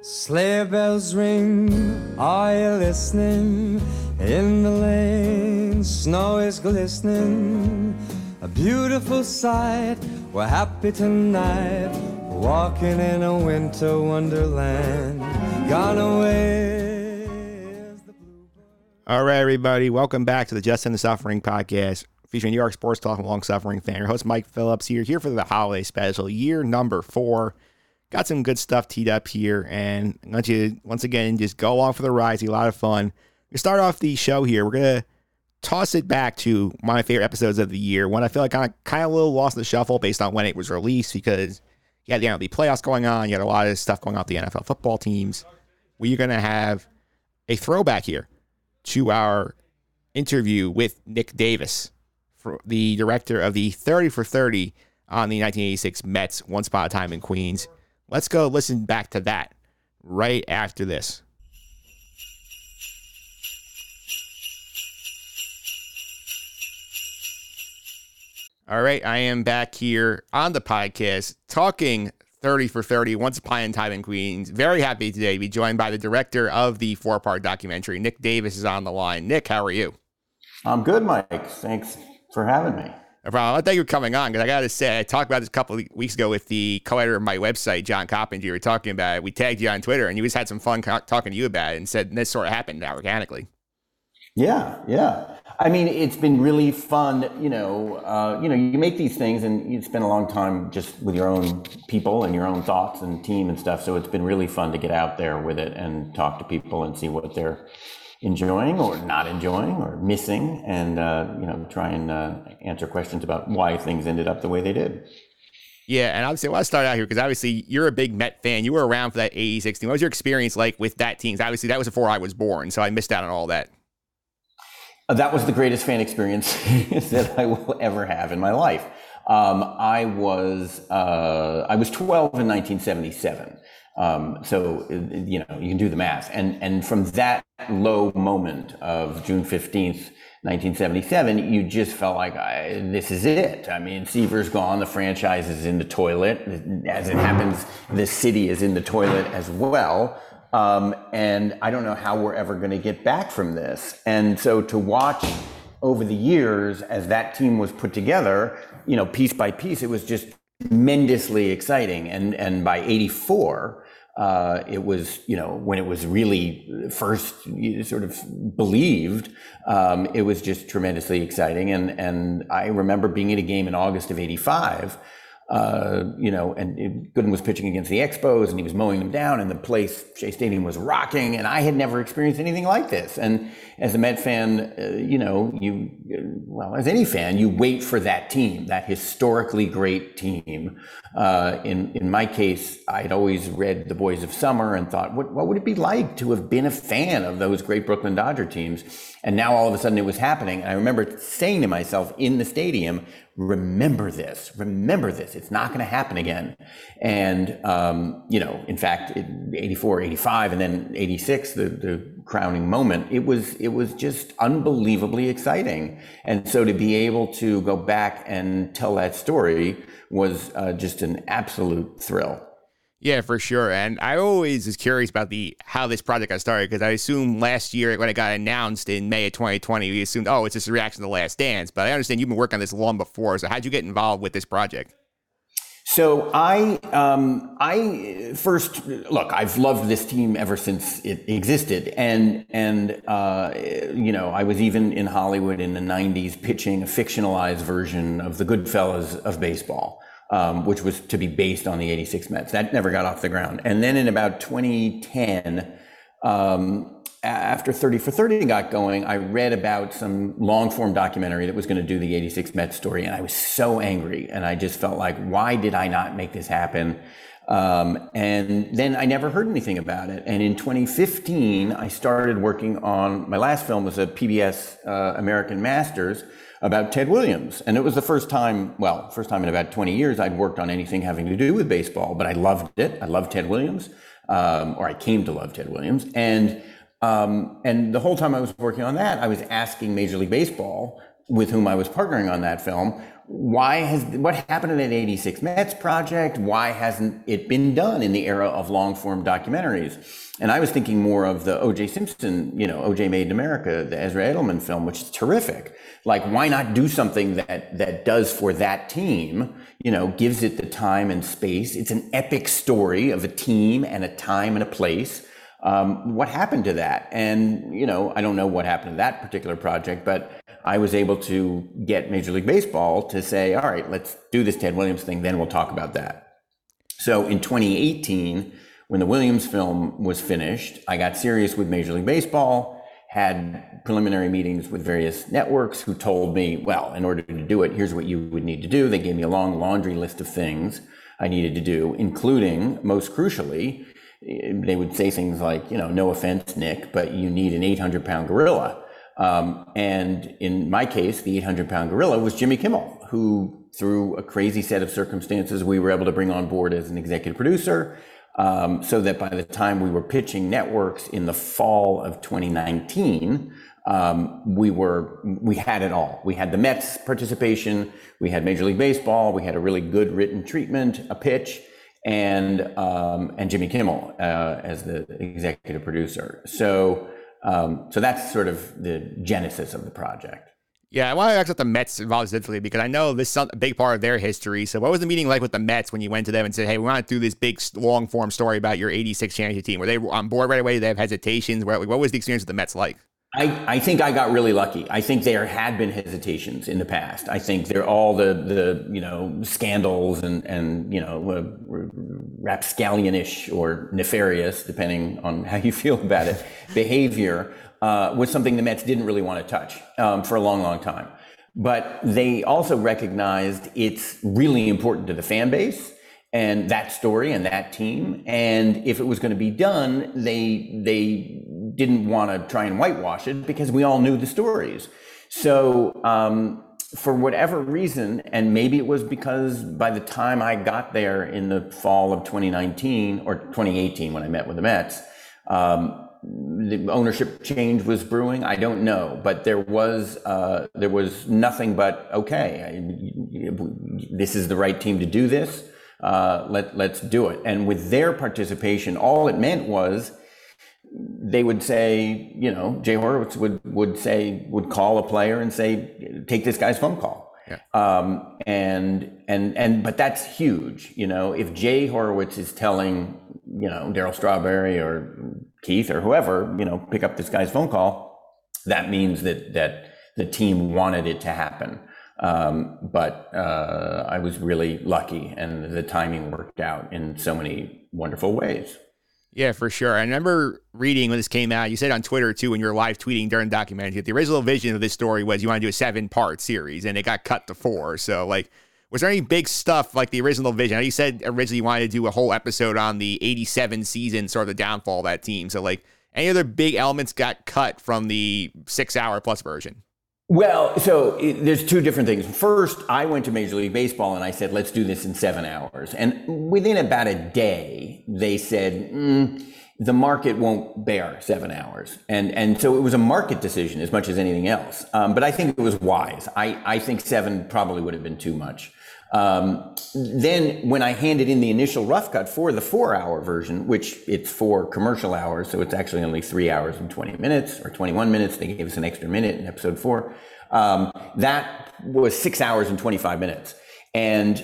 Sleigh bells ring, are you listening? In the lane, snow is glistening. A beautiful sight, we're happy tonight. Walking in a winter wonderland. Gone away. All right, everybody, welcome back to the Just in the Suffering podcast, featuring New York sports talk and long suffering fan. Your host Mike Phillips here, here for the holiday special, year number four. Got some good stuff teed up here, and I want you once again just go along for the ride. It's a lot of fun. We start off the show here. We're gonna toss it back to my favorite episodes of the year. One I feel like kind of kind of a little lost in the shuffle based on when it was released because you had the MLB playoffs going on. You had a lot of stuff going on with the NFL football teams. We're gonna have a throwback here to our interview with Nick Davis, the director of the 30 for 30 on the 1986 Mets Once Upon a Time in Queens. Let's go listen back to that right after this. All right, I am back here on the podcast talking 30 for 30, Once Upon a Time in Queens. Very happy today to be joined by the director of the four part documentary. Nick Davis is on the line. Nick, how are you? I'm good, Mike. Thanks for having me. No problem. I thank you for coming on because I got to say, I talked about this a couple of weeks ago with the co editor of my website, John Coppinger. We were talking about it. We tagged you on Twitter and you just had some fun co- talking to you about it and said this sort of happened organically. Yeah, yeah. I mean, it's been really fun. You know, uh, you know, you make these things and you spend a long time just with your own people and your own thoughts and team and stuff. So it's been really fun to get out there with it and talk to people and see what they're enjoying or not enjoying or missing, and uh, you know, try and uh, answer questions about why things ended up the way they did. Yeah, and obviously, I want to start out here because obviously you're a big Met fan. You were around for that 86 team. What was your experience like with that team? Obviously, that was before I was born, so I missed out on all that. Uh, That was the greatest fan experience that I will ever have in my life. Um, I was uh, I was 12 in 1977. Um, so you know you can do the math, and and from that low moment of June 15th, 1977, you just felt like this is it. I mean, Seaver's gone, the franchise is in the toilet. As it happens, the city is in the toilet as well. Um, and I don't know how we're ever going to get back from this. And so to watch over the years as that team was put together, you know, piece by piece, it was just tremendously exciting. And and by '84, uh, it was you know when it was really first sort of believed, um, it was just tremendously exciting. And and I remember being at a game in August of '85 uh, you know, and it, Gooden was pitching against the Expos and he was mowing them down and the place, Shea Stadium was rocking and I had never experienced anything like this. And as a Met fan, uh, you know, you, well, as any fan, you wait for that team, that historically great team. Uh, in, in my case, I'd always read The Boys of Summer and thought, what, what would it be like to have been a fan of those great Brooklyn Dodger teams? And now all of a sudden it was happening. And I remember saying to myself in the stadium, remember this, remember this. It's not going to happen again. And, um, you know, in fact, in 84, 85, and then 86, the, the crowning moment, it was, it was just unbelievably exciting. And so to be able to go back and tell that story was uh, just an absolute thrill. Yeah, for sure. And I always was curious about the how this project got started because I assume last year when it got announced in May of 2020, we assumed, oh, it's just a reaction to The Last Dance. But I understand you've been working on this long before. So how'd you get involved with this project? So I, um, I first look. I've loved this team ever since it existed, and and uh, you know I was even in Hollywood in the '90s pitching a fictionalized version of the Goodfellas of baseball, um, which was to be based on the '86 Mets. That never got off the ground. And then in about 2010, um, after 30 for 30 got going, I read about some long form documentary that was going to do the 86 Mets story. And I was so angry. And I just felt like, why did I not make this happen? Um, and then I never heard anything about it. And in 2015, I started working on my last film was a PBS uh, American Masters about Ted Williams. And it was the first time, well, first time in about 20 years I'd worked on anything having to do with baseball, but I loved it. I loved Ted Williams, um, or I came to love Ted Williams. And um, and the whole time I was working on that, I was asking Major League Baseball with whom I was partnering on that film, why has what happened in that 86 Mets project? Why hasn't it been done in the era of long form documentaries? And I was thinking more of the O.J. Simpson, you know, O.J. Made in America, the Ezra Edelman film, which is terrific. Like, why not do something that that does for that team? You know, gives it the time and space. It's an epic story of a team and a time and a place. Um, what happened to that? And you know, I don't know what happened to that particular project, but I was able to get Major League Baseball to say, all right, let's do this Ted Williams thing, then we'll talk about that. So in 2018, when the Williams film was finished, I got serious with Major League Baseball, had preliminary meetings with various networks who told me, well, in order to do it, here's what you would need to do. They gave me a long laundry list of things I needed to do, including, most crucially, eh, they would say things like, you know, no offense, Nick, but you need an 800 pound gorilla um, and in my case, the 800 pound gorilla was Jimmy Kimmel, who, through a crazy set of circumstances, we were able to bring on board as an executive producer. Um, so that by the time we were pitching networks in the fall of 2019, um, we were we had it all. We had the Mets participation, we had Major League Baseball, we had a really good written treatment, a pitch, and um, and Jimmy Kimmel uh, as the executive producer. So um, so that's sort of the genesis of the project. Yeah, I want to ask about the Mets involved specifically because I know this is a big part of their history. So, what was the meeting like with the Mets when you went to them and said, "Hey, we want to do this big, long form story about your '86 championship team"? Were they on board right away? Did they have hesitations? What was the experience with the Mets like? I, I think I got really lucky. I think there had been hesitations in the past. I think there all the the you know scandals and and you know uh, rapscallionish or nefarious, depending on how you feel about it, behavior uh, was something the Mets didn't really want to touch um, for a long, long time. But they also recognized it's really important to the fan base and that story and that team. And if it was going to be done, they they didn't want to try and whitewash it because we all knew the stories. So um, for whatever reason, and maybe it was because by the time I got there in the fall of 2019 or 2018 when I met with the Mets. Um, the ownership change was brewing. I don't know, but there was uh, there was nothing but okay. I, this is the right team to do this uh, let let's do it. And with their participation, all it meant was they would say, you know, Jay Horwitz would would say would call a player and say, take this guy's phone call. Yeah. Um, and and and but that's huge. You know, if Jay Horwitz is telling, you know, Darryl Strawberry or Keith or whoever, you know, pick up this guy's phone call, that means that that the team wanted it to happen. Um, but uh, I was really lucky, and the timing worked out in so many wonderful ways. Yeah, for sure. I remember reading when this came out. You said on Twitter too, when you were live tweeting during the documentary, that the original vision of this story was you want to do a seven-part series, and it got cut to four. So, like, was there any big stuff like the original vision? you said originally you wanted to do a whole episode on the '87 season, sort of the downfall of that team. So, like, any other big elements got cut from the six-hour plus version? Well, so it, there's two different things. First, I went to Major League Baseball and I said, let's do this in seven hours. And within about a day, they said, mm, the market won't bear seven hours. And, and so it was a market decision as much as anything else. Um, but I think it was wise. I, I think seven probably would have been too much. Um, then when I handed in the initial rough cut for the four hour version, which it's for commercial hours, so it's actually only three hours and 20 minutes or 21 minutes. They gave us an extra minute in episode four. Um, that was six hours and 25 minutes. And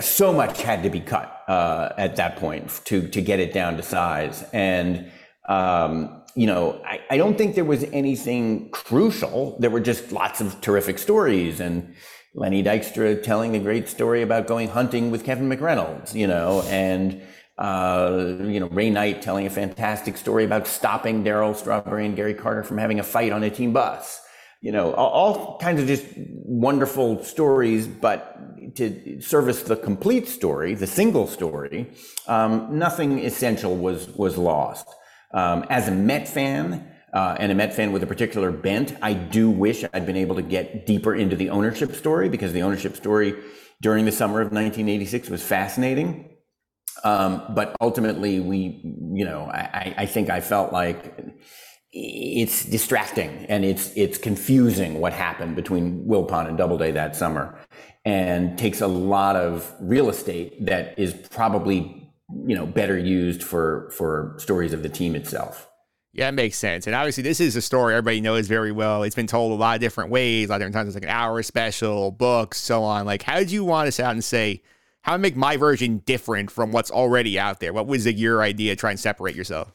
so much had to be cut uh, at that point to, to get it down to size. And, um, you know, I, I don't think there was anything crucial. There were just lots of terrific stories and, Lenny Dykstra telling a great story about going hunting with Kevin McReynolds, you know, and uh, you know Ray Knight telling a fantastic story about stopping Darryl Strawberry and Gary Carter from having a fight on a team bus. You know, all, all kinds of just wonderful stories, but to service the complete story, the single story, um, nothing essential was was lost. Um, as a Met fan, uh, and a Met fan with a particular bent, I do wish I'd been able to get deeper into the ownership story because the ownership story during the summer of 1986 was fascinating. Um, but ultimately, we, you know, I, I think I felt like it's distracting and it's it's confusing what happened between Wilpon and Doubleday that summer, and takes a lot of real estate that is probably you know better used for for stories of the team itself. Yeah, it makes sense. And obviously, this is a story everybody knows very well. It's been told a lot of different ways, a lot of different times. It's like an hour special, books, so on. Like, how did you want to sit out and say, how to make my version different from what's already out there? What was your idea to try and separate yourself?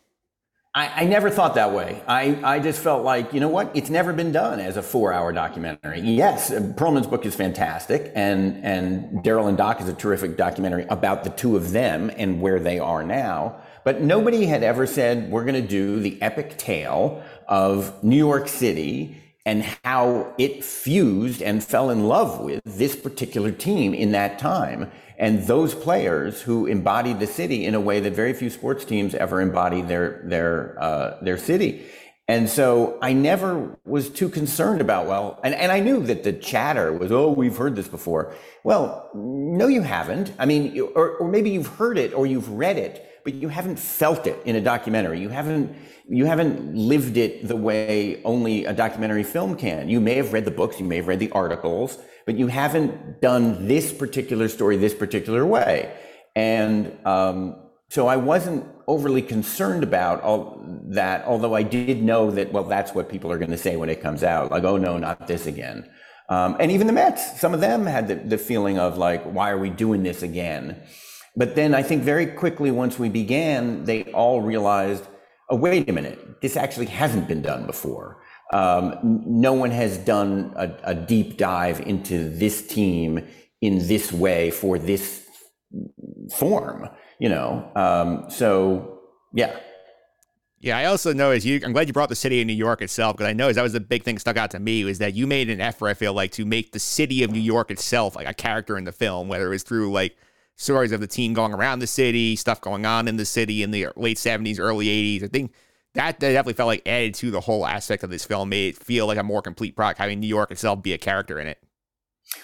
I, I, never thought that way. I, I just felt like, you know what? It's never been done as a four hour documentary. Yes, Pearlman's book is fantastic, and, and Darryl and Doc is a terrific documentary about the two of them and where they are now. But nobody had ever said, we're going to do the epic tale of New York City and how it fused and fell in love with this particular team in that time. And those players who embodied the city in a way that very few sports teams ever embody their, their, uh, their city. And so I never was too concerned about, well, and, and I knew that the chatter was, oh, we've heard this before. Well, no, you haven't. I mean, or, or maybe you've heard it or you've read it but you haven't felt it in a documentary. You haven't you haven't lived it the way only a documentary film can. You may have read the books, you may have read the articles, but you haven't done this particular story this particular way. And um, so I wasn't overly concerned about all that, although I did know that, well, that's what people are going to say when it comes out. Like, oh, no, not this again. Um, and even the Mets, some of them had the, the feeling of like, why are we doing this again? But then I think very quickly, once we began, they all realized, oh, wait a minute, this actually hasn't been done before. Um, no one has done a, a, deep dive into this team in this way for this form, you know. Um, so, yeah. Yeah, I also know as you. I'm glad you brought the city of New York itself because I noticed that was the big thing stuck out to me was that you made an effort. I feel like to make the city of New York itself like a character in the film, whether it was through like stories of the team going around the city, stuff going on in the city in the late 70s, early 80s. I think that definitely felt like added to the whole aspect of this film, made it feel like a more complete product, having New York itself be a character in it.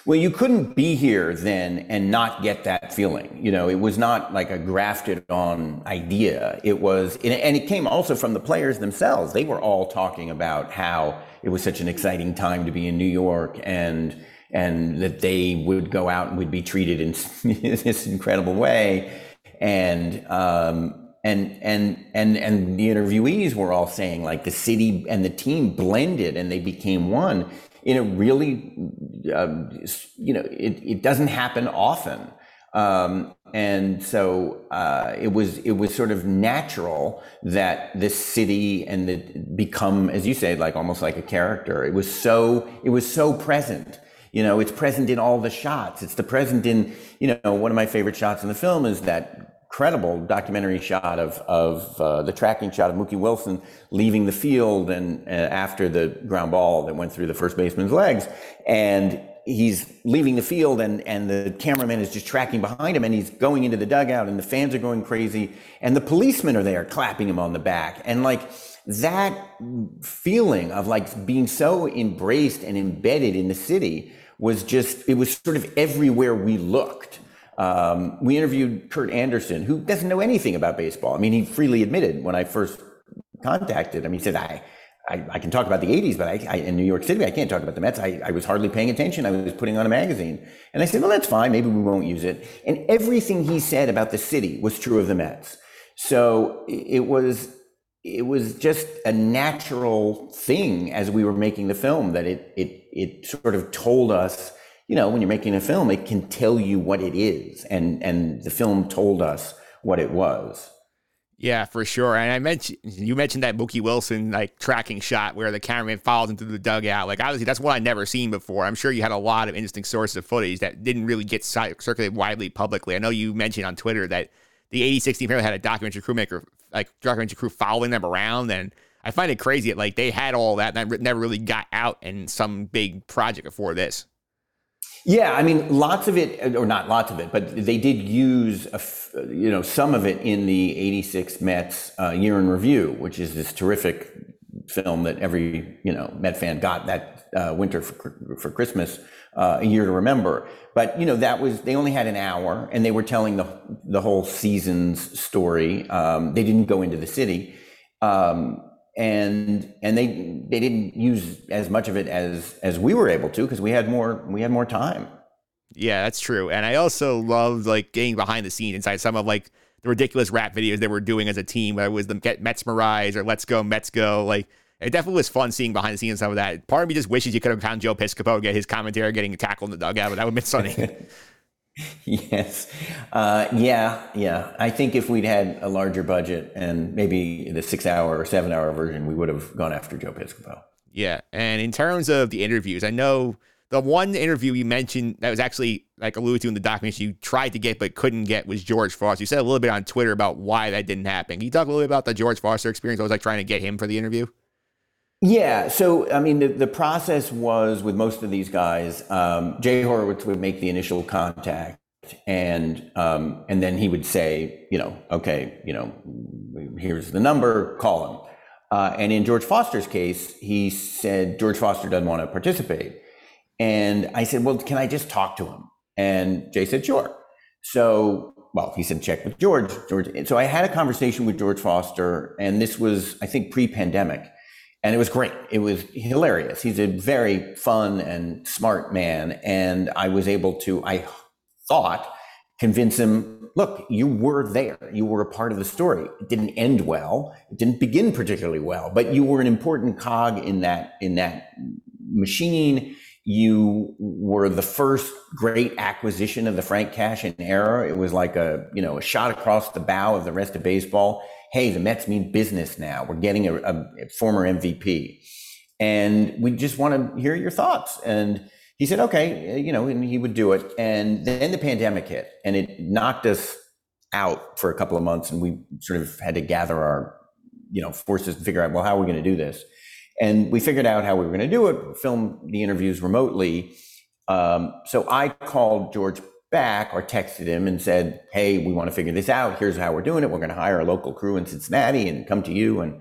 Well, you couldn't be here then and not get that feeling. You know, it was not like a grafted on idea. It was, and it came also from the players themselves. They were all talking about how it was such an exciting time to be in New York and, and that they would go out and would be treated in this incredible way. And, um, and, and, and, and the interviewees were all saying like the city and the team blended and they became one in a really, um, you know, it, it doesn't happen often. Um, and so uh, it was it was sort of natural that this city and the become, as you say, like almost like a character. It was so it was so present you know, it's present in all the shots. It's the present in, you know, one of my favorite shots in the film is that incredible documentary shot of of uh, the tracking shot of Mookie Wilson leaving the field and uh, after the ground ball that went through the first baseman's legs, and he's leaving the field and and the cameraman is just tracking behind him and he's going into the dugout and the fans are going crazy and the policemen are there clapping him on the back and like that feeling of like being so embraced and embedded in the city was just, it was sort of everywhere we looked. Um, we interviewed Kurt Andersen, who doesn't know anything about baseball. I mean, he freely admitted when I first contacted him, he said, I, I, I can talk about the 80s, but I, I, in New York City, I can't talk about the Mets. I, I was hardly paying attention. I was putting on a magazine. And I said, well, that's fine. Maybe we won't use it. And everything he said about the city was true of the Mets. So it was, it was just a natural thing as we were making the film that it, it it sort of told us, you know, when you're making a film, it can tell you what it is, and and the film told us what it was. Yeah, for sure. And I mentioned you mentioned that Mookie Wilson like tracking shot where the cameraman follows into the dugout. Like obviously that's what I never seen before. I'm sure you had a lot of interesting sources of footage that didn't really get circulated widely publicly. I know you mentioned on Twitter that the 86 team had a documentary crewmaker like documentary crew following them around and I find it crazy that like they had all that and that never really got out in some big project before this. Yeah, I mean, lots of it, or not lots of it, but they did use, a, you know, some of it in the '86 Mets uh, Year in Review, which is this terrific film that every you know Met fan got that uh, winter for, for Christmas, uh, a year to remember. But you know that was they only had an hour, and they were telling the the whole season's story. Um, they didn't go into the city. Um, and and they they didn't use as much of it as as we were able to because we had more we had more time. Yeah, that's true. And I also loved like getting behind the scenes inside some of like the ridiculous rap videos they were doing as a team. Whether it was the Get Metsmerized or Let's Go Mets Go. Like it definitely was fun seeing behind the scenes some of that. Part of me just wishes you could have found Joe Piscopo get his commentary getting tackled in the dugout, but that would have been funny. yes. Uh, yeah. Yeah. I think if we'd had a larger budget and maybe the six hour or seven hour version, we would have gone after Joe Piscopo. Yeah. And in terms of the interviews, I know the one interview you mentioned that was actually like alluded to in the document you tried to get but couldn't get was George Foster. You said a little bit on Twitter about why that didn't happen. Can you talk a little bit about the George Foster experience? I was like trying to get him for the interview. Yeah, so I mean, the, the process was with most of these guys, um, Jay Horwitz would make the initial contact, and um, and then he would say, you know, okay, you know, here's the number, call him. Uh, and in George Foster's case, he said George Foster doesn't want to participate, and I said, well, can I just talk to him? And Jay said, sure. So well, he said check with George. George. So I had a conversation with George Foster, and this was, I think, pre-pandemic and it was great. It was hilarious. He's a very fun and smart man. And I was able to, I thought, convince him look, you were there. You were a part of the story. It didn't end well. It didn't begin particularly well, but you were an important cog in that, in that machine. You were the first great acquisition of the Frank Cashen era. It was like a, you know, a shot across the bow of the rest of baseball hey, the Mets mean business now. We're getting a, a former MVP. And we just want to hear your thoughts. And he said, okay, you know, and he would do it. And then the pandemic hit and it knocked us out for a couple of months. And we sort of had to gather our, you know, forces to figure out, well, how are we going to do this? And we figured out how we were going to do it, film the interviews remotely. Um, so I called George back or texted him and said, Hey, we want to figure this out. Here's how we're doing it. We're going to hire a local crew in Cincinnati and come to you. And,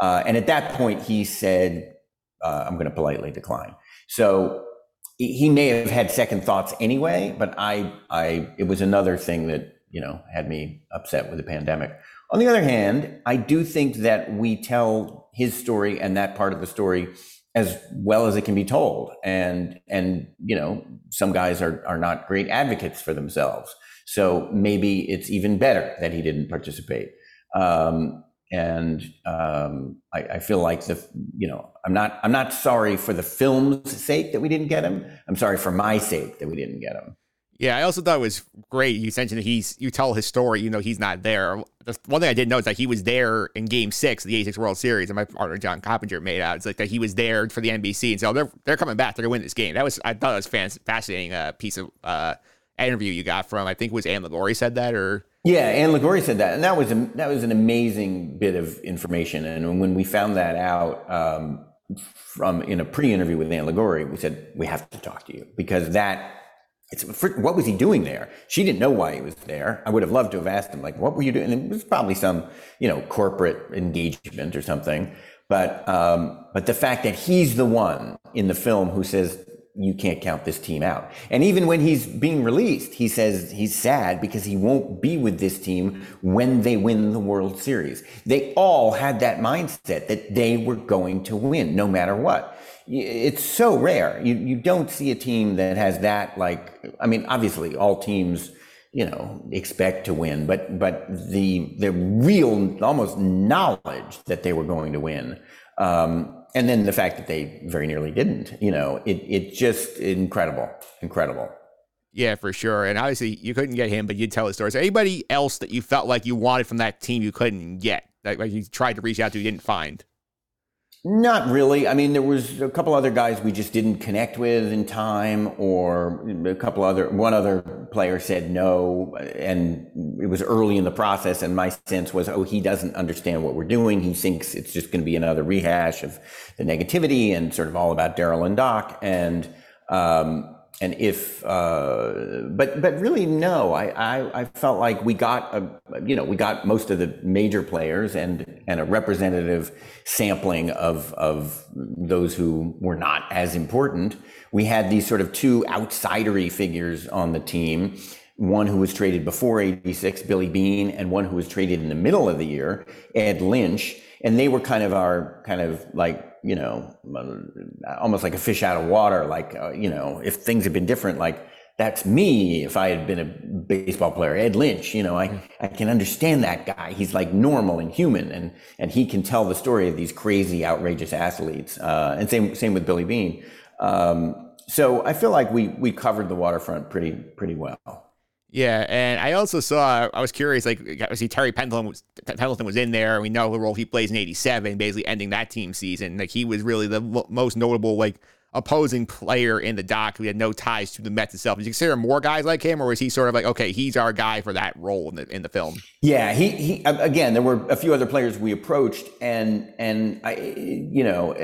uh, and at that point, he said, uh, I'm going to politely decline. So he may have had second thoughts anyway, but I, I, it was another thing that, you know, had me upset with the pandemic. On the other hand, I do think that we tell his story and that part of the story as well as it can be told. And and you know, some guys are are not great advocates for themselves. So maybe it's even better that he didn't participate. Um, and um, I, I, feel like the you know I'm not I'm not sorry for the film's sake that we didn't get him. I'm sorry for my sake that we didn't get him. Yeah, I also thought it was great. You mentioned that he's you tell his story, you know he's not there. The one thing I didn't know is that he was there in Game Six of the '86 World Series, and my partner John Coppinger made out. It's like that he was there for the NBC, and so they're they're coming back. They're gonna win this game. That was I thought it was fascinating uh, piece of uh, interview you got from I think it was Ann Liguori said that or yeah, Ann Liguori said that, and that was a, that was an amazing bit of information. And when we found that out um, from in a pre-interview with Ann Liguori, we said we have to talk to you because that it's what was he doing there? She didn't know why he was there. I would have loved to have asked him, like, what were you doing? And it was probably some, you know, corporate engagement or something. But um, but the fact that he's the one in the film who says you can't count this team out, and even when he's being released, he says he's sad because he won't be with this team when they win the World Series. They all had that mindset that they were going to win no matter what it's so rare. You you don't see a team that has that like I mean obviously all teams you know expect to win but but the the real almost knowledge that they were going to win um, and then the fact that they very nearly didn't you know it it just incredible incredible yeah, for sure. And obviously, you couldn't get him, but you'd tell the stories. Anybody else that you felt like you wanted from that team you couldn't get, like, like you tried to reach out to, you didn't find? Not really. I mean, there was a couple other guys we just didn't connect with in time, or a couple other, one other player said no, and it was early in the process. And my sense was, oh, he doesn't understand what we're doing. He thinks it's just going to be another rehash of the negativity and sort of all about Darryl and Doc. And, um, and if uh, but but really no I, I, I felt like we got a you know we got most of the major players and and a representative sampling of of those who were not as important we had these sort of two outsidery figures on the team one who was traded before 86, Billy Beane and one who was traded in the middle of the year, Ed Lynch. And they were kind of our kind of like, you know, almost like a fish out of water. Like, uh, you know, if things had been different, like that's me if I had been a baseball player. Ed Lynch, you know, I, I can understand that guy. He's like normal and human and, and he can tell the story of these crazy, outrageous athletes. Uh, and same, same with Billy Beane. Um, so I feel like we, we covered the waterfront pretty, pretty well. Yeah, and I also saw. I was curious. Like, see, Terry Pendleton was Pendleton was in there. We know the role he plays in '87, basically ending that team season. Like, he was really the most notable like opposing player in the doc who had no ties to the Mets itself. Did you consider more guys like him, or was he sort of like, okay, he's our guy for that role in the in the film? Yeah, he he. Again, there were a few other players we approached, and and I, you know,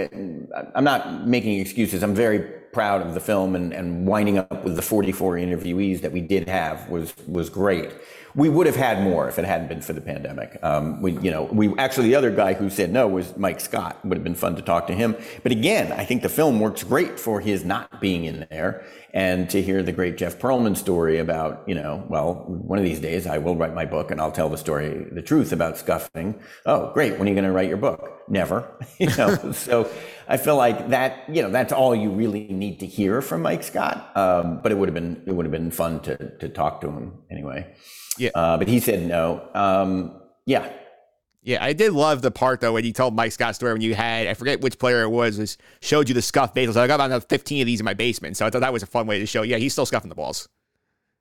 I'm not making excuses. I'm very proud of the film and, and winding up with the 44 interviewees that we did have was was great. We would have had more if it hadn't been for the pandemic. Um, we, you know, we actually the other guy who said no was Mike Scott. Would have been fun to talk to him. But again, I think the film works great for his not being in there and to hear the great Jeff Pearlman story about, you know, well, one of these days I will write my book and I'll tell the story, the truth about scuffing. Oh, great. When are you going to write your book? Never. you know, so I feel like that, you know, that's all you really need to hear from Mike Scott. Um, but it would have been, it would have been fun to, to talk to him anyway. Yeah. Uh, but he said no. Um, yeah. Yeah, I did love the part though when you told Mike Scott's story when you had I forget which player it was, was showed you the scuff baseballs. I got about 15 of these in my basement, so I thought that was a fun way to show. Yeah, he's still scuffing the balls.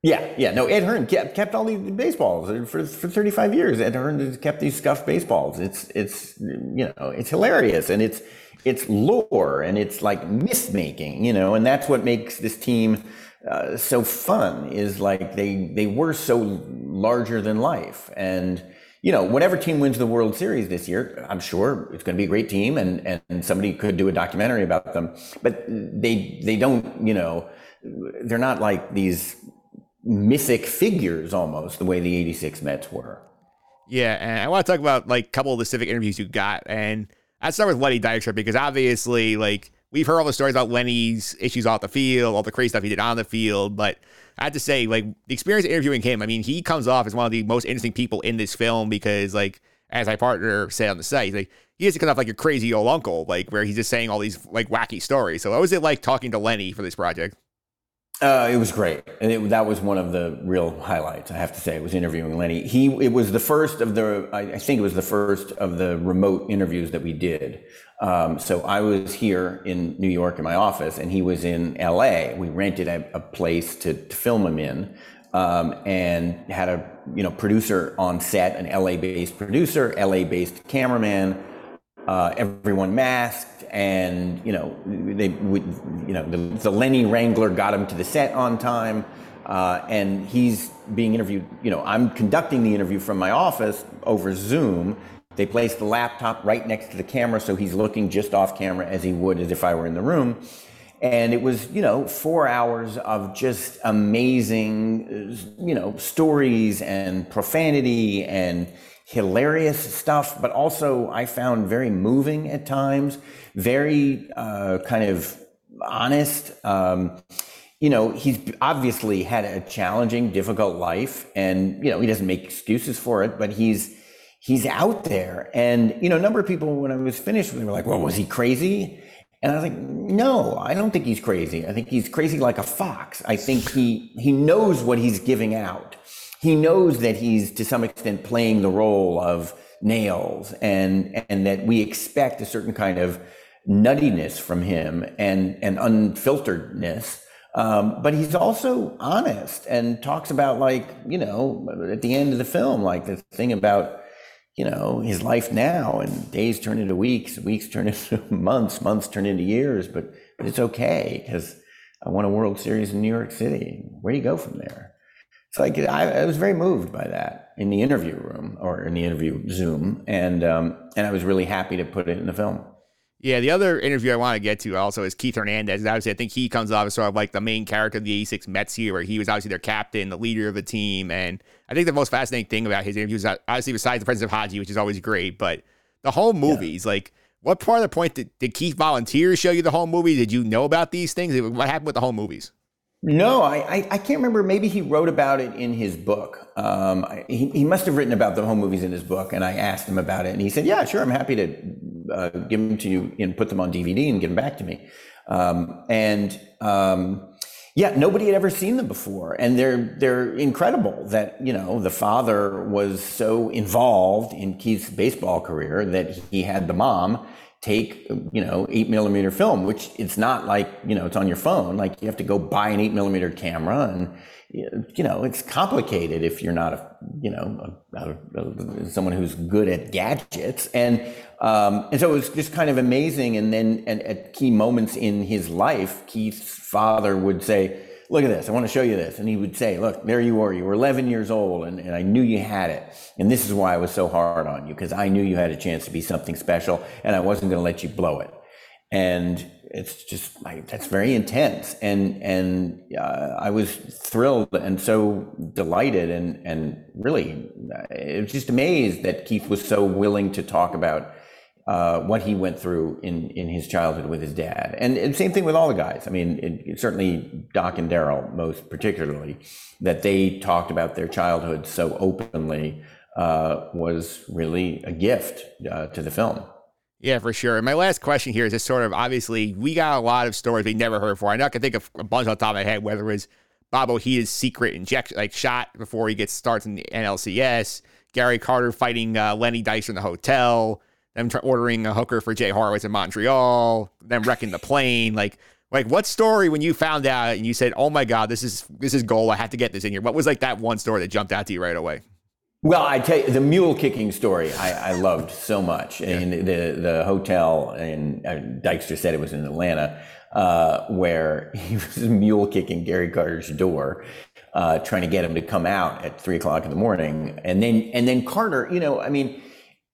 Yeah, yeah. No, Ed Hearn kept, kept all these baseballs for, for 35 years. Ed Hearn has kept these scuffed baseballs. It's it's you know it's hilarious and it's it's lore and it's like myth making, you know, and that's what makes this team uh, so fun. Is like they they were so larger than life and you know, whatever team wins the World Series this year, I'm sure it's going to be a great team, and and somebody could do a documentary about them. But they they don't, you know, they're not like these mythic figures almost the way the '86 Mets were. Yeah, and I want to talk about like a couple of the civic interviews you got, and I'd start with Lenny Dykstra because obviously, like we've heard all the stories about Lenny's issues off the field, all the crazy stuff he did on the field, but I have to say, like the experience interviewing him, I mean, he comes off as one of the most interesting people in this film because, like, as my partner said on the site, like he to come off like a crazy old uncle, like where he's just saying all these like wacky stories. So, what was it like talking to Lenny for this project? Uh, it was great, and it, that was one of the real highlights. I have to say, it was interviewing Lenny. He it was the first of the I, I think it was the first of the remote interviews that we did. Um, so I was here in New York in my office, and he was in L.A. We rented a, a place to, to, film him in, um, and had a you know producer on set, an L.A. based producer, L.A. based cameraman, uh, everyone masked and you know they would you know the, the Lenny Wrangler got him to the set on time, uh, and he's being interviewed. You know, I'm conducting the interview from my office over Zoom. They place the laptop right next to the camera, so he's looking just off camera as he would as if I were in the room. And it was, you know, four hours of just amazing, you know, stories and profanity and hilarious stuff, but also I found very moving at times, very uh, kind of honest. Um, you know, he's obviously had a challenging, difficult life, and you know he doesn't make excuses for it, but he's he's out there. And you know, a number of people when I was finished, they were like, "Well, was he crazy?" And I was like, "No, I don't think he's crazy. I think he's crazy like a fox. I think he he knows what he's giving out." He knows that he's to some extent playing the role of nails and and that we expect a certain kind of nuttiness from him and and unfilteredness. Um, but he's also honest and talks about like you know at the end of the film like the thing about you know his life now and days turn into weeks weeks turn into months months turn into years but but it's okay because i won a world series in new york city. Where do you go from there it's like I, I, was very moved by that in the interview room or in the interview Zoom, and um, and I was really happy to put it in the film. Yeah, the other interview I want to get to also is Keith Hernandez. Obviously, I think he comes off as sort of like the main character of the 86 Mets here, where he was obviously their captain, the leader of the team. And I think the most fascinating thing about his interview interviews, obviously, besides the presence of Hadji, which is always great, but the whole movies, yeah. like, what part of the point did, did Keith volunteer show you the whole movie? Did you know about these things? What happened with the whole movies? No, I, I, I, can't remember. Maybe he wrote about it in his book. Um, he, he must have written about the home movies in his book, and I asked him about it, and he said, "Yeah, sure, I'm happy to uh, give them to you and put them on DVD and get them back to me." Um, and um, yeah, nobody had ever seen them before, and they're they're incredible. That you know the father was so involved in Keith's baseball career that he had the mom take you know eight millimeter film which it's not like you know it's on your phone. Like you have to go buy an eight millimeter camera and you know it's complicated if you're not a you know a, a, someone who's good at gadgets. And um, and so it was just kind of amazing. And then and at key moments in his life keith's father would say look at this. I want to show you this. And he would say, look, there you were. You were 11 years old and, and I knew you had it. And this is why I was so hard on you because I knew you had a chance to be something special and I wasn't going to let you blow it. And it's just like, that's very intense. And, and uh, I was thrilled and so delighted and, and really, uh, it was just amazed that Keith was so willing to talk about uh, what he went through in in his childhood with his dad, and, and same thing with all the guys. I mean, it, it certainly Doc and Darryl, most particularly, that they talked about their childhood so openly uh, was really a gift uh, to the film. Yeah, for sure. And my last question here is just sort of obviously we got a lot of stories we never heard before. I know I can think of a bunch on top of my head, whether it was Bob Ojeda's secret injection, like shot before he gets starts in the NLCS, Gary Carter fighting uh, Lenny Dykstra in the hotel, them ordering a hooker for Jay Horwitz in Montreal, them wrecking the plane. Like, like what story when you found out and you said, "Oh my God, this is this is gold. I have to get this in here." What was like that one story that jumped out to you right away? Well, I tell you, the mule kicking story I, I loved so much. Yeah. And the the hotel, and uh, Dykstra said it was in Atlanta, uh, where he was mule kicking Gary Carter's door, uh, trying to get him to come out at three o'clock in the morning, and then and then Carter, you know, I mean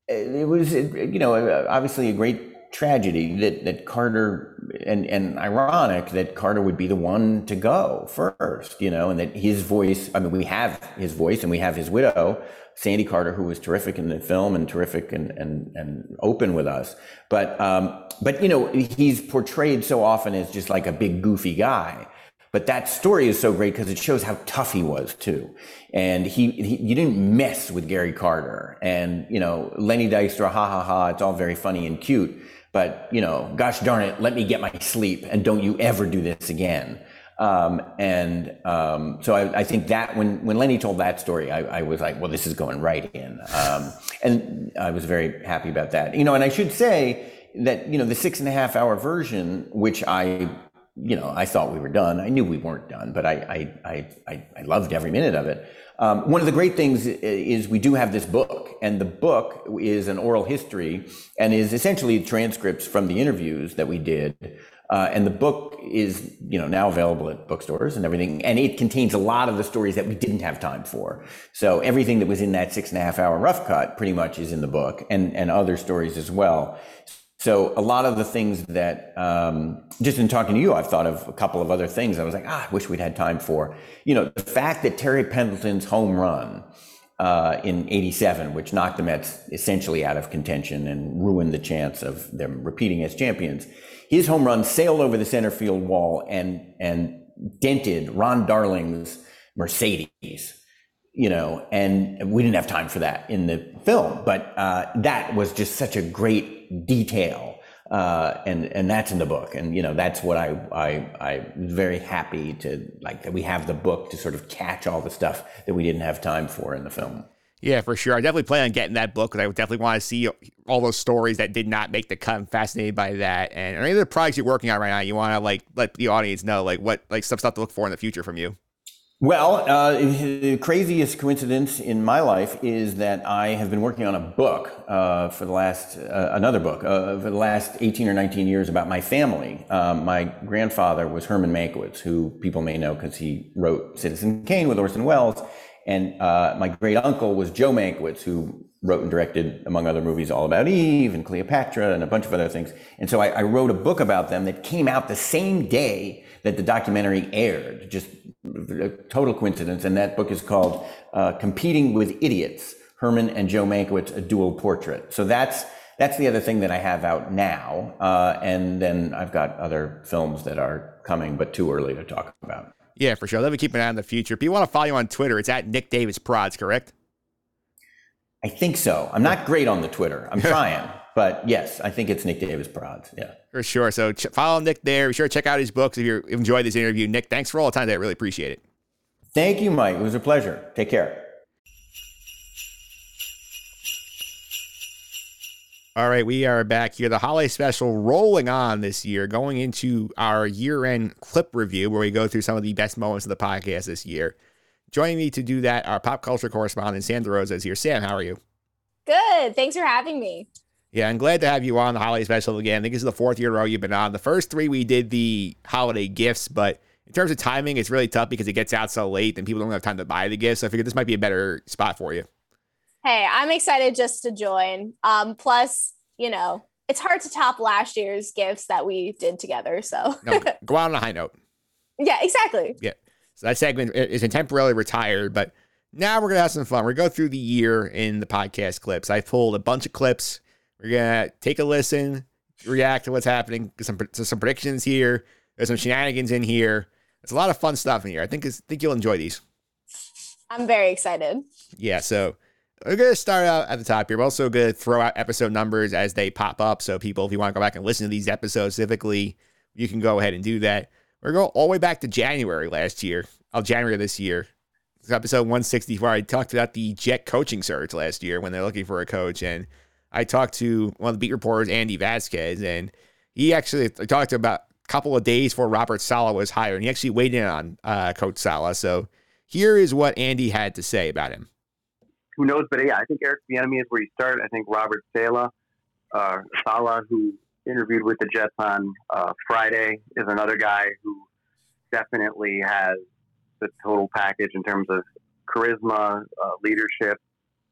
it was, you know, obviously a great tragedy that, that Carter and, and ironic that Carter would be the one to go first, you know, and that his voice, I mean, we have his voice and we have his widow, Sandy Carter, who was terrific in the film and terrific and, and, and open with us. But, um, but, you know, he's portrayed so often as just like a big goofy guy. But that story is so great because it shows how tough he was too. And he, he, you didn't mess with Gary Carter and, you know, Lenny Dykstra, ha ha ha. It's all very funny and cute. But, you know, gosh darn it, let me get my sleep and don't you ever do this again. Um, and um, so I, I, think that when, when Lenny told that story, I, I was like, well, this is going right in. Um, and I was very happy about that. You know, and I should say that, you know, the six and a half hour version, which I you know, I thought we were done. I knew we weren't done, but I, I, I, I loved every minute of it. Um, one of the great things is we do have this book, and the book is an oral history and is essentially transcripts from the interviews that we did. Uh, and the book is, you know, now available at bookstores and everything. And it contains a lot of the stories that we didn't have time for. So everything that was in that six and a half hour rough cut pretty much is in the book and, and other stories as well. So a lot of the things that, um, just in talking to you, I've thought of a couple of other things. I was like, ah, I wish we'd had time for. You know, the fact that Terry Pendleton's home run uh, in '87, which knocked the Mets essentially out of contention and ruined the chance of them repeating as champions, his home run sailed over the center field wall and and dented Ron Darling's Mercedes you know, and we didn't have time for that in the film, but uh, that was just such a great detail, uh, and and that's in the book, and you know, that's what I I I very happy to like that we have the book to sort of catch all the stuff that we didn't have time for in the film. Yeah, for sure. I definitely plan on getting that book because I definitely want to see all those stories that did not make the cut. I'm fascinated by that. And any of the projects you're working on right now, you want to like let the audience know like what like some stuff to look for in the future from you. Well, uh, the craziest coincidence in my life is that I have been working on a book uh, for the last, uh, another book, uh, for the last 18 or 19 years about my family. Um, my grandfather was Herman Mankiewicz, who people may know because he wrote Citizen Kane with Orson Welles. And uh, my great uncle was Joe Mankiewicz, who wrote and directed, among other movies, All About Eve and Cleopatra and a bunch of other things. And so I, I wrote a book about them that came out the same day that the documentary aired, just a total coincidence. And that book is called uh, Competing with Idiots, Herman and Joe Mankiewicz, A Dual Portrait. So that's, that's the other thing that I have out now. Uh, and then I've got other films that are coming, but too early to talk about. Yeah, for sure. Let me keep an eye on the future. If you want to follow you on Twitter, it's at Nick Davis Prods, correct? I think so. I'm not great on the Twitter. I'm trying, but yes, I think it's Nick Davis Prods. Yeah, for sure. So ch- follow Nick there. Be sure to check out his books if you enjoyed this interview. Nick, thanks for all the time. I really appreciate it. Thank you, Mike. It was a pleasure. Take care. All right, we are back here. The holiday special rolling on this year, going into our year end clip review where we go through some of the best moments of the podcast this year. Joining me to do that, our pop culture correspondent, Sam DeRosa, is here. Sam, how are you? Good. Thanks for having me. Yeah, I'm glad to have you on the holiday special again. I think this is the fourth year in a row you've been on. The first three we did the holiday gifts, but in terms of timing, it's really tough because it gets out so late and people don't have time to buy the gifts. So I figured this might be a better spot for you. Hey, I'm excited just to join. Um, plus, you know, it's hard to top last year's gifts that we did together. So no, go out on a high note. Yeah, exactly. Yeah. So that segment is temporarily retired, but now we're gonna have some fun. We're gonna go through the year in the podcast clips. I pulled a bunch of clips. We're gonna take a listen, react to what's happening, some some predictions here. There's some shenanigans in here. There's a lot of fun stuff in here. I think I think you'll enjoy these. I'm very excited. Yeah. So we're going to start out at the top here. We're also going to throw out episode numbers as they pop up. So, people, if you want to go back and listen to these episodes specifically, you can go ahead and do that. We're going all the way back to January last year, of January this year. It's episode 164. I talked about the Jet coaching search last year when they're looking for a coach. And I talked to one of the beat reporters, Andy Vasquez, and he actually talked about a couple of days before Robert Sala was hired. And he actually weighed in on uh, Coach Sala. So, here is what Andy had to say about him who knows? But yeah, I think Eric Bieniemy is where you start. I think Robert Sala, uh, Saleh, who interviewed with the Jets on uh, Friday, is another guy who definitely has the total package in terms of charisma, uh, leadership,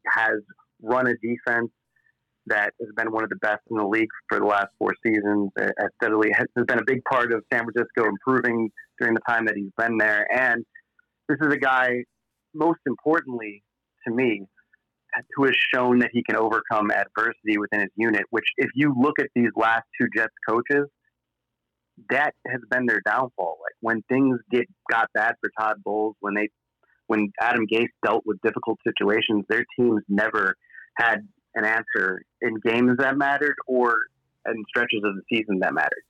has run a defense that has been one of the best in the league for the last four seasons. Uh, has steadily has been a big part of San Francisco improving during the time that he's been there. And this is a guy, most importantly to me, who has shown that he can overcome adversity within his unit. Which, if you look at these last two Jets coaches, that has been their downfall. Like when things get got bad for Todd Bowles, when they when Adam Gase dealt with difficult situations, their teams never had an answer in games that mattered or in stretches of the season that mattered.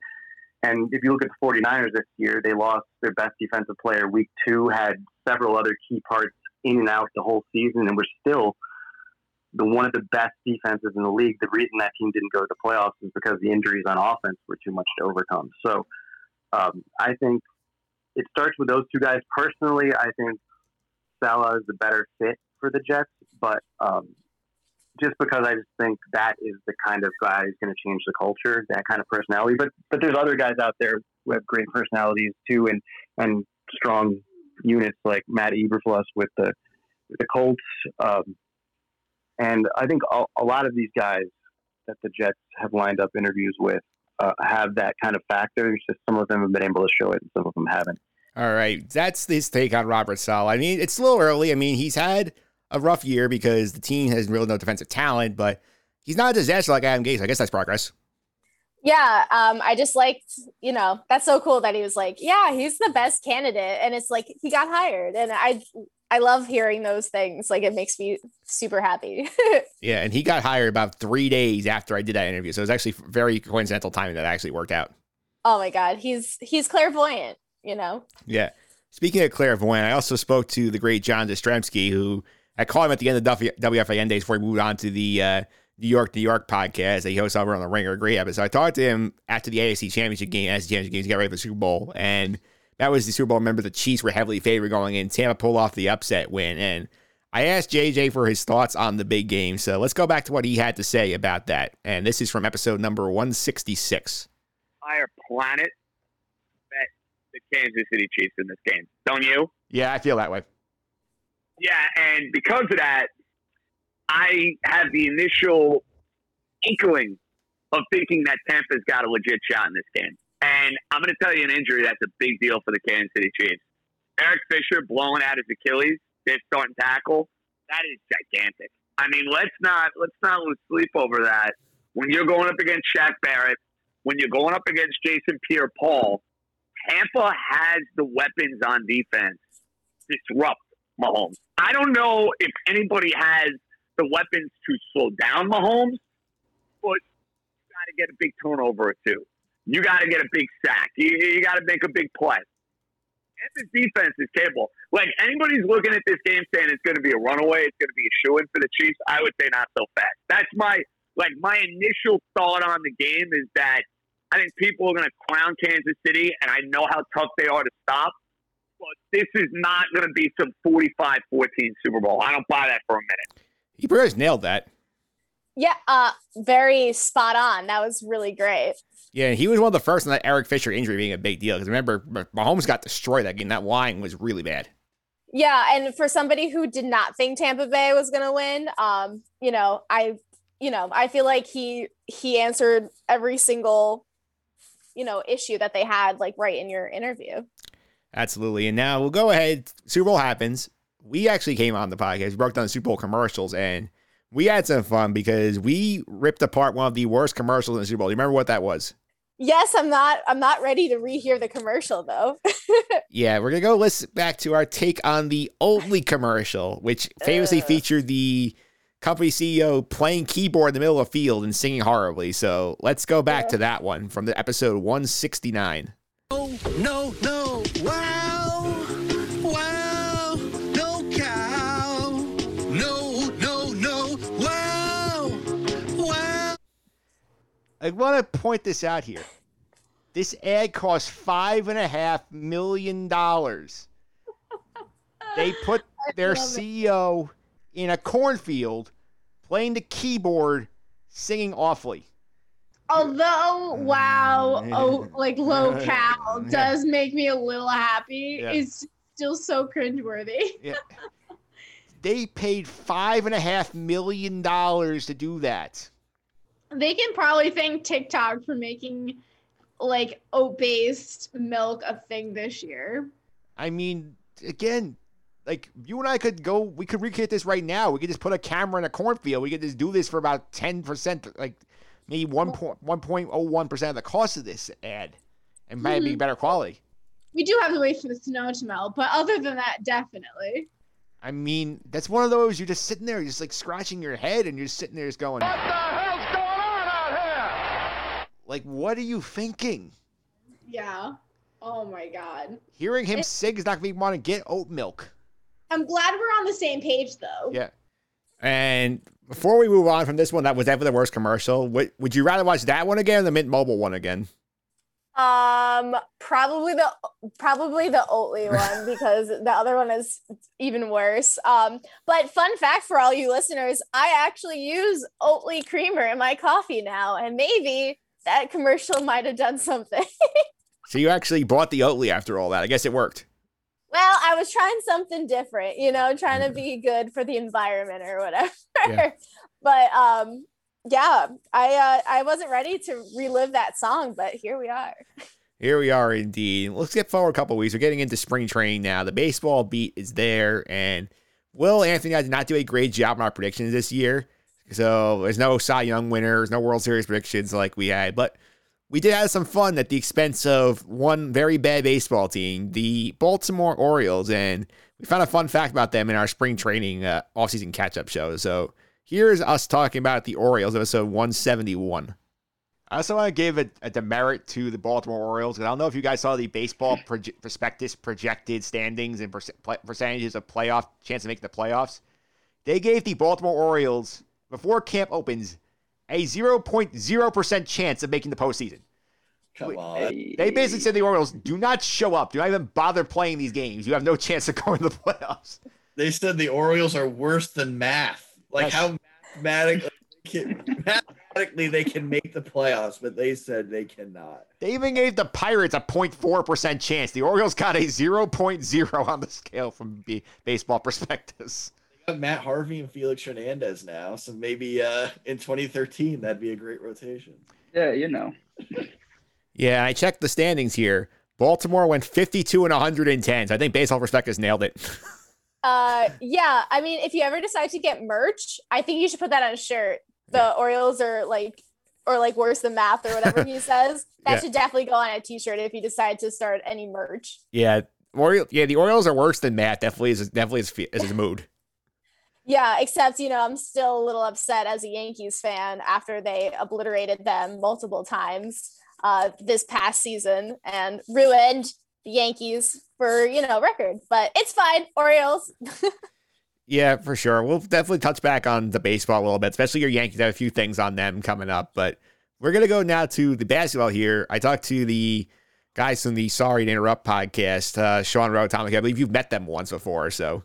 And if you look at the 49ers this year, they lost their best defensive player week two, had several other key parts in and out the whole season, and were still the one of the best defenses in the league. The reason that team didn't go to the playoffs is because the injuries on offense were too much to overcome. So um, I think it starts with those two guys. Personally, I think Saleh is the better fit for the Jets, but um, just because I just think that is the kind of guy who's going to change the culture, that kind of personality. But but there's other guys out there who have great personalities too, and and strong units like Matt Eberflus with the the Colts. Um, and I think a, a lot of these guys that the Jets have lined up interviews with uh, have that kind of factor. It's just some of them have been able to show it, and some of them haven't. All right, that's his take on Robert Saleh. I mean, it's a little early. I mean, he's had a rough year because the team has really no defensive talent, but he's not a disaster like Adam Gase. I guess that's progress. Yeah, um, I just liked, you know, that's so cool that he was like, yeah, he's the best candidate, and it's like he got hired, and I I love hearing those things. Like it makes me super happy. yeah, and he got hired about three days after I did that interview, so it was actually very coincidental timing that actually worked out. Oh my god, he's he's clairvoyant, you know. Yeah. Speaking of clairvoyant, I also spoke to the great John Jastremski, who I called him at the end of the WFAN days before he moved on to the uh, New York, New York podcast that he hosts over on the Ringer. Great episode. I talked to him after the AFC Championship game, as the Championship games got ready for the Super Bowl, and that was the Super Bowl. Remember, the Chiefs were heavily favored going in. Tampa pulled off the upset win. And I asked JJ for his thoughts on the big game. So let's go back to what he had to say about that. And this is from episode number 166. Entire planet bet the Kansas City Chiefs in this game. Don't you? Yeah, I feel that way. Yeah, and because of that, I have the initial inkling of thinking that Tampa's got a legit shot in this game. And I'm going to tell you an injury that's a big deal for the Kansas City Chiefs. Eric Fisher blowing out his Achilles, they starting tackle. That is gigantic. I mean, let's not let's not lose sleep over that. When you're going up against Shaq Barrett, when you're going up against Jason Pierre-Paul, Tampa has the weapons on defense disrupt Mahomes. I don't know if anybody has the weapons to slow down Mahomes, but you got to get a big turnover or two. You got to get a big sack. You, you got to make a big play. Tampa's defense is capable. Like anybody's looking at this game saying it's going to be a runaway, it's going to be a shoe in for the Chiefs. I would say not so fast. That's my like my initial thought on the game is that I think people are going to clown Kansas City, and I know how tough they are to stop. But this is not going to be some 45-14 Super Bowl. I don't buy that for a minute. He pretty much nailed that. Yeah, uh, very spot on. That was really great. Yeah, he was one of the first in that Eric Fisher injury being a big deal. Because remember, Mahomes got destroyed that game. That line was really bad. Yeah, and for somebody who did not think Tampa Bay was going to win, um, you know, I, you know, I feel like he he answered every single, you know, issue that they had like right in your interview. Absolutely. And now we'll go ahead. Super Bowl happens. We actually came on the podcast. We broke down the Super Bowl commercials and we had some fun because we ripped apart one of the worst commercials in the Super Bowl. Do you remember what that was? Yes, I'm not. I'm not ready to rehear the commercial though. yeah, we're gonna go listen back to our take on the Oatly commercial, which famously uh. featured the company CEO playing keyboard in the middle of a field and singing horribly. So let's go back to that one from the episode 169. No, no, no! Wow, wow, no cow, no, no, no! Wow, wow. I want to point this out here. This ad cost five and a half million dollars. They put their CEO in a cornfield playing the keyboard, singing awfully. Although, wow, oh, like low-cal does make me a little happy. Yeah. It's still so cringeworthy. yeah. They paid five and a half million dollars to do that they can probably thank TikTok for making like oat based milk a thing this year. I mean, again, like you and I could go, we could recreate this right now. We could just put a camera in a cornfield. We could just do this for about 10%, like maybe 1.01% of the cost of this ad and maybe mm-hmm. better quality. We do have to wait for the snow to melt, but other than that, definitely. I mean, that's one of those you're just sitting there, you're just like scratching your head and you're sitting there just going, What the hell's going on out here?" like, what are you thinking? Yeah. Oh my god. Hearing him it, sing is not going to be want to get oat milk. I'm glad we're on the same page though. Yeah. And before we move on from this one, that was ever the worst commercial. Would, would you rather watch that one again or the Mint Mobile one again? Um, probably the probably the Oatly one because the other one is even worse. Um, but fun fact for all you listeners, I actually use Oatly creamer in my coffee now, and maybe that commercial might have done something. so you actually bought the Oatly after all that. I guess it worked. Well, I was trying something different, you know, trying to be good for the environment or whatever. Yeah. but um yeah, I uh, I wasn't ready to relive that song, but here we are. Here we are indeed. Let's get forward a couple weeks. We're getting into spring training now. The baseball beat is there, and Will Anthony I did not do a great job on our predictions this year. So there's no Cy Young winners, no World Series predictions like we had, but we did have some fun at the expense of one very bad baseball team, the Baltimore Orioles, and we found a fun fact about them in our spring training uh, offseason catch-up show. So here's us talking about the Orioles, episode 171. I also want to give a, a demerit to the Baltimore Orioles. Because I don't know if you guys saw the baseball proje- prospectus projected standings and per- percentages of playoff chance of making the playoffs. They gave the Baltimore Orioles before camp opens a 0.0% chance of making the postseason. Come on. They basically said the Orioles do not show up. Do not even bother playing these games. You have no chance of going to the playoffs. They said the Orioles are worse than math. Like That's... how mathematically, mathematically they can make the playoffs, but they said they cannot. They even gave the Pirates a 0.4% chance. The Orioles got a 0.0 on the scale from Baseball Prospectus. Matt Harvey and Felix Hernandez now, so maybe uh, in 2013 that'd be a great rotation. Yeah, you know. yeah, I checked the standings here. Baltimore went 52 and 110. So I think Baseball Prospectus nailed it. uh, yeah. I mean, if you ever decide to get merch, I think you should put that on a shirt. The yeah. Orioles are like or like worse than math or whatever he says. That Yeah. should definitely go on a t-shirt if you decide to start any merch. Yeah, Oriole, yeah, the Orioles are worse than Matt. Definitely is definitely is, is his mood. Yeah, except you know, I'm still a little upset as a Yankees fan after they obliterated them multiple times uh, this past season and ruined the Yankees for you know record. But it's fine, Orioles. Yeah, for sure. We'll definitely touch back on the baseball a little bit, especially your Yankees have a few things on them coming up. But we're gonna go now to the basketball here. I talked to the guys from the Sorry to Interrupt podcast, uh, Sean Tom. I believe you've met them once before, so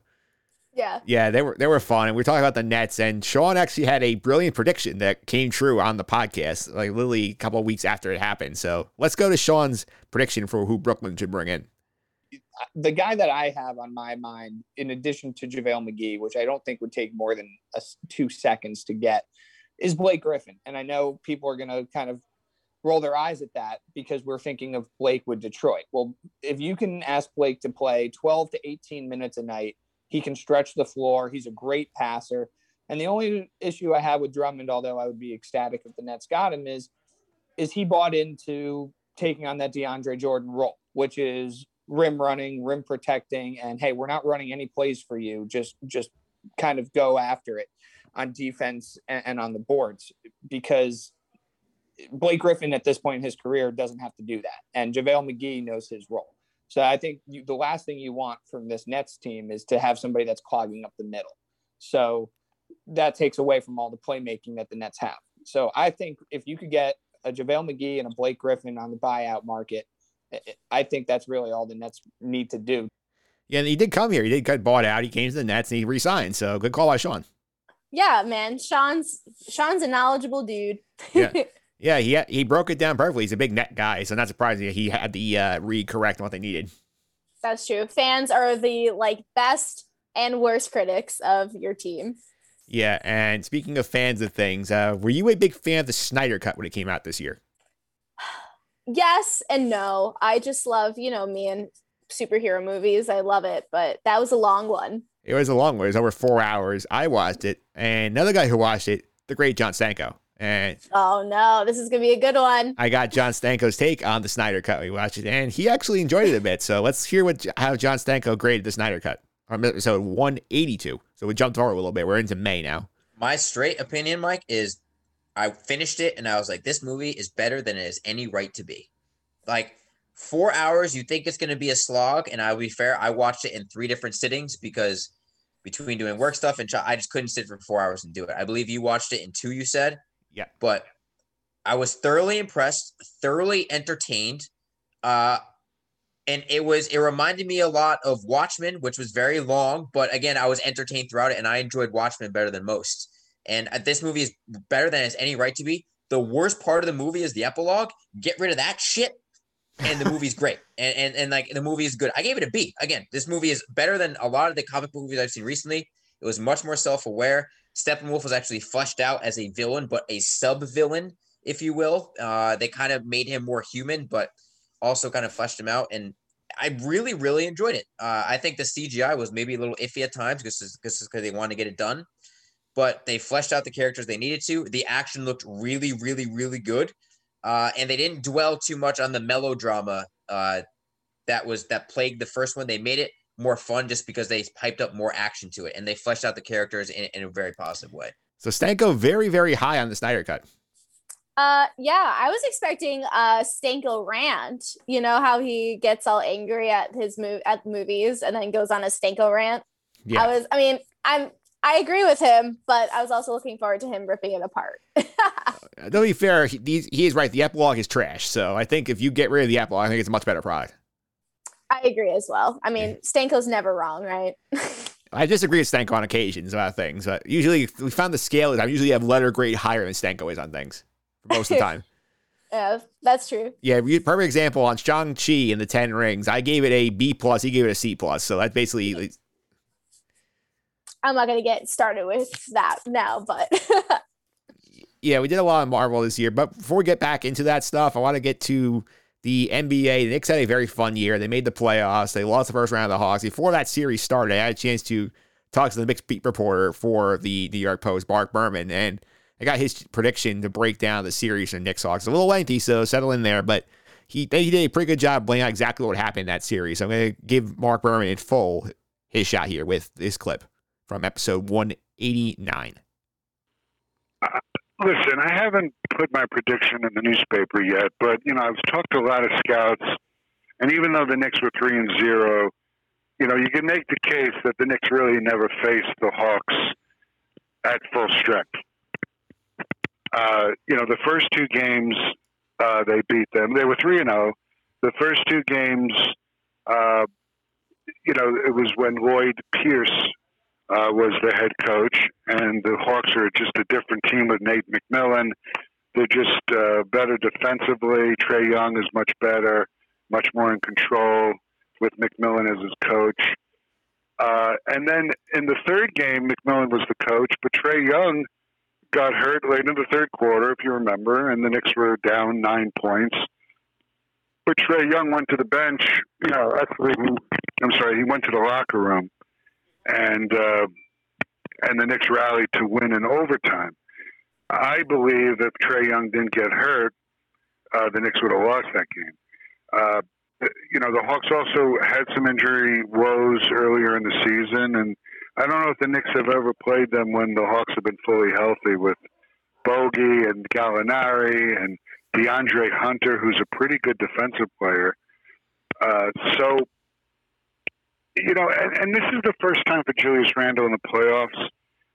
yeah, yeah, they were they were fun. And we are talking about the Nets, and Sean actually had a brilliant prediction that came true on the podcast, like literally a couple of weeks after it happened. So let's go to Sean's prediction for who Brooklyn should bring in. Uh, the guy that I have on my mind, in addition to JaVale McGee, which I don't think would take more than a s two seconds to get, is Blake Griffin. And I know people are going to kind of roll their eyes at that because we're thinking of Blake with Detroit. Well, if you can ask Blake to play 12 to 18 minutes a night, he can stretch the floor. He's a great passer. And the only issue I have with Drummond, although I would be ecstatic if the Nets got him, is is he bought into taking on that DeAndre Jordan role, which is rim running, rim protecting, and hey, we're not running any plays for you. Just just kind of go after it on defense and, and on the boards because Blake Griffin at this point in his career doesn't have to do that, and JaVale McGee knows his role. So I think you, the last thing you want from this Nets team is to have somebody that's clogging up the middle. So that takes away from all the playmaking that the Nets have. So I think if you could get a JaVale McGee and a Blake Griffin on the buyout market, I- I think that's really all the Nets need to do. Yeah, and he did come here. He did get bought out. He came to the Nets and he resigned. So good call by Sean. yeah, man. Sean's Sean's a knowledgeable dude. Yeah. Yeah, he he broke it down perfectly. He's a big net guy, so not surprising that he had the uh, read correct on what they needed. That's true. Fans are the like best and worst critics of your team. Yeah, and speaking of fans of things, uh, were you a big fan of the Snyder Cut when it came out this year? Yes and no. I just love, you know, me and superhero movies. I love it, but that was a long one. It was a long one. It was over four hours. I watched it, and another guy who watched it, the great John Stanko. And Oh no, this is gonna be a good one. I got John Stanko's take on the Snyder Cut. We watched it, and he actually enjoyed it a bit. So let's hear what how John Stanko graded the Snyder Cut. On episode 182. So we jumped forward a little bit. We're into May now. My straight opinion, Mike, is I finished it and I was like, this movie is better than it has any right to be. Like four hours, you think it's going to be a slog. And I'll be fair, I watched it in three different sittings because between doing work stuff and ch- I just couldn't sit for four hours and do it. I believe you watched it in two, you said. Yeah. But I was thoroughly impressed, thoroughly entertained. Uh, and it was it reminded me a lot of Watchmen, which was very long, but again, I was entertained throughout it, and I enjoyed Watchmen better than most. And uh, this movie is better than it has any right to be. The worst part of the movie is the epilogue. Get rid of that shit, and the movie's great. And and and like the movie is good. I gave it a B. Again, this movie is better than a lot of the comic book movies I've seen recently. It was much more self-aware. Steppenwolf was actually fleshed out as a villain, but a sub-villain, if you will. Uh, they kind of made him more human, but also kind of fleshed him out. And I really, really enjoyed it. Uh, I think the CGI was maybe a little iffy at times because because they wanted to get it done, but they fleshed out the characters they needed to. The action looked really, really, really good, uh, and they didn't dwell too much on the melodrama uh, that was that plagued the first one. They made it more fun just because they piped up more action to it, and they fleshed out the characters in, in a very positive way. So Stanko very, very high on the Snyder Cut. Uh yeah, I was expecting a Stanko rant. You know how he gets all angry at his move at movies and then goes on a Stanko rant. Yeah. I was I mean, I'm I agree with him, but I was also looking forward to him ripping it apart. Uh, To be fair, he, he's- he is right. The epilogue is trash. So I think if you get rid of the epilogue, I think it's a much better product. I agree as well. I mean, Stanko's never wrong, right? I disagree with Stanko on occasions about things, but usually we found the scale is I usually have letter grade higher than Stanko is on things most of the time. yeah, that's true. Yeah, perfect example on Shang Chi and the Ten Rings. I gave it a B plus. He gave it a C plus. So that's basically I'm not gonna get started with that now, but yeah. We did a lot of Marvel this year, but before we get back into that stuff, I want to get to the NBA. The Knicks had a very fun year. They made the playoffs. They lost the first round of the Hawks. Before that series started, I had a chance to talk to the mixed beat reporter for the New York Post, Mark Berman, and I got his prediction to break down the series from Knicks Hawks. A little lengthy, so settle in there, but he, he did a pretty good job laying out exactly what happened in that series. I'm going to give Mark Berman in full his shot here with this clip from episode 189. Listen, I haven't put my prediction in the newspaper yet, but you know I've talked to a lot of scouts, and even though the Knicks were three and zero, you know you can make the case that the Knicks really never faced the Hawks at full strength. Uh, you know, the first two games uh, they beat them. They were three and zero. The first two games, uh, you know, it was when Lloyd Pierce uh, was the head coach, and the Hawks are just a different team with Nate McMillan. They're just uh, better defensively. Trae Young is much better, much more in control with McMillan as his coach. Uh, and then in the third game, McMillan was the coach, but Trae Young got hurt late in the third quarter, if you remember, and the Knicks were down nine points. But Trae Young went to the bench. You know, actually, I'm sorry, he went to the locker room, and uh, and the Knicks rallied to win in overtime. I believe if Trae Young didn't get hurt, uh, the Knicks would have lost that game. Uh, you know, the Hawks also had some injury woes earlier in the season, and I don't know if the Knicks have ever played them when the Hawks have been fully healthy with Bogi and Gallinari and DeAndre Hunter, who's a pretty good defensive player. Uh, so, you know, and, and this is the first time for Julius Randle in the playoffs.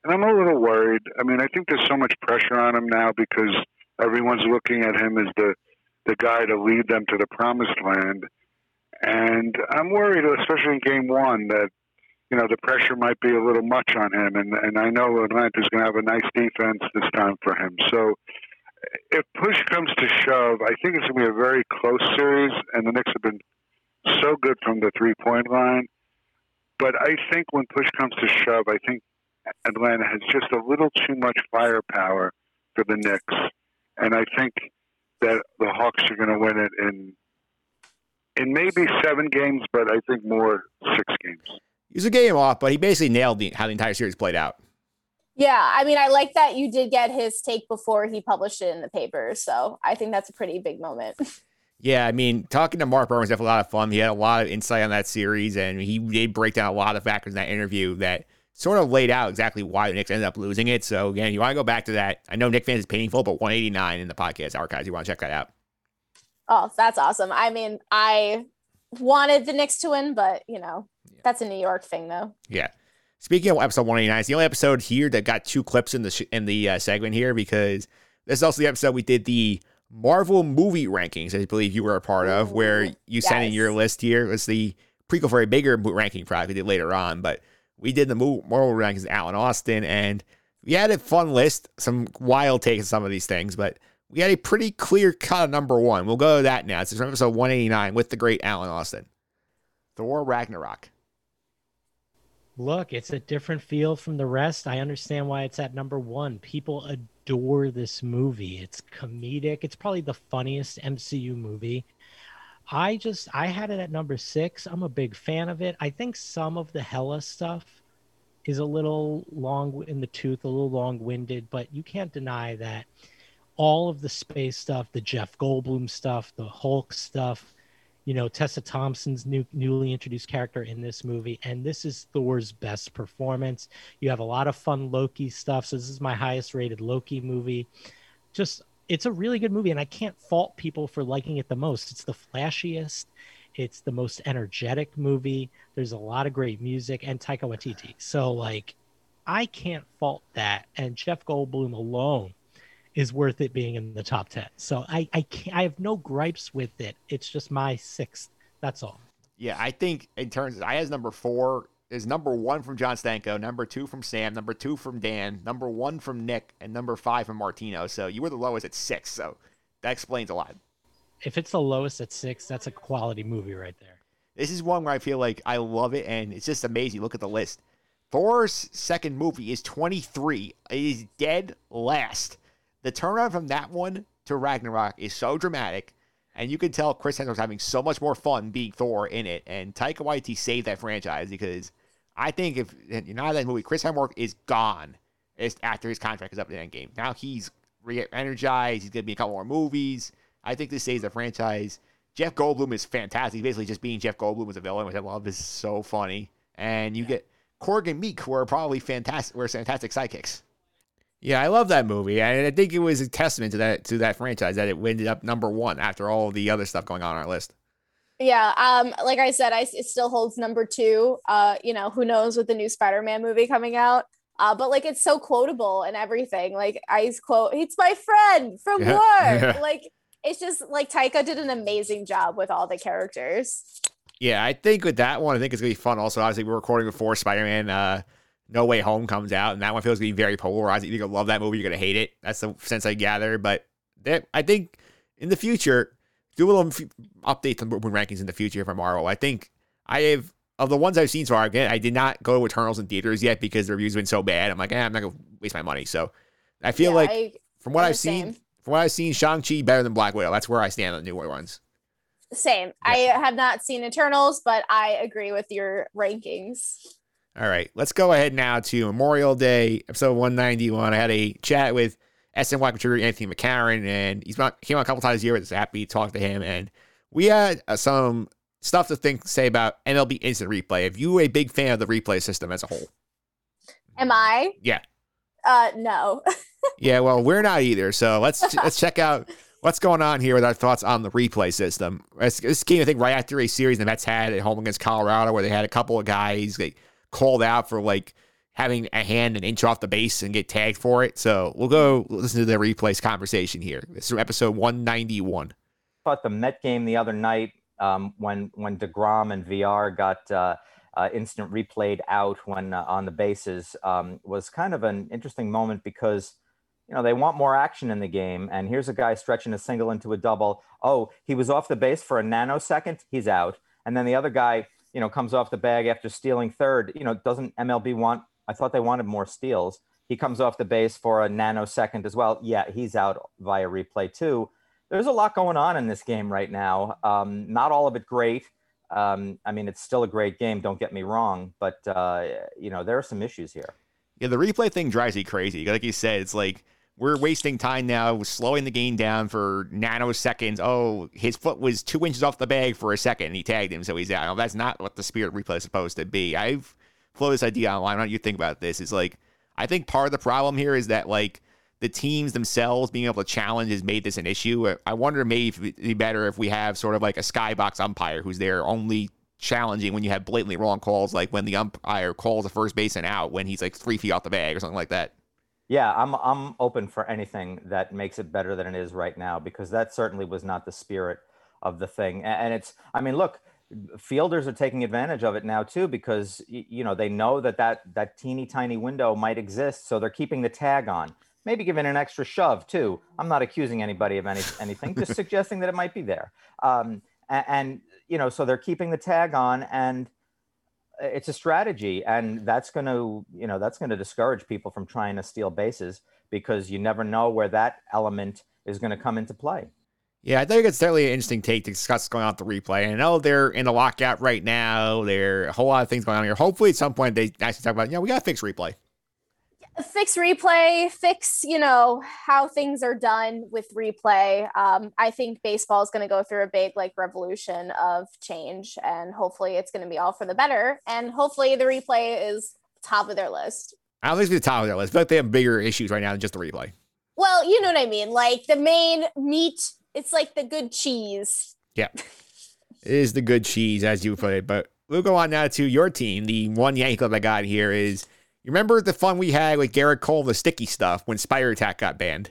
And I'm a little worried. I mean, I think there's so much pressure on him now because everyone's looking at him as the the guy to lead them to the promised land. And I'm worried, especially in game one, that you know, the pressure might be a little much on him. And, and I know Atlanta's going to have a nice defense this time for him. So if push comes to shove, I think it's going to be a very close series. And the Knicks have been so good from the three point line. But I think when push comes to shove, I think Atlanta has just a little too much firepower for the Knicks. And I think that the Hawks are going to win it in in maybe seven games, but I think more six games. He's a game off, but he basically nailed the, how the entire series played out. Yeah, I mean, I like that you did get his take before he published it in the paper. So I think that's a pretty big moment. Yeah, I mean, talking to Mark Berman was definitely a lot of fun. He had a lot of insight on that series, and he did break down a lot of factors in that interview that sort of laid out exactly why the Knicks ended up losing it. So again, you want to go back to that. I know Nick fans is painful, but 189 in the podcast archives. You want to check that out. Oh, that's awesome. I mean, I wanted the Knicks to win, but you know, that's a New York thing, though. Yeah. Speaking of episode 189, it's the only episode here that got two clips in the sh- in the uh, segment here because this is also the episode we did the Marvel movie rankings. I believe you were a part of, where you yes. sent in your list here. It was the prequel for a bigger ranking product we did later on, but we did the Marvel rankings. Alan Austin, and we had a fun list, some wild takes on some of these things, but we had a pretty clear cut of number one. We'll go to that now. It's episode 189 with the great Alan Austin. Thor Ragnarok look, it's a different feel from the rest. I understand why it's at number one. People adore this movie. It's comedic. It's probably the funniest MCU movie. I just I had it at number six. I'm a big fan of it. I think some of the Hela stuff is a little long in the tooth, a little long winded, but you can't deny that all of the space stuff, the Jeff Goldblum stuff, the Hulk stuff, you know Tessa Thompson's new newly introduced character in this movie, and this is Thor's best performance. You have a lot of fun Loki stuff, so this is my highest rated Loki movie. Just it's a really good movie, and I can't fault people for liking it the most. It's the flashiest, it's the most energetic movie. There's a lot of great music and Taika Waititi, so like I can't fault that. And Jeff Goldblum alone is worth it being in the top 10. So I I can't, I have no gripes with it. It's just my sixth. That's all. Yeah, I think in terms of, I has number four is number one from John Stanko, number two from Sam, number two from Dan, number one from Nick, and number five from Martino. So you were the lowest at six. So that explains a lot. If it's the lowest at six, that's a quality movie right there. This is one where I feel like I love it, and it's just amazing. Look at the list. Thor's second movie is 23. It is dead last the turnaround from that one to Ragnarok is so dramatic, and you can tell Chris Hemsworth's having so much more fun being Thor in it. And Taika Waititi saved that franchise because I think if you're not that movie, Chris Hemsworth is gone after his contract is up in the end game. Now he's re-energized. He's gonna be in a couple more movies. I think this saves the franchise. Jeff Goldblum is fantastic. He's basically just being Jeff Goldblum as a villain, which I love. This is so funny. And you get Korg and Miek, who are probably fantastic. Were fantastic sidekicks. Yeah, I love that movie, and I think it was a testament to that to that franchise that it ended up number one after all the other stuff going on on our list. Yeah, um, like I said, I it still holds number two. Uh, you know, who knows with the new Spider-Man movie coming out? Uh, but like it's so quotable and everything. Like I quote, "It's my friend from Yeah. work." Like it's just like Taika did an amazing job with all the characters. Yeah, I think with that one, I think it's gonna be fun. Also, obviously, we're recording before Spider-Man uh, No Way Home comes out, and that one feels gonna be very polarized. You're gonna love that movie, you're gonna hate it. That's the sense I gather. But that, I think in the future, do a little f- update on movie rankings in the future for Marvel. I think I have of the ones I've seen so far. Again, I did not go to Eternals in theaters yet because the reviews have been so bad. I'm like, eh, I'm not gonna waste my money. So I feel Yeah, like I- from what I've seen, same. from what I've seen, Shang Chi better than Black Widow. That's where I stand on the newer ones. Same. I have not seen Eternals, but I agree with your rankings. All right, let's go ahead now to Memorial Day, episode 191. I had a chat with SNY contributor Anthony McCarron, and he's not, came on a couple times a year. It's happy to talk to him, and we had uh, some stuff to think say about MLB Instant Replay. If you a big fan of the replay system as a whole, Am I? yeah, Uh, no. yeah. Well, we're not either. So let's let's check out what's going on here with our thoughts on the replay system. This, came, I think, right after a series the Mets had at home against Colorado, where they had a couple of guys they called out for like having a hand an inch off the base and get tagged for it. So we'll go listen to the replays conversation here. This is episode 191. thought the Met game the other night um, when when Degrom and Villar got uh, uh, instant replayed out when uh, on the bases um, was kind of an interesting moment because you know they want more action in the game and here's a guy stretching a single into a double. Oh, he was off the base for a nanosecond. He's out, and then the other guy you know comes off the bag after stealing third. You know doesn't MLB want? I thought they wanted more steals. He comes off the base for a nanosecond as well. Yeah, he's out via replay too there's a lot going on in this game right now. Um, not all of it great. Um, I mean, it's still a great game. Don't get me wrong, but uh, you know there are some issues here. Yeah, the replay thing drives me crazy. Like you said, it's like we're wasting time now, slowing the game down for nanoseconds. Oh, his foot was two inches off the bag for a second, and he tagged him, so he's out. No, that's not what the spirit replay is supposed to be. I've floated this idea online. What don't you think about this? Is like, I think part of the problem here is that like the teams themselves being able to challenge has made this an issue. I wonder maybe if it'd be better if we have sort of like a skybox umpire who's there only challenging when you have blatantly wrong calls, like when the umpire calls a first baseman out when he's like three feet off the bag or something like that. Yeah, I'm I'm open for anything that makes it better than it is right now because that certainly was not the spirit of the thing. And it's I mean, look, fielders are taking advantage of it now too because you know they know that that that teeny tiny window might exist, so they're keeping the tag on. Maybe giving an extra shove too. I'm not accusing anybody of any anything, just suggesting that it might be there. Um, a- and, you know, so they're keeping the tag on, and it's a strategy, and that's going to you know that's going to discourage people from trying to steal bases because you never know where that element is going to come into play. Yeah, I think it's certainly an interesting take to discuss going with the replay. And I know they're in the lockout right now. There are a whole lot of things going on here. Hopefully, at some point, they actually talk about, yeah, we got to fix replay. Fix replay, fix, you know, how things are done with replay. Um, I think baseball is going to go through a big like revolution of change and hopefully it's going to be all for the better. And hopefully the replay is top of their list. I don't think it's the top of their list, but they have bigger issues right now than just the replay. Well, you know what I mean? Like the main meat, it's like the good cheese. Yeah. it is the good cheese, as you put it. But we'll go on now to your team. The one Yankee club I got here is you remember the fun we had with Gerrit Cole, the sticky stuff, when Spider Tack got banned?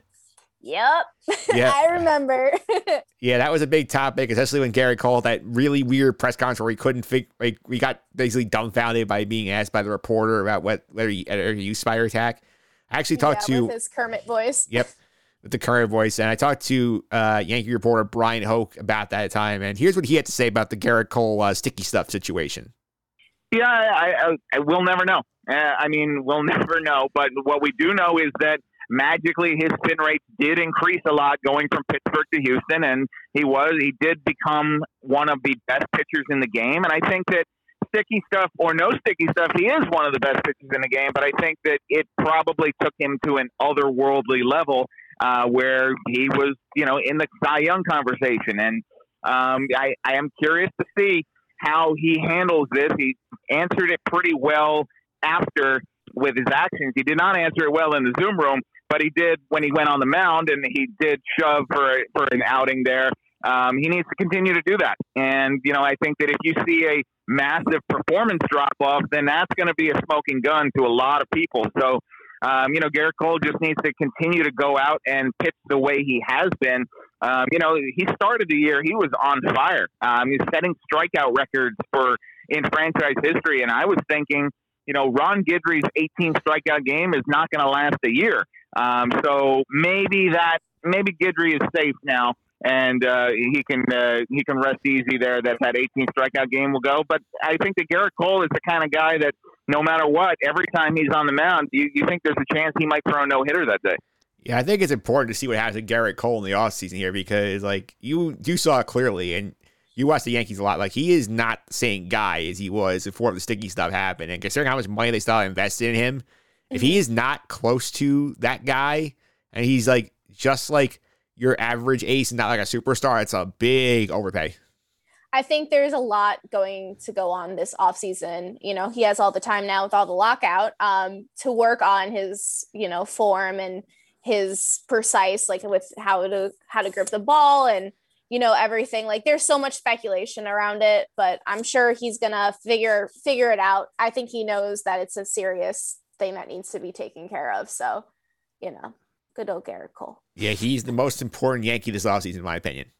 Yep. Yeah. I remember. Yeah, that was a big topic, especially when Gerrit Cole that really weird press conference where he couldn't fig- like we got basically dumbfounded by being asked by the reporter about what whether he, whether he used Spider Tack. I actually talked yeah, to with his Kermit voice. Yep. With the Kermit voice. And I talked to uh, Yankee reporter Bryan Hoch about that time. And here's what he had to say about the Gerrit Cole uh, sticky stuff situation. Yeah, I, I, I we'll never know. Uh, I mean, we'll never know. But what we do know is that magically his spin rates did increase a lot going from Pittsburgh to Houston, and he was he did become one of the best pitchers in the game. And I think that sticky stuff or no sticky stuff, he is one of the best pitchers in the game. But I think that it probably took him to an otherworldly level uh, where he was, you know, in the Cy Young conversation. And um, I, I am curious to see how he handles this. He answered it pretty well after with his actions. He did not answer it well in the Zoom room, but he did when he went on the mound and he did shove for for an outing there. Um, he needs to continue to do that. And you know, I think that if you see a massive performance drop off, then that's going to be a smoking gun to a lot of people. So. Um, you know, Gerrit Cole just needs to continue to go out and pitch the way he has been. Um, you know, he started the year, he was on fire. Um, he's setting strikeout records for in franchise history. And I was thinking, you know, Ron Guidry's 18 strikeout game is not going to last a year. Um, so maybe that maybe Guidry is safe now, and uh, he can uh, he can rest easy there. That that 18 strikeout game will go. But I think that Gerrit Cole is the kind of guy that no matter what, every time he's on the mound, you, you think there's a chance he might throw a no hitter that day. Yeah, I think it's important to see what happens to Gerrit Cole in the offseason here because, like, you you saw it clearly, and you watch the Yankees a lot. Like, he is not the same guy as he was before the sticky stuff happened. And considering how much money they still invested in him, if he mhm. is not close to that guy, and he's like just like your average ace and not like a superstar, it's a big overpay. I think there's a lot going to go on this offseason. You know, he has all the time now with all the lockout um, to work on his, you know, form and his precise, like with how to how to grip the ball and you know everything. Like there's so much speculation around it, but I'm sure he's gonna figure figure it out. I think he knows that it's a serious thing that needs to be taken care of. So, you know, good old Gerrit Cole. Yeah, he's the most important Yankee this offseason, in my opinion.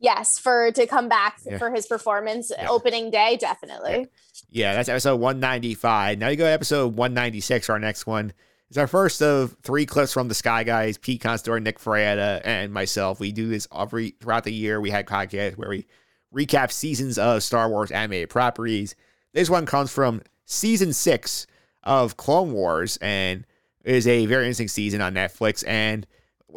Yes, for to come back Yeah. for his performance Yeah. opening day, definitely. Yeah, that's episode 195. Now you go to episode 196, our next one. It's our first of three clips from the Sky Guys, Pete Constore, Nick Frietta, and myself. We do this every throughout the year. We had podcasts where we recap seasons of Star Wars animated properties. This one comes from season six of Clone Wars and is a very interesting season on Netflix. And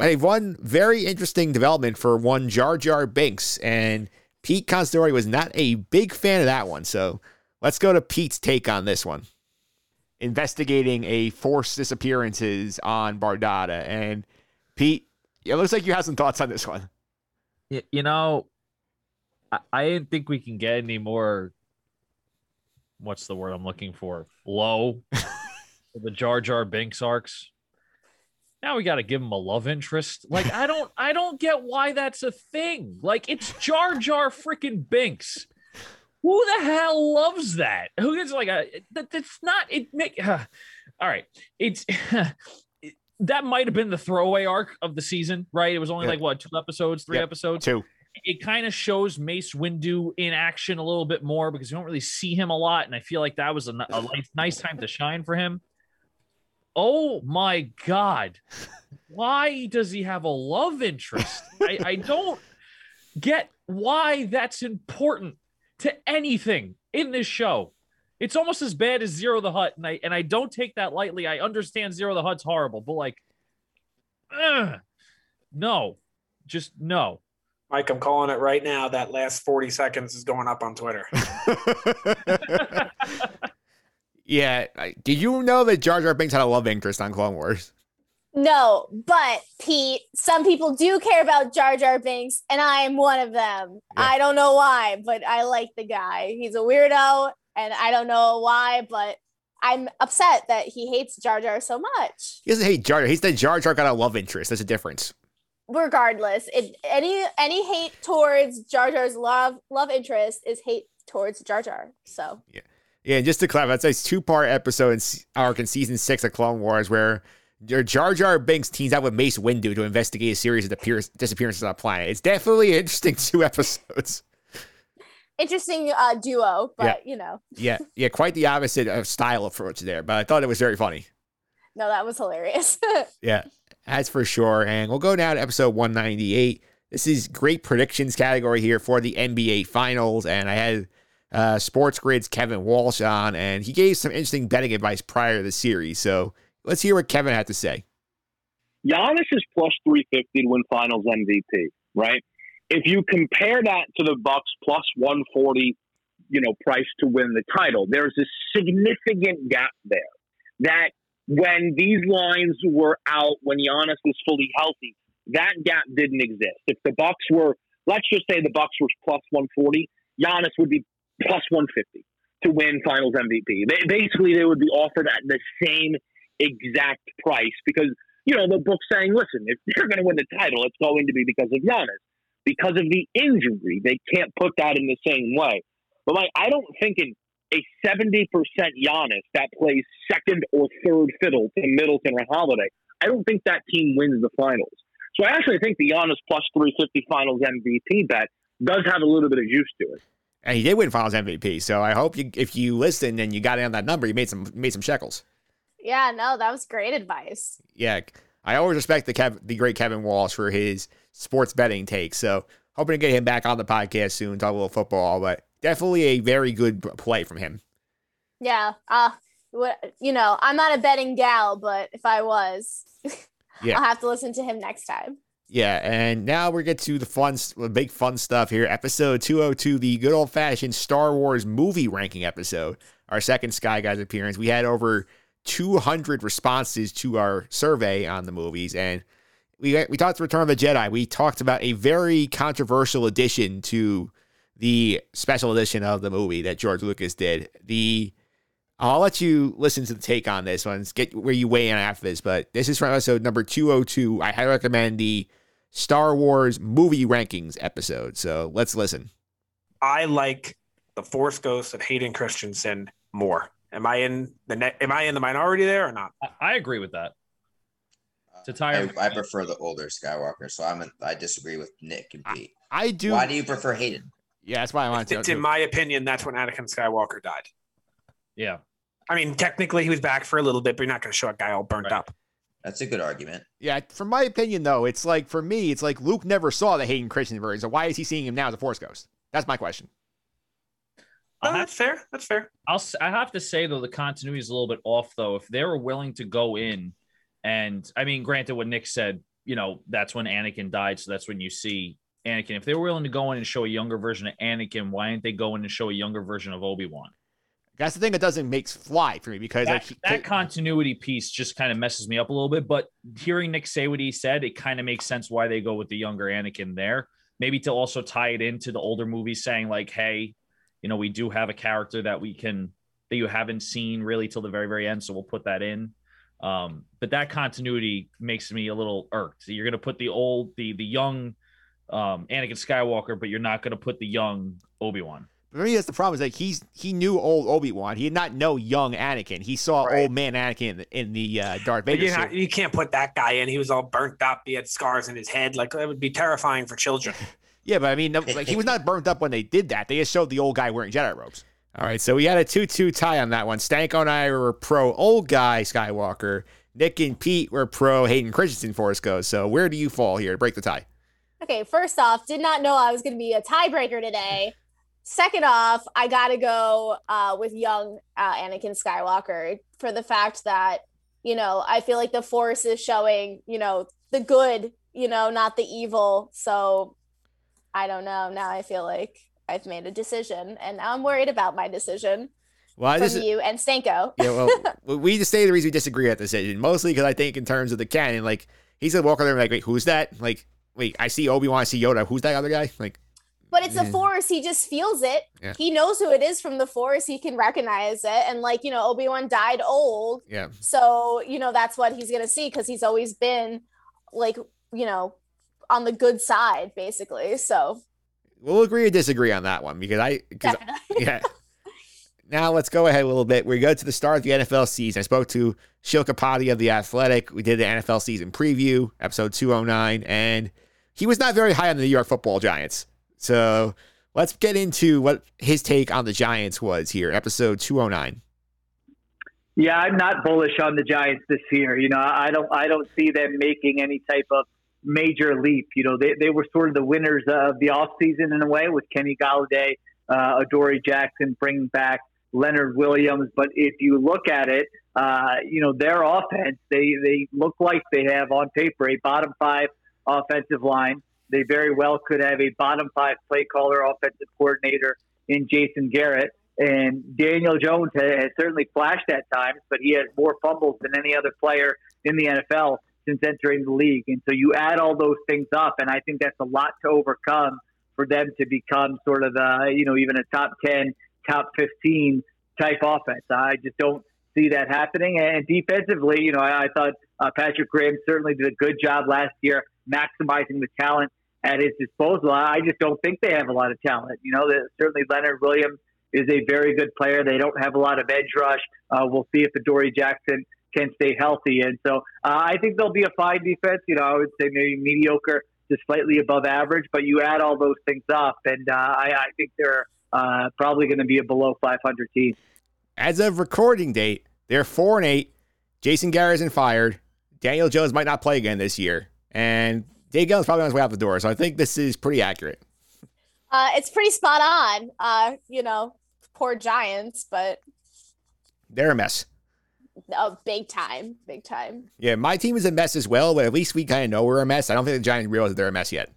a one very interesting development for one Jar Jar Binks. And Pete Constore was not a big fan of that one. So let's go to Pete's take on this one. Investigating a forced disappearances on Bardotta. And Pete, it looks like you have some thoughts on this one. You know, I, I didn't think we can get any more. What's the word I'm looking for? Low. the Jar Jar Binks arcs. Now we got to give him a love interest. Like I don't, I don't get why that's a thing. Like it's Jar Jar freaking Binks. Who the hell loves that? Who gets like a that, that's not it make all right. It's that might have been the throwaway arc of the season, right? It was only Yeah. like what two episodes, three Yep, episodes. Two. It kind of shows Mace Windu in action a little bit more because you don't really see him a lot, and I feel like that was a, nice- nice time to shine for him. Oh my god, why does he have a love interest? I, I don't get why that's important to anything in this show. It's almost as bad as Ziro the Hutt, and I and I don't take that lightly. I understand Ziro the Hutt's horrible, but like, ugh, no, just no. Mike, I'm calling it right now. That last 40 seconds is going up on Twitter. Yeah. Did you know that Jar Jar Binks had a love interest on Clone Wars? No, but Pete, some people do care about Jar Jar Binks, and I am one of them. I don't know why, but I like the guy. He's a weirdo, and I don't know why, but I'm upset that he hates Jar Jar so much. He doesn't hate Jar Jar. He's the Jar Jar got a love interest. There's a difference. Regardless, it, any any hate towards Jar Jar's love love interest is hate towards Jar Jar. So Yeah, and just to clarify, it's a two part episode in arc in season six of Clone Wars where Jar Jar Binks teams up with Mace Windu to investigate a series of disappear- disappearances on a planet. It's definitely an interesting two episodes. interesting uh, duo, but you know, Yeah, yeah, quite the opposite of style approach there, but I thought it was very funny. no, that was hilarious. Yeah, that's for sure. And we'll go now to episode 198. This is great predictions category here for the NBA Finals. And I had uh, SportsGrid's Kevin Walsh on, and he gave some interesting betting advice prior to the series. So let's hear what Kevin had to say. Giannis is plus 350 to win Finals MVP, right? If you compare that to the Bucks plus 140 you know, price to win the title. There's a significant gap there that when these lines were out, when Giannis was fully healthy, that gap didn't exist. If the Bucks were, let's just say the Bucks were plus 140, Giannis would be plus 150 to win Finals MVP. They, basically, they would be offered at the same exact price because you know the book's saying, listen, if they're going to win the title, it's going to be because of Giannis. Because of the injury, they can't put that in the same way. But like, I don't think in a 70% Giannis that plays second or third fiddle to Middleton or Holiday, I don't think that team wins the finals. So I actually think the Giannis plus 350 finals MVP bet does have a little bit of juice to it. And he did win Finals MVP, so I hope you, if you listened and you got in on that number, you made some made some shekels. Yeah, no, that was great advice. Yeah, I always respect the Kev, the great Kevin Walsh for his sports betting take. So hoping to get him back on the podcast soon, talk a little football. But definitely a very good play from him. Yeah, uh, what you know, I'm not a betting gal, but if I was, Yeah. I'll have to listen to him next time. Yeah, and now we get to the fun, big fun stuff here. Episode 202, the good old fashioned Star Wars movie ranking episode. Our second Sky Guys appearance. We had over 200 responses to our survey on the movies, and we we talked Return of the Jedi. We talked about a very controversial addition to the special edition of the movie that George Lucas did. The I'll let you listen to the take on this one, get where you weigh in after this, but this is from episode number 202. I highly recommend the Star Wars movie rankings episode. So let's listen. I like the Force Ghost of Hayden Christensen more. Am I in the ne- Am I in the minority there or not? I agree with that. Uh, to tie I, I prefer the older Skywalker, so I'm in, I disagree with Nick and Pete. I do. Why do you prefer Hayden? Yeah, that's why I wanted to. It's in my opinion, that's when Anakin Skywalker died. Yeah. I mean, technically he was back for a little bit, but you're not going to show a guy all burnt up. That's a good argument. Yeah, from my opinion, though, it's like for me, it's like Luke never saw the Hayden Christensen version. So why is he seeing him now as a Force Ghost? That's my question. Oh, that's fair. That's fair. I'll I have to say though the continuity is a little bit off though. If they were willing to go in, and I mean, granted, what Nick said, you know, that's when Anakin died, so that's when you see Anakin. If they were willing to go in and show a younger version of Anakin, why didn't they go in and show a younger version of Obi Wan? That's the thing that doesn't make fly for me because That, like he- that continuity piece just kind of messes me up a little bit. But hearing Nick say what he said, it kind of makes sense why they go with the younger Anakin there. Maybe to also tie it into the older movies, saying like, "Hey, you know, we do have a character that we can that you haven't seen really till the very very end, so we'll put that in." Um, but that continuity makes me a little irked. So you're gonna put the old, the the young um, Anakin Skywalker, but you're not gonna put the young Obi Wan. For me that's the problem is like he's he knew old Obi Wan. He did not know young Anakin. He saw old man Anakin in the, in the uh, Darth Vader you, suit. you can't put that guy in. He was all burnt up. He had scars in his head. Like that would be terrifying for children. Yeah, but I mean, like he was not burnt up when they did that. They just showed the old guy wearing Jedi robes. All right, so we had a two-two tie on that one. Stanko and I were pro old guy Skywalker. Nick and Pete were pro Hayden Christensen Force Ghost. So where do you fall here to break the tie? Okay, first off, did not know I was going to be a tiebreaker today. Second off, I got to go uh, with young uh, Anakin Skywalker for the fact that, you know, I feel like the Force is showing, you know, the good, you know, not the evil. So I don't know. Now I feel like I've made a decision and now I'm worried about my decision Well, from this you and Stanko. yeah, well, we just say the reason we disagree at the decision, mostly because I think in terms of the canon, like he's gonna walk over there and like, wait, who's that? Like, wait, I see Obi Wan, I see Yoda. Who's that other guy? Like, But it's a Yeah. force. He just feels it. Yeah. He knows who it is from the force. He can recognize it. And like, you know, Obi-Wan died old. yeah. So, you know, that's what he's gonna see because he's always been like, you know, on the good side, basically. So We'll agree or disagree on that one because I, cause, yeah. Now let's go ahead a little bit. We go to the start of the NFL season. I spoke to Sheil Kapadia of the Athletic. We did the NFL season preview, episode 209, and he was not very high on the New York Football Giants. So let's get into what his take on the Giants was here, episode 209. Yeah, I'm not bullish on the Giants this year. You know, I don't I don't see them making any type of major leap. You know, they, they were sort of the winners of the offseason in a way with Kenny Golladay, uh, Adoree Jackson bringing back Leonard Williams. But if you look at it, uh, you know, their offense, they, they look like they have on paper a bottom five offensive line. They very well could have a bottom five play caller, offensive coordinator in Jason Garrett. And Daniel Jones has certainly flashed at times, but he has more fumbles than any other player in the NFL since entering the league. And so you add all those things up, and I think that's a lot to overcome for them to become sort of the, you know, even a top 10, top 15 type offense. I just don't see that happening. And defensively, you know, I, I thought uh, Patrick Graham certainly did a good job last year maximizing the talent at his disposal. I just don't think they have a lot of talent. You know, certainly Leonard Williams is a very good player. They don't have a lot of edge rush. Uh, we'll see if Adoree Jackson can stay healthy. And so uh, I think they'll be a fine defense. You know, I would say maybe mediocre to slightly above average, but you add all those things up, and uh, I, I, think they're uh, probably going to be a below 500 team. As of recording date, they're four and eight. Jason Garrett's fired. Daniel Jones might not play again this year, and Dave Gettleman's probably on his way out the door. So I think this is pretty accurate. Uh, it's pretty spot on. Uh, you know, poor Giants, but they're a mess. Oh, big time, big time. Yeah, my team is a mess as well, but at least we kind of know we're a mess. I don't think the Giants realize that they're a mess yet.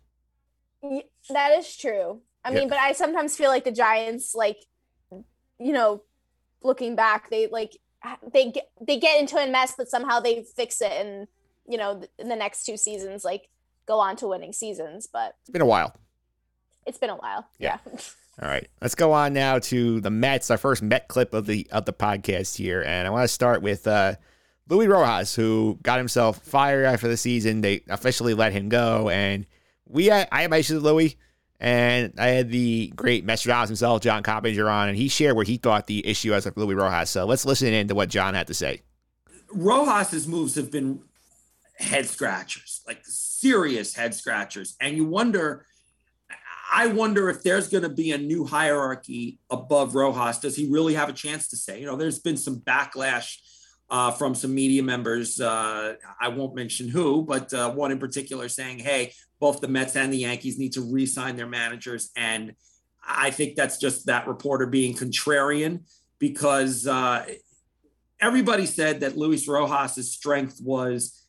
That is true. I mean, but I sometimes feel like the Giants, like, you know, looking back, they like they get they get into a mess, but somehow they fix it, and you know, in the next two seasons, like go on to winning seasons. But it's been a while. It's been a while. Yeah. yeah. All right, let's go on now to the Mets. Our first Met clip of the of the podcast here, and I want to start with uh, Luis Rojas, who got himself fired after the season. They officially let him go, and we I had, I mentioned Louis, and I had the great Metstradamus himself, John Coppinger, on, and he shared what he thought the issue was with Louis Rojas. So let's listen in to what John had to say. Rojas's moves have been head scratchers, like serious head scratchers, and you wonder I wonder if there's going to be a new hierarchy above Rojas. Does he really have a chance to say? You know, there's been some backlash uh, from some media members. Uh, I won't mention who, but uh, one in particular saying, hey, both the Mets and the Yankees need to re sign their managers. And I think that's just that reporter being contrarian because uh, everybody said that Luis Rojas's strength was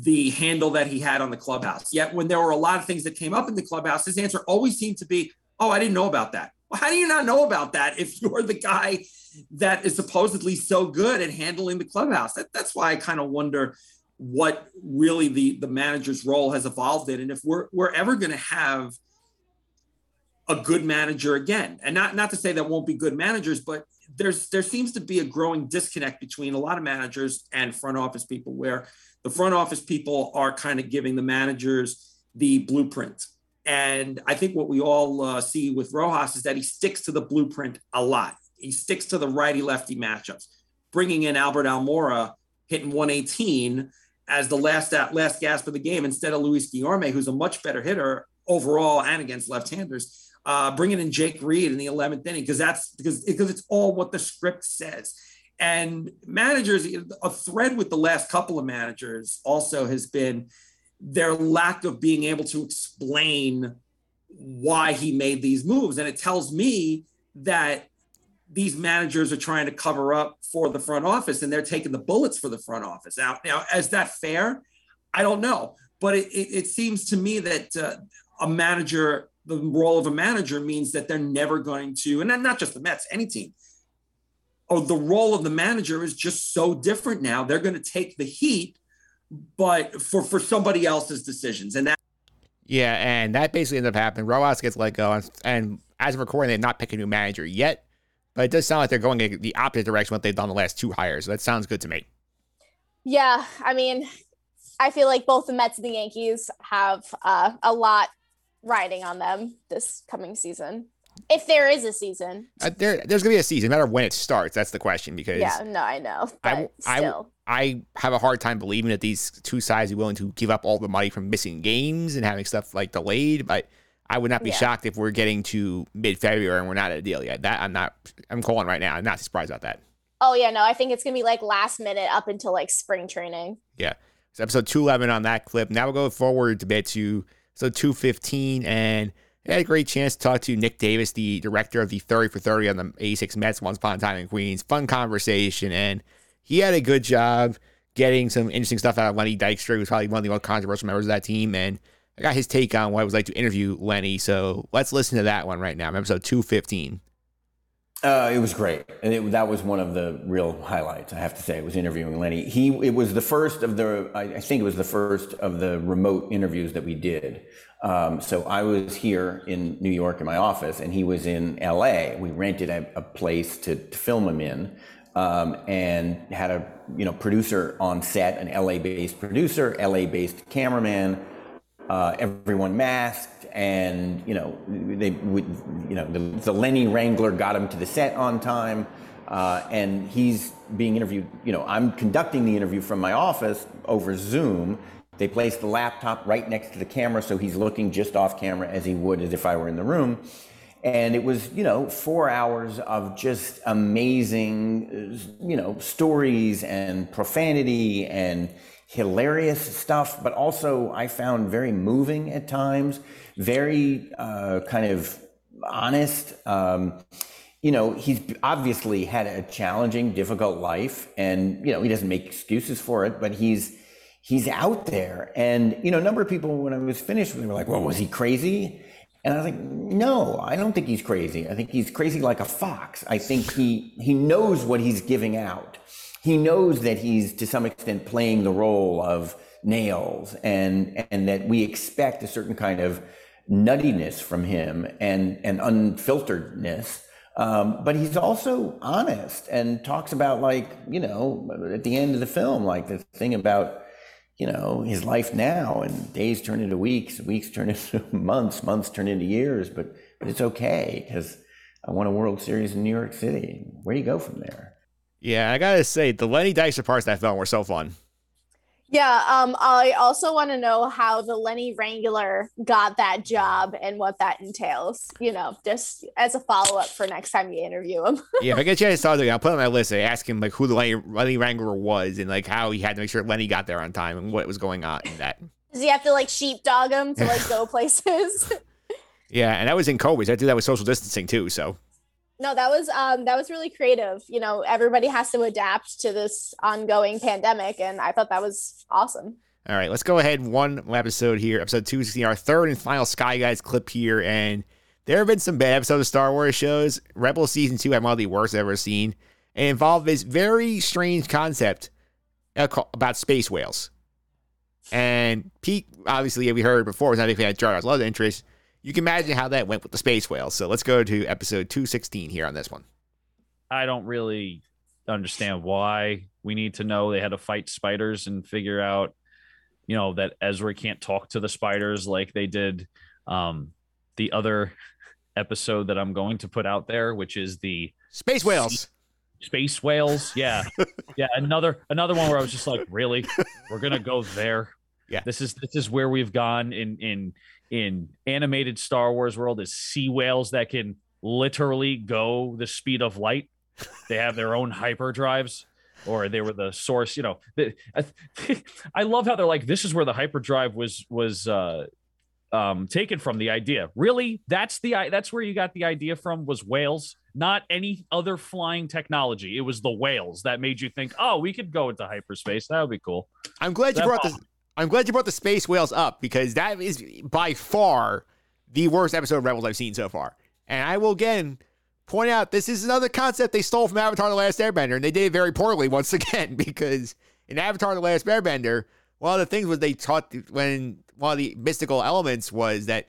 the handle that he had on the clubhouse. Yet when there were a lot of things that came up in the clubhouse, his answer always seemed to be, "Oh, I didn't know about that." Well, how do you not know about that if you're the guy that is supposedly so good at handling the clubhouse? That, that's why I kind of wonder what really the the manager's role has evolved in, and if we're we're ever going to have a good manager again. And not not to say that won't be good managers, but there's there seems to be a growing disconnect between a lot of managers and front office people where the front office people are kind of giving the managers the blueprint. And I think what we all uh, see with Rojas is that he sticks to the blueprint a lot. He sticks to the righty lefty matchups, bringing in Albert Almora hitting 118 as the last last gasp of the game instead of Luis Guillorme, who's a much better hitter overall and against left-handers. Uh, bringing in Jake Reed in the 11th inning because that's because because it's all what the script says. And managers, a thread with the last couple of managers also has been their lack of being able to explain why he made these moves. And it tells me that these managers are trying to cover up for the front office and they're taking the bullets for the front office. Now, now is that fair? I don't know. But it, it, it seems to me that uh, a manager, the role of a manager means that they're never going to, and not just the Mets, any team, oh, the role of the manager is just so different now. They're going to take the heat, but for for somebody else's decisions, and that. Yeah, and that basically ended up happening. Rojas gets let go, and, and as of recording, they've not picked a new manager yet. But it does sound like they're going in the opposite direction what they've done the last two hires. So that sounds good to me. Yeah, I mean, I feel like both the Mets and the Yankees have uh, a lot riding on them this coming season. If there is a season, uh, there, there's gonna be a season, no matter when it starts. That's the question. Because yeah, no, I know, I, I, I have a hard time believing that these two sides are willing to give up all the money from missing games and having stuff like delayed. But I would not be yeah. shocked if we're getting to mid February and we're not at a deal yet. That I'm not. I'm calling right now. I'm not surprised about that. Oh yeah, no, I think it's gonna be like last minute up until like spring training. Yeah, it's episode two eleven on that clip. Now we'll go forward to bit to so two fifteen and I had a great chance to talk to Nick Davis, the director of the 30 for 30 on the 86 Mets once upon a time in Queens. Fun conversation, and he had a good job getting some interesting stuff out of Lenny Dykstra, who's probably one of the most controversial members of that team. And I got his take on what it was like to interview Lenny. So let's listen to that one right now. Episode 215. Uh, it was great, and it, that was one of the real highlights. I have to say, it was interviewing Lenny. He it was the first of the I, I think it was the first of the remote interviews that we did. Um, so I was here in New York in my office, and he was in L.A. We rented a, a place to, to, film him in, um, and had a you know producer on set, an L.A. based producer, L.A. based cameraman, uh, everyone masked and you know they would you know the, the, Lenny Wrangler got him to the set on time, uh, and he's being interviewed. You know, I'm conducting the interview from my office over Zoom. They placed the laptop right next to the camera, so he's looking just off camera as he would as if I were in the room. And it was, you know, four hours of just amazing, you know, stories and profanity and hilarious stuff, but also I found very moving at times very uh, kind of honest. Um, you know, he's obviously had a challenging, difficult life, and you know he doesn't make excuses for it. But he's he's out there, and you know, a number of people when I was finished, they were like, "Well, was he crazy?" And I was like, "No, I don't think he's crazy. I think he's crazy like a fox. I think he he knows what he's giving out. He knows that he's to some extent playing the role of nails, and and that we expect a certain kind of nuttiness from him and and unfilteredness. Um, but he's also honest and talks about like you know at the end of the film like the thing about you know his life now and days turn into weeks weeks turn into months months turn into years but but it's okay because i won a world series in new york city. Where do you go from there? Yeah i gotta say the lenny dykstra parts that film were so fun yeah, um, I also want to know how the Lenny Wrangler got that job and what that entails. You know, just as a follow up for next time you interview him. yeah, if I get a chance to talk to him, I'll put on my list. I ask him like who the Lenny, Lenny Wrangler was and like how he had to make sure Lenny got there on time and what was going on in that. Does he have to like sheepdog him to like go places? yeah, and that was in COVID. I did that with social distancing too. So no that was um that was really creative. You know everybody has to adapt to this ongoing pandemic and i thought that was awesome. All right let's go ahead. One episode here episode 216 our third and final sky guys clip here and there have been some bad episodes of star wars shows. Rebel season 2 i'm one of the worst i've ever seen and involved this very strange concept about space whales. And pete obviously we heard before was not a fan of jar Jar's love interest you can imagine how that went with the space whale. So let's go to episode 216 here on this one. I don't really understand why we need to know they had to fight spiders and figure out, you know, that Ezra can't talk to the spiders like they did um, the other episode that I'm going to put out there, which is the space whales. Space whales, yeah, yeah. Another another one where I was just like, really, we're gonna go there. Yeah, this is this is where we've gone in in in animated Star Wars world is sea whales that can literally go the speed of light. They have their own hyper drives or they were the source. You know, I, I love how they're like, this is where the hyperdrive was was uh, um, taken from. The idea, really, that's the that's where you got the idea from was whales, not any other flying technology. It was the whales that made you think, oh, we could go into hyperspace. That would be cool. I'm glad you brought this. I'm glad you brought the space whales up because that is by far the worst episode of Rebels I've seen so far. And I will again point out this is another concept they stole from Avatar The Last Airbender, and they did it very poorly once again because in Avatar The Last Airbender, one of the things was they taught when one of the mystical elements was that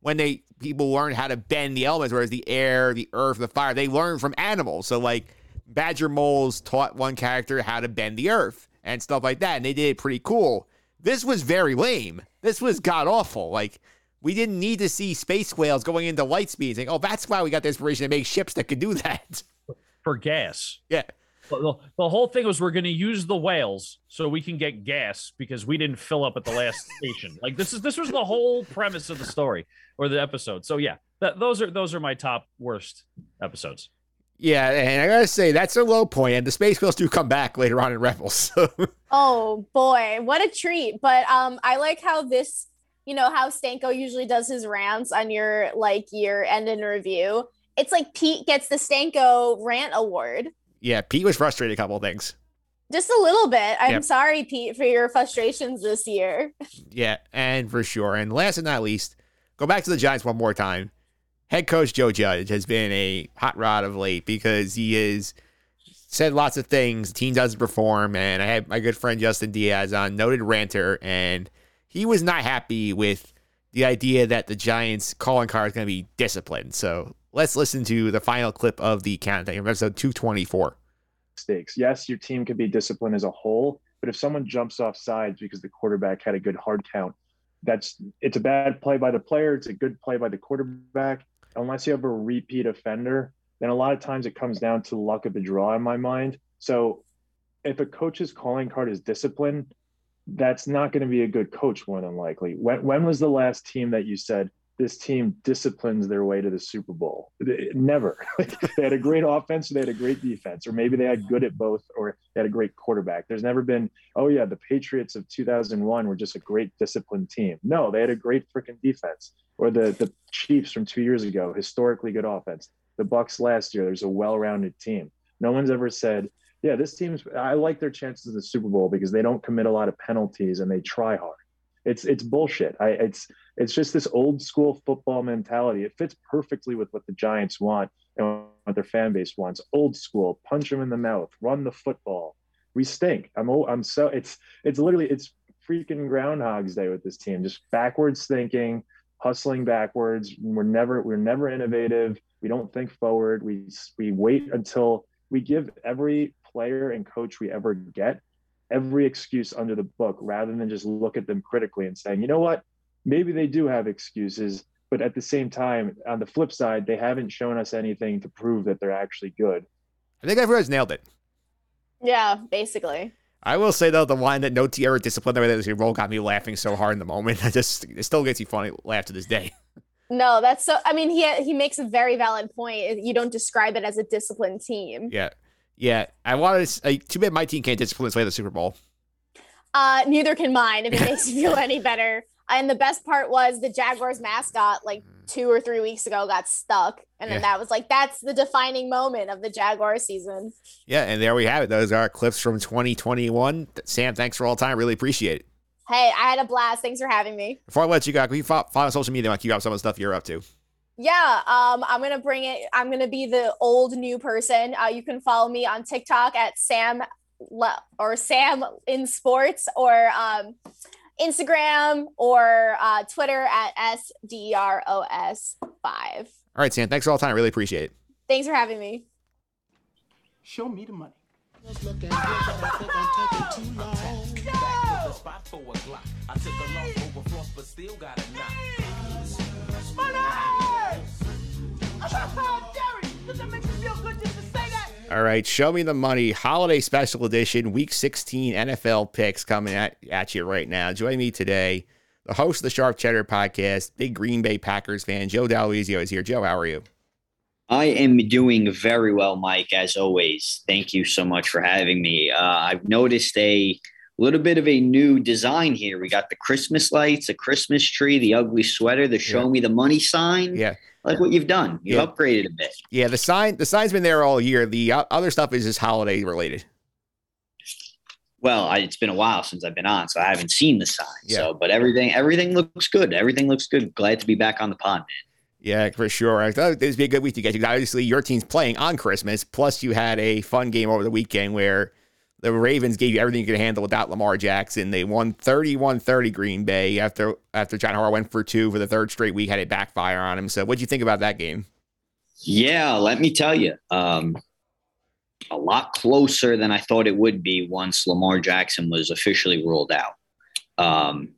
when they people learned how to bend the elements, whereas the air, the earth, the fire, they learned from animals. So like Badger Moles taught one character how to bend the earth and stuff like that, and they did it pretty cool. This was very lame. This was god awful. Like we didn't need to see space whales going into light speed saying, "Oh, that's why we got the inspiration to make ships that could do that." For gas. Yeah. The, the whole thing was we're going to use the whales so we can get gas because we didn't fill up at the last station. Like this is this was the whole premise of the story or the episode. So yeah, that, those are those are my top worst episodes. Yeah, and I gotta say that's a low point, and the space whales do come back later on in Rebels. So. Oh boy, what a treat! But um, I like how this, you know, how Stanko usually does his rants on your like year end in review. It's like Pete gets the Stanko rant award. Yeah, Pete was frustrated a couple of things. Just a little bit. I'm Yep. sorry, Pete, for your frustrations this year. Yeah, and for sure. And last but not least, go back to the Giants one more time. Head coach Joe Judge has been a hot rod of late because he has said lots of things. The team doesn't perform, and I had my good friend Justin Diaz on, noted ranter, and he was not happy with the idea that the Giants calling card is going to be disciplined. So let's listen to the final clip of the countdown, episode 224. Stakes. Yes, your team could be disciplined as a whole, but if someone jumps off sides because the quarterback had a good hard count, that's it's a bad play by the player. It's a good play by the quarterback. Unless you have a repeat offender, then a lot of times it comes down to luck of the draw in my mind. So if a coach's calling card is discipline, that's not going to be a good coach more than likely. When when was the last team that you said this team disciplines their way to the Super Bowl? Never. they had a great offense, or they had a great defense, or maybe they had good at both, or they had a great quarterback. There's never been, oh yeah, the Patriots of 2001 were just a great disciplined team. No, they had a great freaking defense. Or the the Chiefs from two years ago, historically good offense. The Bucs last year, there's a well-rounded team. No one's ever said, yeah, this team's. I like their chances in the Super Bowl because they don't commit a lot of penalties and they try hard. It's it's bullshit. I it's it's just this old school football mentality. It fits perfectly with what the Giants want and what their fan base wants. Old school, punch them in the mouth, run the football. We stink. I'm I'm so it's it's literally it's freaking Groundhog's Day with this team. Just backwards thinking, hustling backwards. We're never we're never innovative. We don't think forward. We we wait until we give every player and coach we ever get every excuse under the book rather than just look at them critically and saying, you know what, maybe they do have excuses, but at the same time, on the flip side, they haven't shown us anything to prove that they're actually good. I think everyone's nailed it. Yeah, basically. I will say though, the line that no team ever disciplined the way that this role got me laughing so hard in the moment. I just it still gets you funny laugh to this day. No, that's so. I mean, he he makes a very valid point. You don't describe it as a disciplined team. Yeah, yeah. I wanted to. Say, too bad my team can't discipline to the Super Bowl. Uh, neither can mine. If it makes you feel any better. And the best part was the Jaguars mascot, like two or three weeks ago, got stuck, and then Yeah. that was like that's the defining moment of the Jaguar season. Yeah, and there we have it. Those are clips from 2021. Sam, thanks for all the time. Really appreciate it. Hey, I had a blast. Thanks for having me. Before I let you go, can you follow, follow on social media? Like you got some of the stuff you're up to. Yeah, um, I'm gonna bring it. I'm gonna be the old new person. Uh, you can follow me on TikTok at Sam Le- or Sam in Sports or um, Instagram or uh, Twitter at S D E R O S five. All right, Sam. Thanks for all the time. I really appreciate it. Thanks for having me. Show me the money. All right, show me the money. Holiday special edition, week 16 NFL picks coming at, at you right now. Join me today, the host of the Sharp Cheddar podcast, big Green Bay Packers fan, Joe Dalwizio is here. Joe, how are you? I am doing very well, Mike, as always. Thank you so much for having me. Uh, I've noticed a little bit of a new design here. We got the Christmas lights, a Christmas tree, the ugly sweater, the show me the money sign. Yeah. Like what you've done. You've Yeah. upgraded a bit. Yeah, the sign the sign's been there all year. The uh, other stuff is just holiday related. Well, I, it's been a while since I've been on, so I haven't seen the sign. Yeah. So, but everything everything looks good. Everything looks good. Glad to be back on the pod, man. Yeah, for sure. I thought this would be a good week to get you. Obviously, your team's playing on Christmas. Plus, you had a fun game over the weekend where the Ravens gave you everything you could handle without Lamar Jackson. They won 31-30 Green Bay after after John Harbaugh went for two for the third straight week, had it backfire on him. So, what'd you think about that game? Yeah, let me tell you, um, a lot closer than I thought it would be once Lamar Jackson was officially ruled out. Um,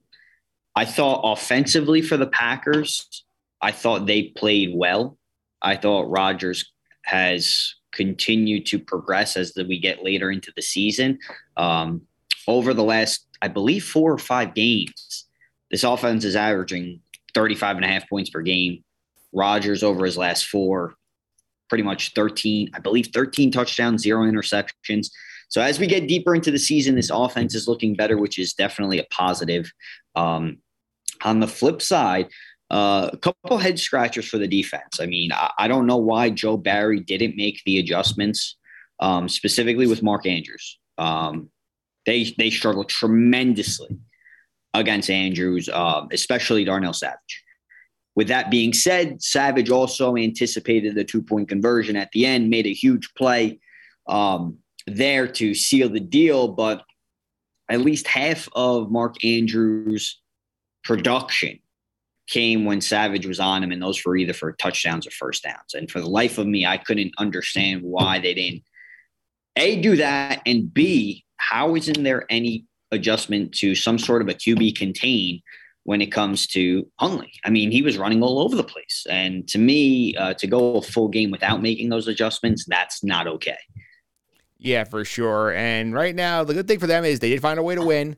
I thought offensively for the Packers, I thought they played well. I thought Rodgers has continued to progress as the, we get later into the season. Um, over the last, I believe, four or five games, this offense is averaging 35 and a half points per game. Rodgers over his last four, pretty much 13, I believe 13 touchdowns, zero interceptions. So as we get deeper into the season, this offense is looking better, which is definitely a positive. Um, on the flip side, uh, a couple head scratchers for the defense. I mean, I, I don't know why Joe Barry didn't make the adjustments, um, specifically with Mark Andrews. Um, they they struggled tremendously against Andrews, um, especially Darnell Savage. With that being said, Savage also anticipated the two point conversion at the end, made a huge play um, there to seal the deal. But at least half of Mark Andrews' production came when Savage was on him, and those were either for touchdowns or first downs. And for the life of me, I couldn't understand why they didn't A, do that, and B, how isn't there any adjustment to some sort of a QB contain when it comes to Huntley. I mean, he was running all over the place. And to me, uh, to go a full game without making those adjustments, that's not okay. Yeah, for sure. And right now, the good thing for them is they did find a way to win.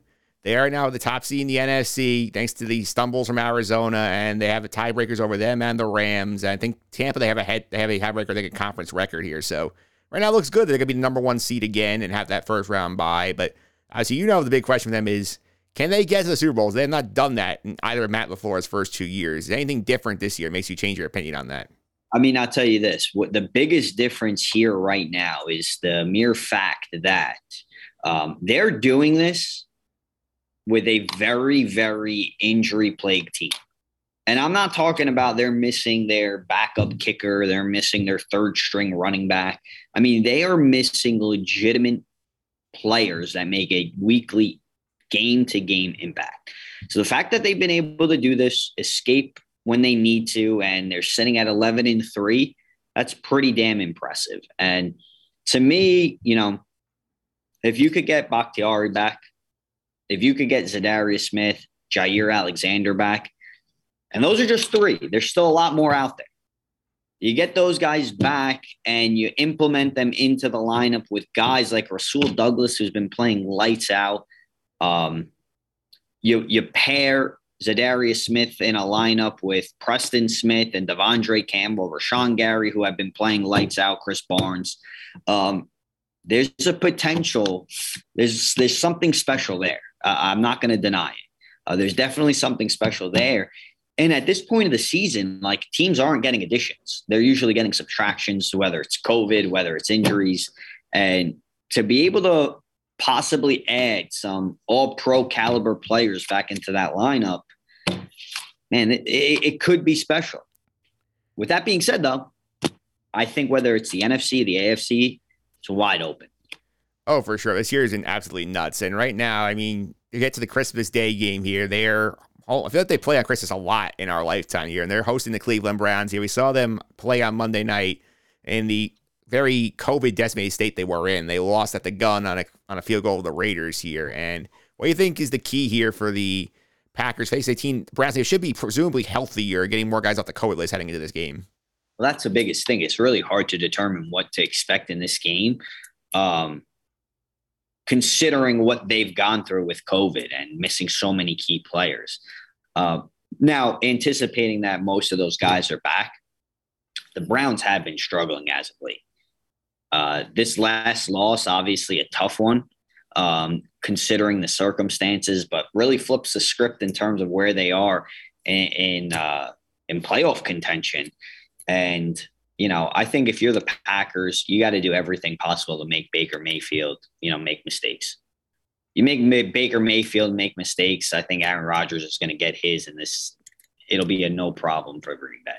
They are now the top seed in the NFC thanks to the stumbles from Arizona, and they have the tiebreakers over them and the Rams. And I think Tampa they have a head they have a tiebreaker, they get conference record here. So right now it looks good. They're gonna be the number one seed again and have that first round bye. But as you know, the big question for them is can they get to the Super Bowls? They have not done that in either of Matt LaFleur's first two years. Is anything different this year makes you change your opinion on that? I mean, I'll tell you this: what the biggest difference here right now is the mere fact that um, they're doing this with a very, very injury-plagued team. And I'm not talking about they're missing their backup kicker, they're missing their third string running back. I mean, they are missing legitimate players that make a weekly game to game impact. So the fact that they've been able to do this, escape when they need to, and they're sitting at 11 and three, that's pretty damn impressive. And to me, you know, if you could get Bakhtiari back, if you could get Za'Darius Smith, Jaire Alexander back, and those are just three, there's still a lot more out there. You get those guys back and you implement them into the lineup with guys like Rasul Douglas, who's been playing lights out. Um, you you pair Za'Darius Smith in a lineup with Preston Smith and De'Vondre Campbell, Rashan Gary, who have been playing lights out, Krys Barnes. Um, there's a potential. There's there's something special there. Uh, I'm not going to deny it. Uh, there's definitely something special there. And at this point of the season, like teams aren't getting additions; they're usually getting subtractions, whether it's COVID, whether it's injuries, and to be able to possibly add some all pro caliber players back into that lineup, man, it, it, it, could be special. With that being said, though, I think whether it's the NFC, the AFC, it's wide open. Oh, for sure. This year is absolutely nuts. And right now, I mean, you get to the Christmas Day game here. They're I feel like they play on Christmas a lot in our lifetime here, and they're hosting the Cleveland Browns here. We saw them play on Monday night in the very COVID decimated state they were in. They lost at the gun on a on a field goal of the Raiders here. And what do you think is the key here for the Packers face a team Browns? They should be presumably healthier, getting more guys off the COVID list heading into this game. Well, that's the biggest thing. It's really hard to determine what to expect in this game, um, considering what they've gone through with COVID and missing so many key players. Uh, now, anticipating that most of those guys are back, the Browns have been struggling as of late. Uh, this last loss, obviously a tough one, um, considering the circumstances, but really flips the script in terms of where they are in in, uh, in playoff contention. And you know, I think if you're the Packers, you got to do everything possible to make Baker Mayfield, you know, make mistakes. You make Baker Mayfield make mistakes. I think Aaron Rodgers is going to get his, and this it'll be a no problem for Green Bay.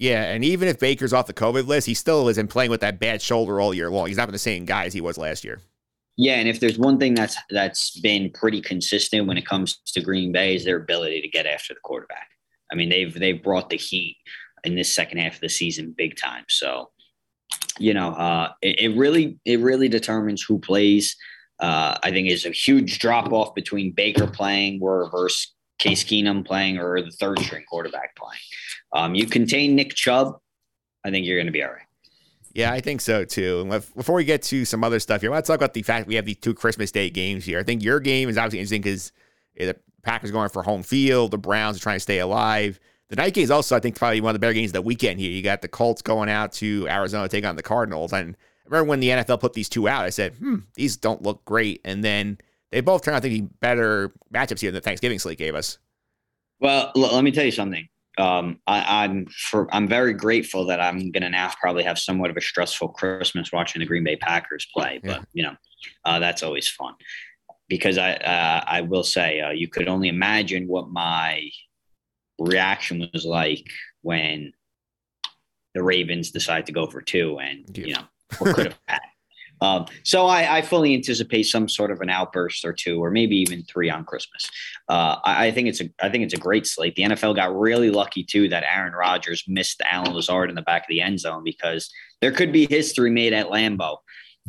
Yeah, and even if Baker's off the COVID list, he still isn't playing with that bad shoulder all year long. He's not been the same guy as he was last year. Yeah, and if there's one thing that's that's been pretty consistent when it comes to Green Bay is their ability to get after the quarterback. I mean, they've they've brought the heat in this second half of the season big time. So, you know, uh, it, it really it really determines who plays. Uh, I think is a huge drop off between Baker playing or versus Case Keenum playing or the third string quarterback playing. Um, you contain Nick Chubb, I think you're going to be all right. Yeah, I think so too. And before we get to some other stuff here, let's talk about the fact we have these two Christmas Day games here. I think your game is obviously interesting because the Packers going for home field, the Browns are trying to stay alive. The night game is also, I think, probably one of the better games of the weekend here. You got the Colts going out to Arizona to take on the Cardinals. And I remember when the NFL put these two out, I said, hmm, these don't look great. And then they both turned out to be better matchups here than the Thanksgiving slate gave us. Well, l- let me tell you something um, I, I'm for I'm very grateful that I'm gonna now probably have somewhat of a stressful Christmas watching the Green Bay Packers play. But you know, uh, that's always fun because I uh, I will say uh, you could only imagine what my reaction was like when the Ravens decide to go for two, and you know what could have happened. Um, so I, I, fully anticipate some sort of an outburst or two, or maybe even three on Christmas. Uh, I, I, think it's a I think it's a great slate. The NFL got really lucky too that Aaron Rodgers missed Allen Lazard in the back of the end zone because there could be history made at Lambeau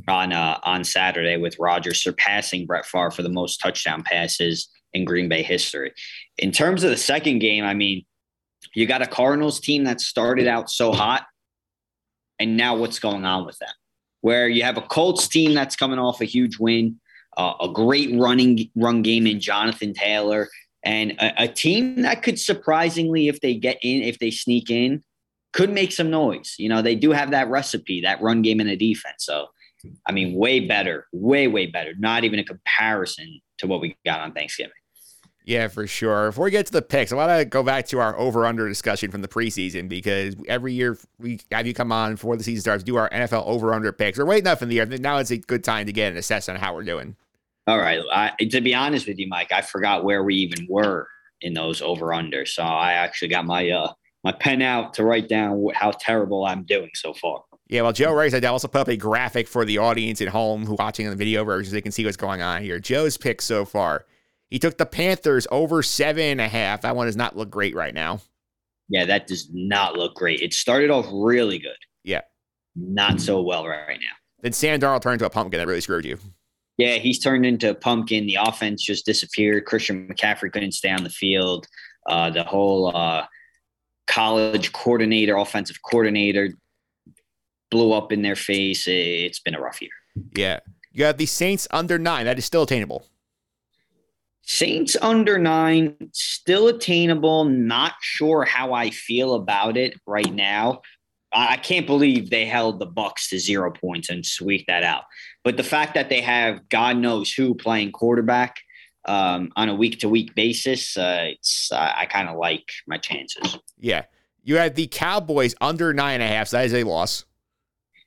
on uh, on Saturday with Rodgers surpassing Brett Favre for the most touchdown passes in Green Bay history. In terms of the second game, I mean, you got a Cardinals team that started out so hot, and now what's going on with them? where you have a Colts team that's coming off a huge win, uh, a great running run game in Jonathan Taylor, and a, a, team that could surprisingly, if they get in, if they sneak in, could make some noise. You know, they do have that recipe, that run game and a defense. So, I mean, way better, way, way better. Not even a comparison to what we got on Thanksgiving. Yeah, for sure. Before we get to the picks, I want to go back to our over under discussion from the preseason because every year we have you come on before the season starts, do our NFL over under picks. We're waiting up in the year. Now it's a good time to get an assess on how we're doing. All right. I, to be honest with you, Mike, I forgot where we even were in those over under. So I actually got my uh my pen out to write down how terrible I'm doing so far. Yeah, well, Joe Rice, I also put up a graphic for the audience at home who watching on the video version so they can see what's going on here. Joe's picks so far. He took the Panthers over seven and a half. That one does not look great right now. Yeah, that does not look great. It started off really good. Yeah. Not so well right now. Then Sam Darnold turned into a pumpkin that really screwed you. Yeah, he's turned into a pumpkin. The offense just disappeared. Christian McCaffrey couldn't stay on the field. Uh, the whole uh, college coordinator, offensive coordinator, blew up in their face. It's been a rough year. Yeah. You got the Saints under nine. That is still attainable. Saints under nine, still attainable. Not sure how I feel about it right now. I can't believe they held the Bucs to zero points and squeaked that out. But the fact that they have God knows who playing quarterback um, on a week to week basis, uh, it's uh, I kind of like my chances. Yeah, you had the Cowboys under nine and a half. So that is a loss.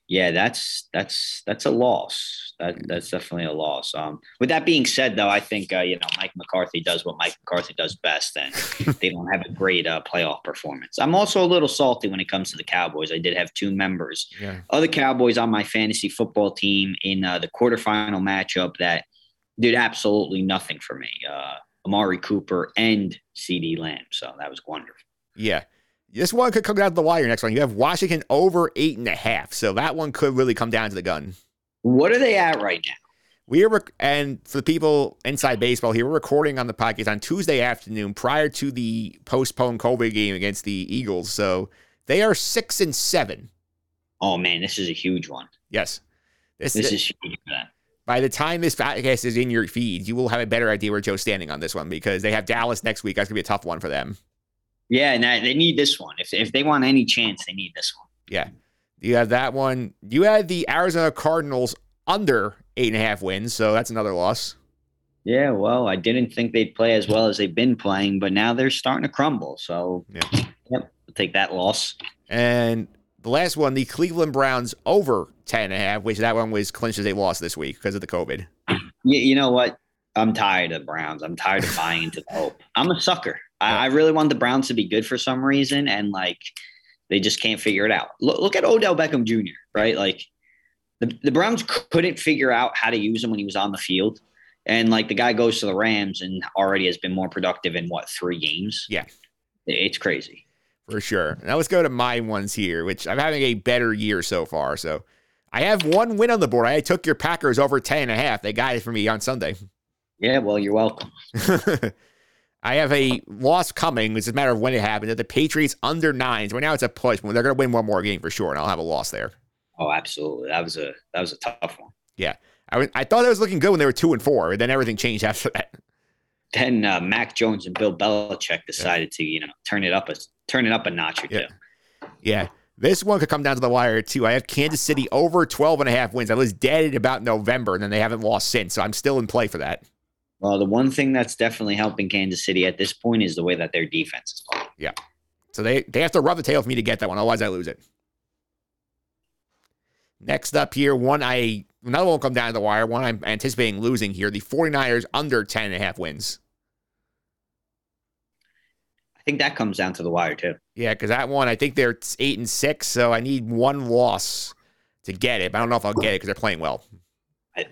Yeah, that's that's that's a loss that, that's definitely a loss. Um, with that being said, though, I think uh, you know Mike McCarthy does what Mike McCarthy does best, and they don't have a great uh, playoff performance. I'm also a little salty when it comes to the Cowboys. I did have two members yeah. of the Cowboys on my fantasy football team in uh, the quarterfinal matchup that did absolutely nothing for me. Uh, Amari Cooper and CeeDee Lamb, so that was wonderful. Yeah. This one could come down to the wire next one. You have Washington over eight and a half. So that one could really come down to the gun. What are they at right now? We are, rec- and for the people inside baseball here, we're recording on the podcast on Tuesday afternoon prior to the postponed COVID game against the Eagles. So they are six and seven. Oh man, this is a huge one. Yes, this, this is huge. Man. By the time this podcast is in your feed, you will have a better idea where Joe's standing on this one because they have Dallas next week. That's gonna be a tough one for them. Yeah, and they need this one. If if they want any chance, they need this one. Yeah. You have that one. You had the Arizona Cardinals under eight and a half wins, so that's another loss. Yeah, well, I didn't think they'd play as well as they've been playing, but now they're starting to crumble. So, yeah. yep, I'll take that loss. And the last one, the Cleveland Browns over 10 and a half, which that one was clinched as a loss this week because of the COVID. You, you know what? I'm tired of Browns. I'm tired of buying into the hope. I'm a sucker. I, I really want the Browns to be good for some reason. And like, they just can't figure it out. Look, look at Odell Beckham Jr., right? Like the, the Browns couldn't figure out how to use him when he was on the field. And like the guy goes to the Rams and already has been more productive in what, three games? Yeah. It's crazy. For sure. Now let's go to my ones here, which I'm having a better year so far. So I have one win on the board. I took your Packers over 10 and a half. They got it for me on Sunday. Yeah, well, you're welcome. I have a loss coming. It's a matter of when it happens. That the Patriots under nines. Right now it's a push. They're going to win one more game for sure, and I'll have a loss there. Oh, absolutely. That was a that was a tough one. Yeah, I, was, I thought it was looking good when they were two and four, and then everything changed after that. Then uh, Mac Jones and Bill Belichick decided yeah. to you know turn it up a turn it up a notch or yeah. two. Yeah. This one could come down to the wire too. I have Kansas City over 12 and a half wins. I was dead at about November, and then they haven't lost since. So I'm still in play for that. Well, the one thing that's definitely helping Kansas City at this point is the way that their defense is playing. Yeah. So they, they have to rub the tail for me to get that one. Otherwise, I lose it. Next up here, one I another one will come down to the wire. One I'm anticipating losing here. The 49ers under 10 and a half wins. I think that comes down to the wire too. Yeah, because that one I think they're eight and six, so I need one loss to get it. But I don't know if I'll get it because they're playing well.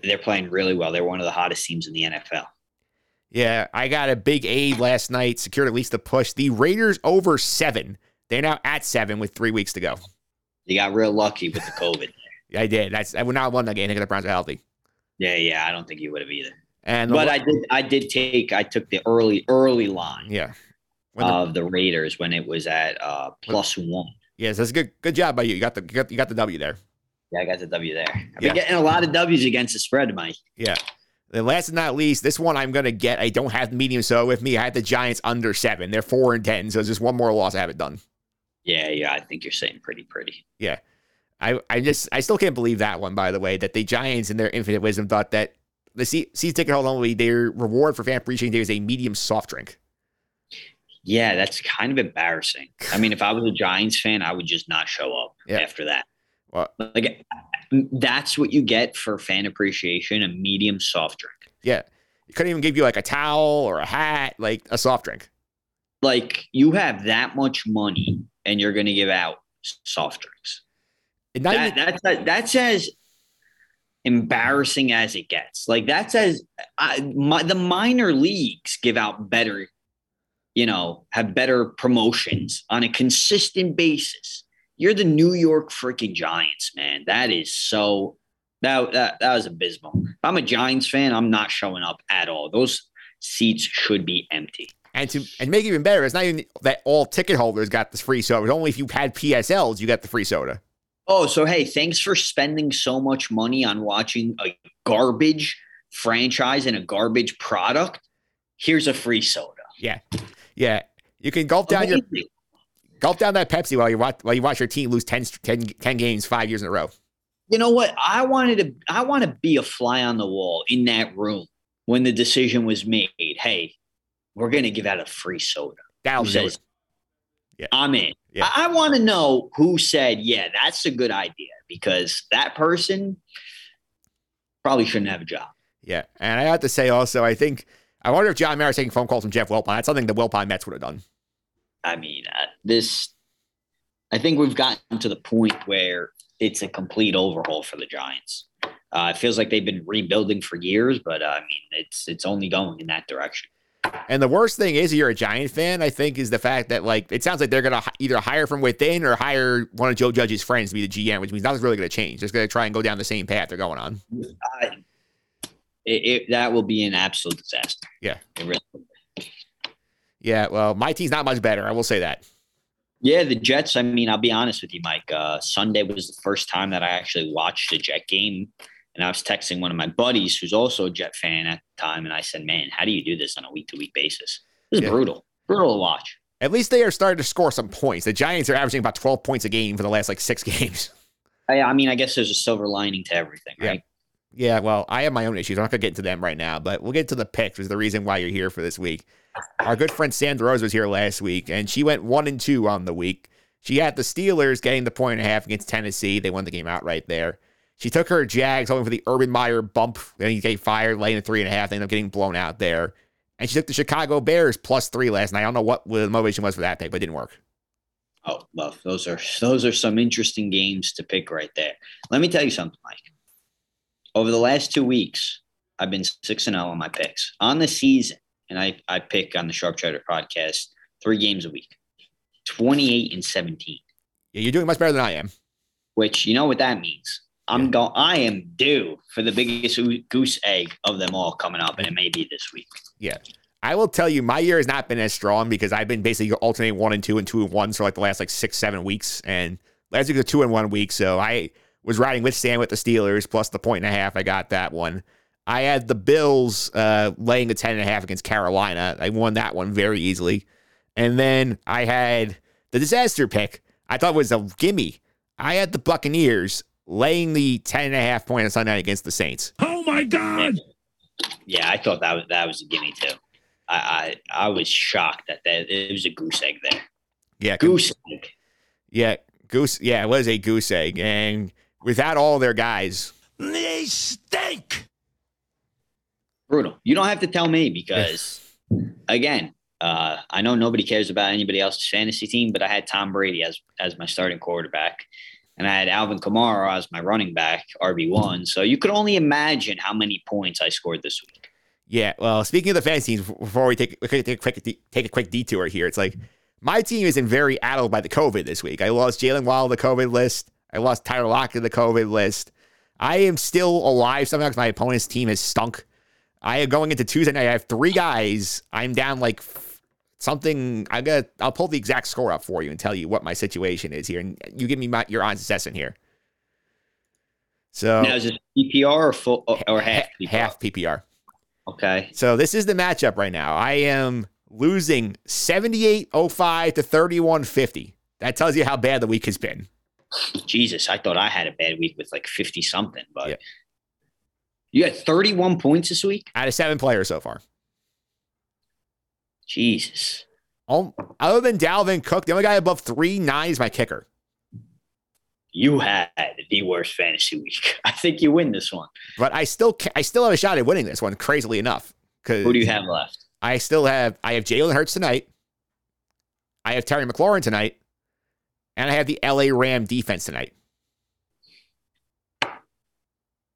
They're playing really well. They're one of the hottest teams in the NFL. Yeah, I got a big A last night, secured at least a push. The Raiders over seven. They're now at seven with three weeks to go. You got real lucky with the COVID. I did. That's I would not have won that game. I think the Browns are healthy. Yeah, yeah. I don't think you would have either. And but I did. I did take. I took the early early line. Yeah. The, of the Raiders when it was at uh, plus one. Yes, that's a good good job by you. You got the you got, you got the W there. Yeah, I got the W there. I've been getting a lot of W's against the spread, Mike. Yeah. The last but not least, this one I'm gonna get. I don't have medium so with me. I had the Giants under seven. They're four and ten, so it's just one more loss. I have it done. Yeah, yeah. I think you're saying pretty pretty. Yeah. I, I just I still can't believe that one, by the way, that the Giants in their infinite wisdom thought that the season ticket holder only their reward for fan appreciation day is a medium soft drink. Yeah, that's kind of embarrassing. I mean, if I was a Giants fan, I would just not show up yeah. after that. Well, like that's what you get for fan appreciation, a medium soft drink. Yeah. It couldn't even give you like a towel or a hat, like a soft drink. Like you have that much money and you're gonna give out soft drinks. That, that's that's as embarrassing as it gets. Like that's as I, my, the minor leagues give out better, you know, have better promotions on a consistent basis. You're the New York freaking Giants, man. That is so. That that that was abysmal. If I'm a Giants fan, I'm not showing up at all. Those seats should be empty. And to and make it even better, it's not even that all ticket holders got this free soda. It's only if you had PSLs, you got the free soda. Oh, so hey, thanks for spending so much money on watching a garbage franchise and a garbage product. Here's a free soda. Yeah, yeah. You can gulp down Amazing. your gulp down that Pepsi while you watch while you watch your team lose 10, 10, 10 games five years in a row. You know what? I wanted to. I want to be a fly on the wall in that room when the decision was made. Hey, we're going to give out a free soda. That'll do it. Yeah. I'm in. Yeah. I, I want to know who said, yeah, that's a good idea because that person probably shouldn't have a job. Yeah. And I have to say also, I think, I wonder if John Mara's taking phone calls from Jeff Wilpon. That's something the Wilpon Mets would have done. I mean, uh, this, I think we've gotten to the point where it's a complete overhaul for the Giants. Uh, it feels like they've been rebuilding for years, but uh, I mean, it's it's only going in that direction. And the worst thing is, you're a Giant fan. I think is the fact that like it sounds like they're gonna either hire from within or hire one of Joe Judge's friends to be the GM, which means nothing's really gonna change. Just gonna try and go down the same path they're going on. Uh, it, it, that will be an absolute disaster. Yeah. Really yeah. Well, my team's not much better. I will say that. Yeah, the Jets. I mean, I'll be honest with you, Mike. Uh, Sunday was the first time that I actually watched a Jet game. And I was texting one of my buddies who's also a Jet fan at the time. And I said, man, how do you do this on a week to week basis? This is yeah. brutal, brutal to watch. At least they are starting to score some points. The Giants are averaging about 12 points a game for the last like six games. I, I mean, I guess there's a silver lining to everything, right? Yeah. yeah, well, I have my own issues. I'm not going to get into them right now, but we'll get to the picks, which is the reason why you're here for this week. Our good friend Sandra Rose was here last week, and she went one and two on the week. She had the Steelers getting the point and a half against Tennessee. They won the game out right there. She took her Jags hoping for the Urban Meyer bump. Then he get fired, laying a three and a half. They ended up getting blown out there. And she took the Chicago Bears plus three last night. I don't know what the motivation was for that pick, but it didn't work. Oh, well, those are those are some interesting games to pick right there. Let me tell you something, Mike. Over the last two weeks, I've been six and zero on my picks on the season, and I I pick on the Sharp Cheddar podcast three games a week, twenty eight and seventeen. Yeah, you're doing much better than I am. Which you know what that means. I'm going. I am due for the biggest goose egg of them all coming up, and it may be this week. Yeah, I will tell you, my year has not been as strong because I've been basically alternating one and two and two and one for like the last like six seven weeks, and last week was a two and one week, so I was riding with Stan with the Steelers plus the point and a half. I got that one. I had the Bills uh, laying a ten and a half against Carolina. I won that one very easily, and then I had the disaster pick. I thought was a gimme. I had the Buccaneers laying the 10 and a half point on Sunday night against the Saints. Oh my God. Yeah, I thought that was that was a gimme too. I I, I was shocked that, that it was a goose egg there. Yeah, goose egg. Yeah, goose. Yeah, it was a goose egg, and without all their guys, they stink. Brutal. You don't have to tell me because, again, uh, I know nobody cares about anybody else's fantasy team, but I had Tom Brady as as my starting quarterback, and I had Alvin Kamara as my running back, RB one. So you could only imagine how many points I scored this week. Yeah. Well, speaking of the fantasy teams, before we take, take a quick take a quick detour here, it's like my team isn't very addled by the COVID this week. I lost Jaylen Waddle the COVID list. I lost Tyler Lockett the COVID list. I am still alive somehow because my opponent's team has stunk. I am going into Tuesday night. I have three guys. I'm down like something. I got. I'll pull the exact score up for you and tell you what my situation is here, and you give me my, your honest assessment here. So now is it PPR or full or half PPR? half PPR? Okay. So this is the matchup right now. I am losing 78.05 to 31.50. That tells you how bad the week has been. Jesus, I thought I had a bad week with like 50 something, but yeah. You had 31 points this week out of seven players so far. Jesus. Um, other than Dalvin Cook, the only guy above three nine is my kicker. You had the worst fantasy week. I think you win this one. But I still, I still have a shot at winning this one. Crazily enough, because who do you have left? I still have, I have Jalen Hurts tonight. I have Terry McLaurin tonight, and I have the LA Ram defense tonight.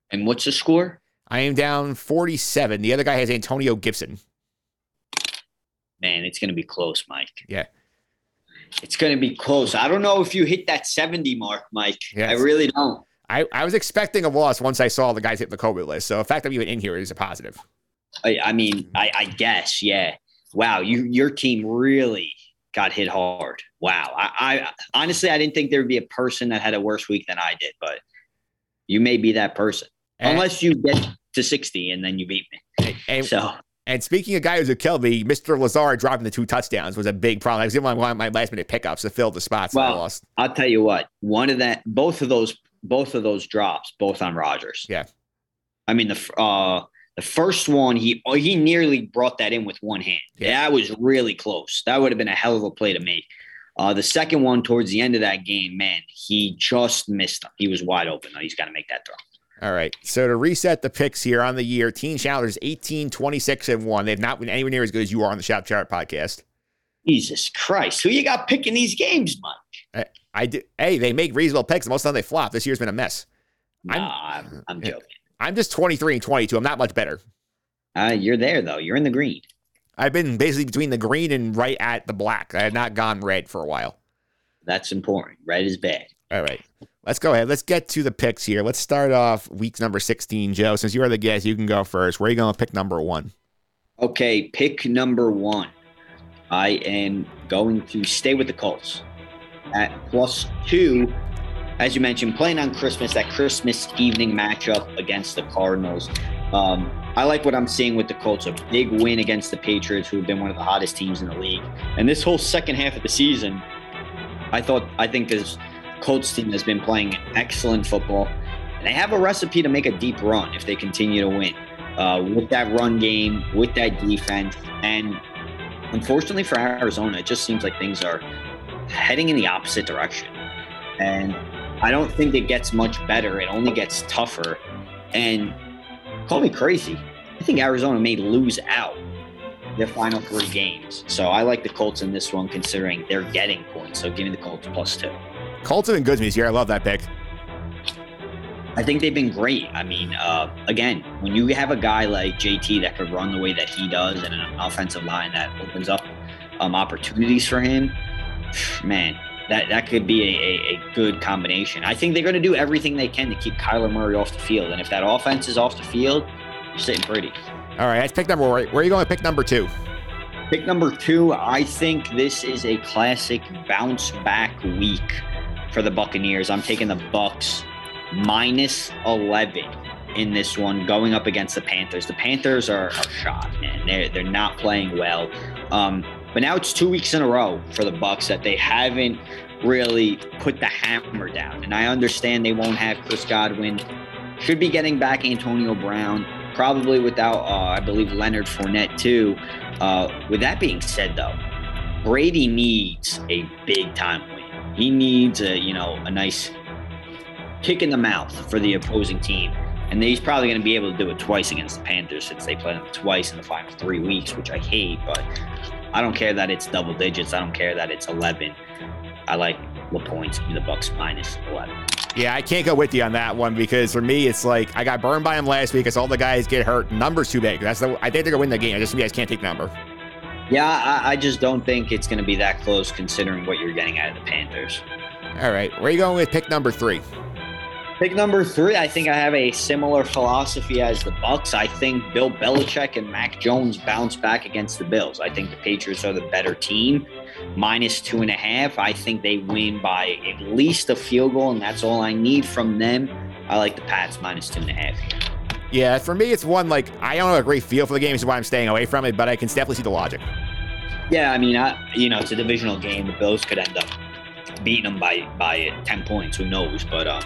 And what's the score? I am down 47. The other guy has Antonio Gibson man, it's going to be close, Mike. Yeah. It's going to be close. I don't know if you hit that 70 mark, Mike. Yes. I really don't. I, I was expecting a loss once I saw the guys hit the COVID list. So the fact that I'm even in here is a positive. I, I mean, I, I, guess, yeah. Wow, you your team really got hit hard. Wow. I, I honestly I didn't think there would be a person that had a worse week than I did, but you may be that person. And, Unless you get to 60 and then you beat me. And, so and speaking of guys who killed me, Mr. Lazard dropping the two touchdowns was a big problem. I was even one of my last minute pickups to fill the spots. Well, I lost. I'll tell you what, one of that, both of those, both of those drops, both on Rodgers. Yeah. I mean the uh the first one he oh, he nearly brought that in with one hand. Yeah. That was really close. That would have been a hell of a play to make. Uh, the second one towards the end of that game, man, he just missed him. He was wide open. He's got to make that throw. All right. So to reset the picks here on the year, Team Challengers 18, 26, and 1. They've not been anywhere near as good as you are on the Sharp Cheddar podcast. Jesus Christ. Who you got picking these games, Mike? I, I do. Hey, they make reasonable picks. Most of the time they flop. This year's been a mess. Nah, I'm, I'm, I'm joking. I'm just 23 and 22. I'm not much better. Uh, you're there, though. You're in the green. I've been basically between the green and right at the black. I have not gone red for a while. That's important. Red is bad. All right. Let's go ahead. Let's get to the picks here. Let's start off week number 16. Joe, since you are the guest, you can go first. Where are you going to pick number one? Okay, pick number one. I am going to stay with the Colts at plus two. As you mentioned, playing on Christmas, that Christmas evening matchup against the Cardinals. Um, I like what I'm seeing with the Colts. A big win against the Patriots, who have been one of the hottest teams in the league. And this whole second half of the season, I thought, I think is Colts team has been playing excellent football. And they have a recipe to make a deep run if they continue to win uh, with that run game, with that defense. And unfortunately for Arizona, it just seems like things are heading in the opposite direction. And I don't think it gets much better. It only gets tougher. And call me crazy. I think Arizona may lose out their final three games. So I like the Colts in this one, considering they're getting points. So give me the Colts plus two. Colton and Goodsme's here. I love that pick. I think they've been great. I mean, uh, again, when you have a guy like JT that could run the way that he does and an offensive line that opens up um, opportunities for him, man, that, that could be a, a, a good combination. I think they're going to do everything they can to keep Kyler Murray off the field. And if that offense is off the field, you're sitting pretty. All right, that's pick number one. Where are you going to pick number two? Pick number two, I think this is a classic bounce back week for the Buccaneers. I'm taking the Bucs minus 11 in this one going up against the Panthers. The Panthers are, shot, man. They're, they're not playing well. Um, but now it's two weeks in a row for the Bucs that they haven't really put the hammer down. And I understand they won't have Chris Godwin. Should be getting back Antonio Brown, probably without, uh, I believe, Leonard Fournette too. Uh, with that being said, though, Brady needs a big time. He needs a you know a nice kick in the mouth for the opposing team. And he's probably going to be able to do it twice against the Panthers since they play them twice in the final three weeks, which I hate. But I don't care that it's double digits. I don't care that it's 11. I like in the Bucs minus 11. Yeah, I can't go with you on that one because for me, it's like I got burned by him last week because all the guys get hurt. Numbers too big. That's the I think they're gonna win the game. I just you guys can't take number. Yeah, I, I just don't think it's gonna be that close considering what you're getting out of the Panthers. All right, where are you going with pick number three? Pick number three, I think I have a similar philosophy as the Bucs. I think Bill Belichick and Mac Jones bounce back against the Bills. I think the Patriots are the better team. Minus two and a half. I think they win by at least a field goal, and that's all I need from them. I like the Pats minus two and a half here. Yeah, for me, it's one like I don't have a great feel for the game, so why I'm staying away from it. But I can definitely see the logic. Yeah, I mean, I, you know, it's a divisional game. The Bills could end up beating them by by ten points. Who knows? But uh,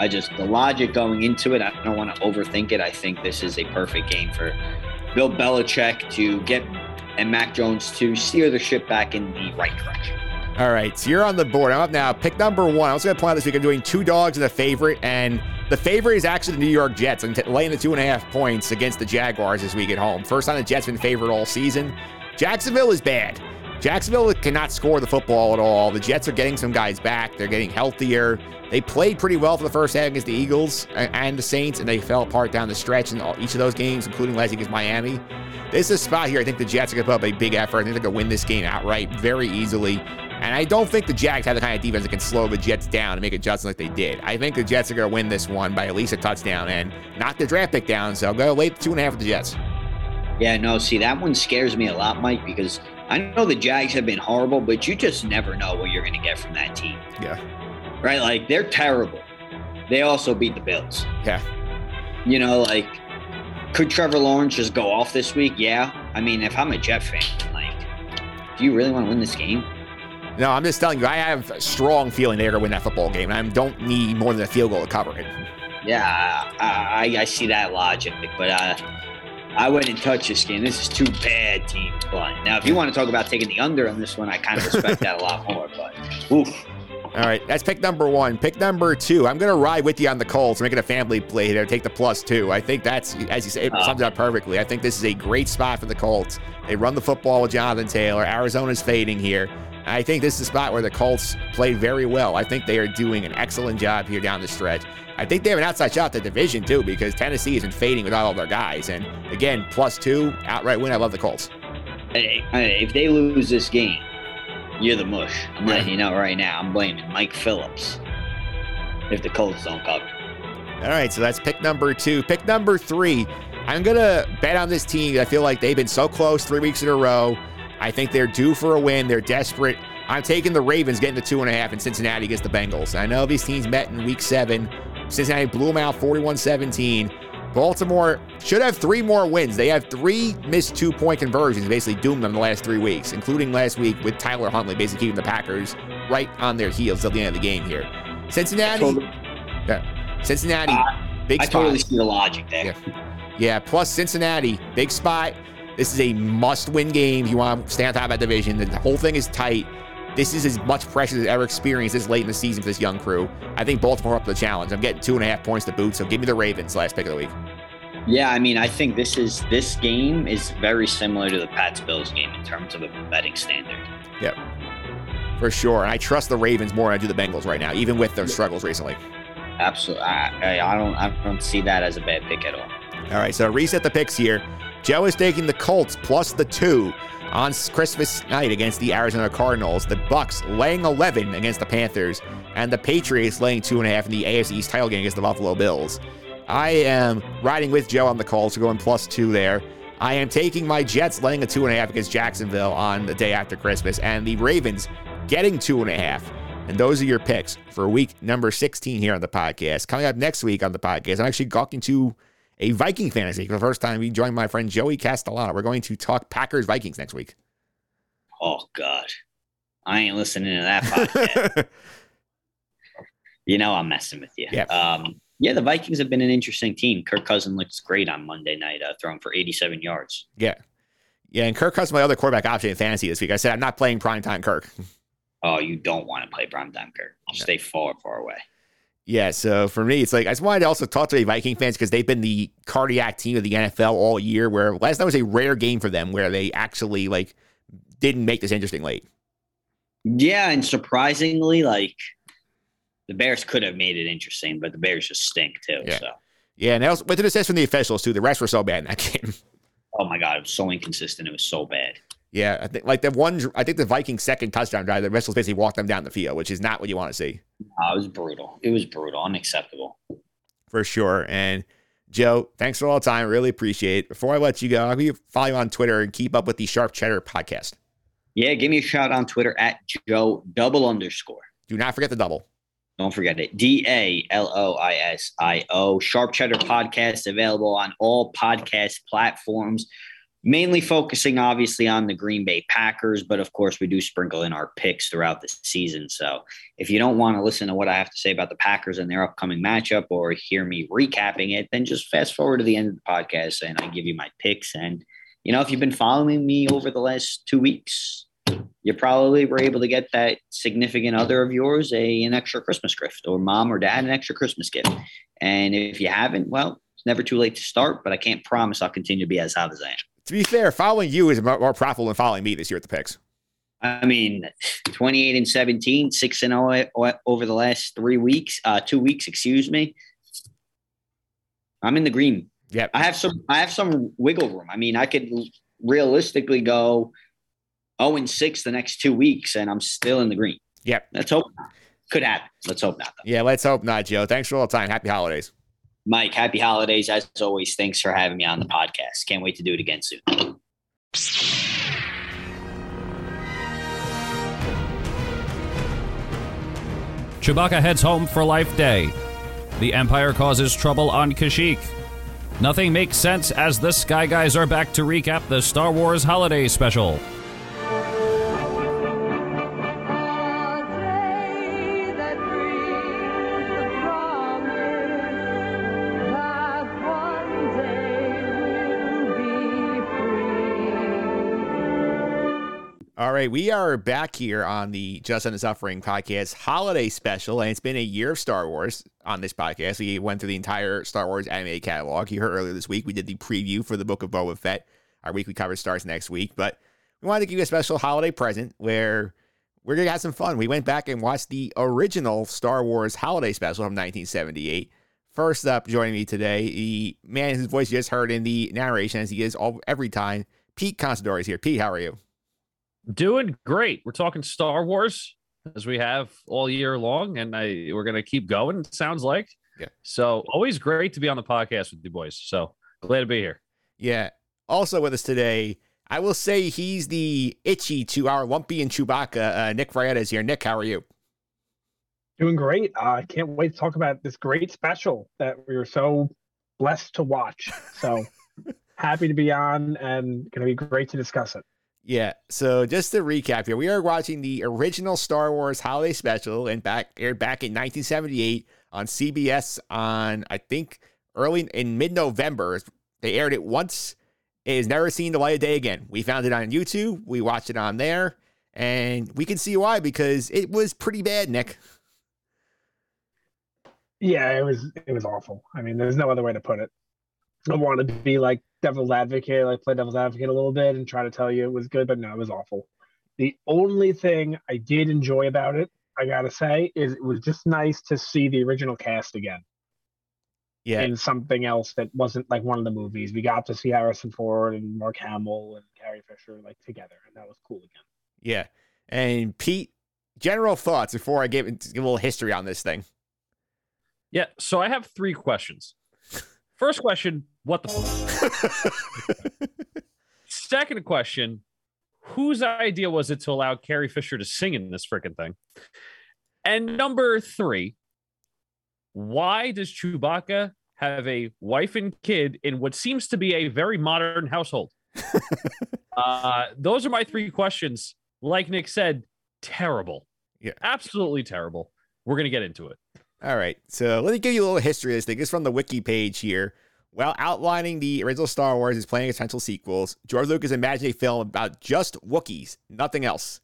I just the logic going into it. I don't want to overthink it. I think this is a perfect game for Bill Belichick to get and Mac Jones to steer the ship back in the right direction. All right, so you're on the board. I'm up now. Pick number one. I was going to out this week. I'm doing two dogs and a favorite, and the favorite is actually the New York Jets. I'm laying the two and a half points against the Jaguars this week at home. First time the Jets been favored all season. Jacksonville is bad. Jacksonville cannot score the football at all. The Jets are getting some guys back. They're getting healthier. They played pretty well for the first half against the Eagles and the Saints, and they fell apart down the stretch in each of those games, including last week against Miami. This is a spot here. I think the Jets are going to put up a big effort. I think they're going to win this game outright very easily. And I don't think the Jags have the kind of defense that can slow the Jets down and make adjustments like they did. I think the Jets are going to win this one by at least a touchdown and knock the draft pick down. So I'll go late two and a half with the Jets. Yeah, no, see, that one scares me a lot, Mike, because I know the Jags have been horrible, but you just never know what you're going to get from that team. Yeah. Right? Like, they're terrible. They also beat the Bills. Yeah. You know, like, could Trevor Lawrence just go off this week? Yeah. I mean, if I'm a Jet fan, like, do you really want to win this game? No, I'm just telling you, I have a strong feeling they're going to win that football game. I don't need more than a field goal to cover it. Yeah, I, I, I see that logic, but uh, I wouldn't touch this game. This is two bad teams playing. Now, if you want to talk about taking the under on this one, I kind of respect that a lot more. But oof. All right, that's pick number one. Pick number two. I'm going to ride with you on the Colts, making a family play there. Take the plus two. I think that's, as you say, it uh. sums it up perfectly. I think this is a great spot for the Colts. They run the football with Jonathan Taylor. Arizona's fading here. I think this is a spot where the Colts play very well. I think they are doing an excellent job here down the stretch. I think they have an outside shot at the division too because Tennessee isn't fading without all their guys. And again, plus two, outright win. I love the Colts. Hey, if they lose this game, you're the mush. I'm letting you know right now. I'm blaming Mike Phillips if the Colts don't cover. All right, so that's pick number two. Pick number three. I'm gonna bet on this team. I feel like they've been so close three weeks in a row. I think they're due for a win. They're desperate. I'm taking the Ravens getting the two and a half in Cincinnati against the Bengals. I know these teams met in week seven. Cincinnati blew them out 41 17. Baltimore should have three more wins. They have three missed two point conversions, basically doomed them the last three weeks, including last week with Tyler Huntley basically keeping the Packers right on their heels at the end of the game here. Cincinnati. Totally. Yeah. Cincinnati. Uh, big I spot. totally see the logic there. Yeah. yeah. Plus Cincinnati. Big spot. This is a must win game. You want to stay on top of that division. The whole thing is tight. This is as much pressure as ever experienced this late in the season for this young crew. I think Baltimore up to the challenge. I'm getting two and a half points to boot, so give me the Ravens last pick of the week. Yeah, I mean, I think this is this game is very similar to the Pats Bills game in terms of a betting standard. Yep, for sure. And I trust the Ravens more than I do the Bengals right now, even with their struggles recently. Absolutely, I, I don't I don't see that as a bad pick at all. All right, so reset the picks here. Joe is taking the Colts plus the two on Christmas night against the Arizona Cardinals. The Bucs laying 11 against the Panthers, and the Patriots laying two and a half in the AFC East title game against the Buffalo Bills. I am riding with Joe on the Colts, going plus two there. I am taking my Jets laying a two and a half against Jacksonville on the day after Christmas, and the Ravens getting two and a half. And those are your picks for week number 16 here on the podcast. Coming up next week on the podcast, I'm actually talking to a Viking fantasy for the first time. We joined my friend Joey Castellano. We're going to talk Packers Vikings next week. Oh God, I ain't listening to that podcast. you know I'm messing with you. Yeah. Um, yeah, the Vikings have been an interesting team. Kirk Cousin looks great on Monday night, uh, throwing for 87 yards. Yeah. Yeah, and Kirk Cousins my other quarterback option in fantasy this week. I said I'm not playing primetime Kirk. Oh, you don't want to play primetime Kirk. Stay far, far away. Yeah, so for me, it's like I just wanted to also talk to the Viking fans because they've been the cardiac team of the NFL all year. Where last night was a rare game for them, where they actually like didn't make this interesting late. Yeah, and surprisingly, like the Bears could have made it interesting, but the Bears just stink too. Yeah. So, Yeah, and also, but to assist from the officials too. The refs were so bad in that game. oh my god, it was so inconsistent. It was so bad. Yeah, I think like the one. I think the Vikings' second touchdown drive, the wrestlers basically walked them down the field, which is not what you want to see Uh, it was brutal. It was brutal, unacceptable. for sure. And Joe, thanks for all the time. Really appreciate it. Before I let you go, I'll be follow you on Twitter and keep up with the Sharp Cheddar podcast. Yeah, give me a shout on Twitter at Joe double underscore. Do not forget the double. Don't forget it. D A L O I S I O. Sharp Cheddar podcast available on all podcast platforms. Mainly focusing obviously on the Green Bay Packers, but of course we do sprinkle in our picks throughout the season. So if you don't want to listen to what I have to say about the Packers and their upcoming matchup or hear me recapping it, then just fast forward to the end of the podcast and I give you my picks. And you know, if you've been following me over the last two weeks, you probably were able to get that significant other of yours a an extra Christmas gift, or mom or dad an extra Christmas gift. And if you haven't, well, it's never too late to start. But I can't promise I'll continue to be as hot as I am. To be fair, following you is more, profitable than following me this year at the picks. I mean, 28 and 17, 6 and 0 over the last three weeks, uh, two weeks, excuse me. I'm in the green. Yeah. I have some I have some wiggle room. I mean, I could realistically go 0 and 6 the next two weeks and I'm still in the green. Yep. Let's hope not. Could happen. Let's hope not. Yeah, let's hope not, Joe. Thanks for all the time. Happy holidays. Mike, happy holidays as always. Thanks for having me on the podcast. Can't wait to do it again soon. Chewbacca heads home for Life Day. The Empire causes trouble on Kashyyyk. Nothing makes sense as the Sky Guys are back to recap the Star Wars Holiday Special. Right, we are back here on the Just and Suffering podcast holiday special, and it's been a year of Star Wars on this podcast. We went through the entire Star Wars animated catalog. You heard earlier this week we did the preview for the Book of Boba Fett. Our weekly coverage starts next week, but we wanted to give you a special holiday present where we're gonna have some fun. We went back and watched the original Star Wars holiday special from 1978. First up, joining me today, the man whose voice you just heard in the narration, as he is all every time, Pete Considori is here. Pete, how are you? Doing great. We're talking Star Wars as we have all year long, and I we're gonna keep going. It sounds like. Yeah. So always great to be on the podcast with you boys. So glad to be here. Yeah. Also with us today, I will say he's the itchy to our Lumpy and Chewbacca. Uh, Nick Frietta is here. Nick, how are you? Doing great. I uh, can't wait to talk about this great special that we were so blessed to watch. So happy to be on and going to be great to discuss it. Yeah. So just to recap here, we are watching the original Star Wars holiday special and back aired back in 1978 on CBS on I think early in mid-November. They aired it once. It has never seen the light of day again. We found it on YouTube. We watched it on there, and we can see why because it was pretty bad, Nick. Yeah, it was it was awful. I mean, there's no other way to put it. I wanted to be like devil's advocate, like play devil's advocate a little bit and try to tell you it was good, but no, it was awful. The only thing I did enjoy about it, I gotta say, is it was just nice to see the original cast again. Yeah. In something else that wasn't like one of the movies. We got to see Harrison Ford and Mark Hamill and Carrie Fisher like together, and that was cool again. Yeah. And Pete, general thoughts before I give, give a little history on this thing. Yeah. So I have three questions. First question, what the fuck? Second question, whose idea was it to allow Carrie Fisher to sing in this freaking thing? And number three, why does Chewbacca have a wife and kid in what seems to be a very modern household? uh, those are my three questions. Like Nick said, terrible. Yeah. Absolutely terrible. We're going to get into it. All right. So let me give you a little history of this thing. It's from the wiki page here. While outlining the original Star Wars is planning potential sequels, George Lucas imagined a film about just Wookiees, nothing else.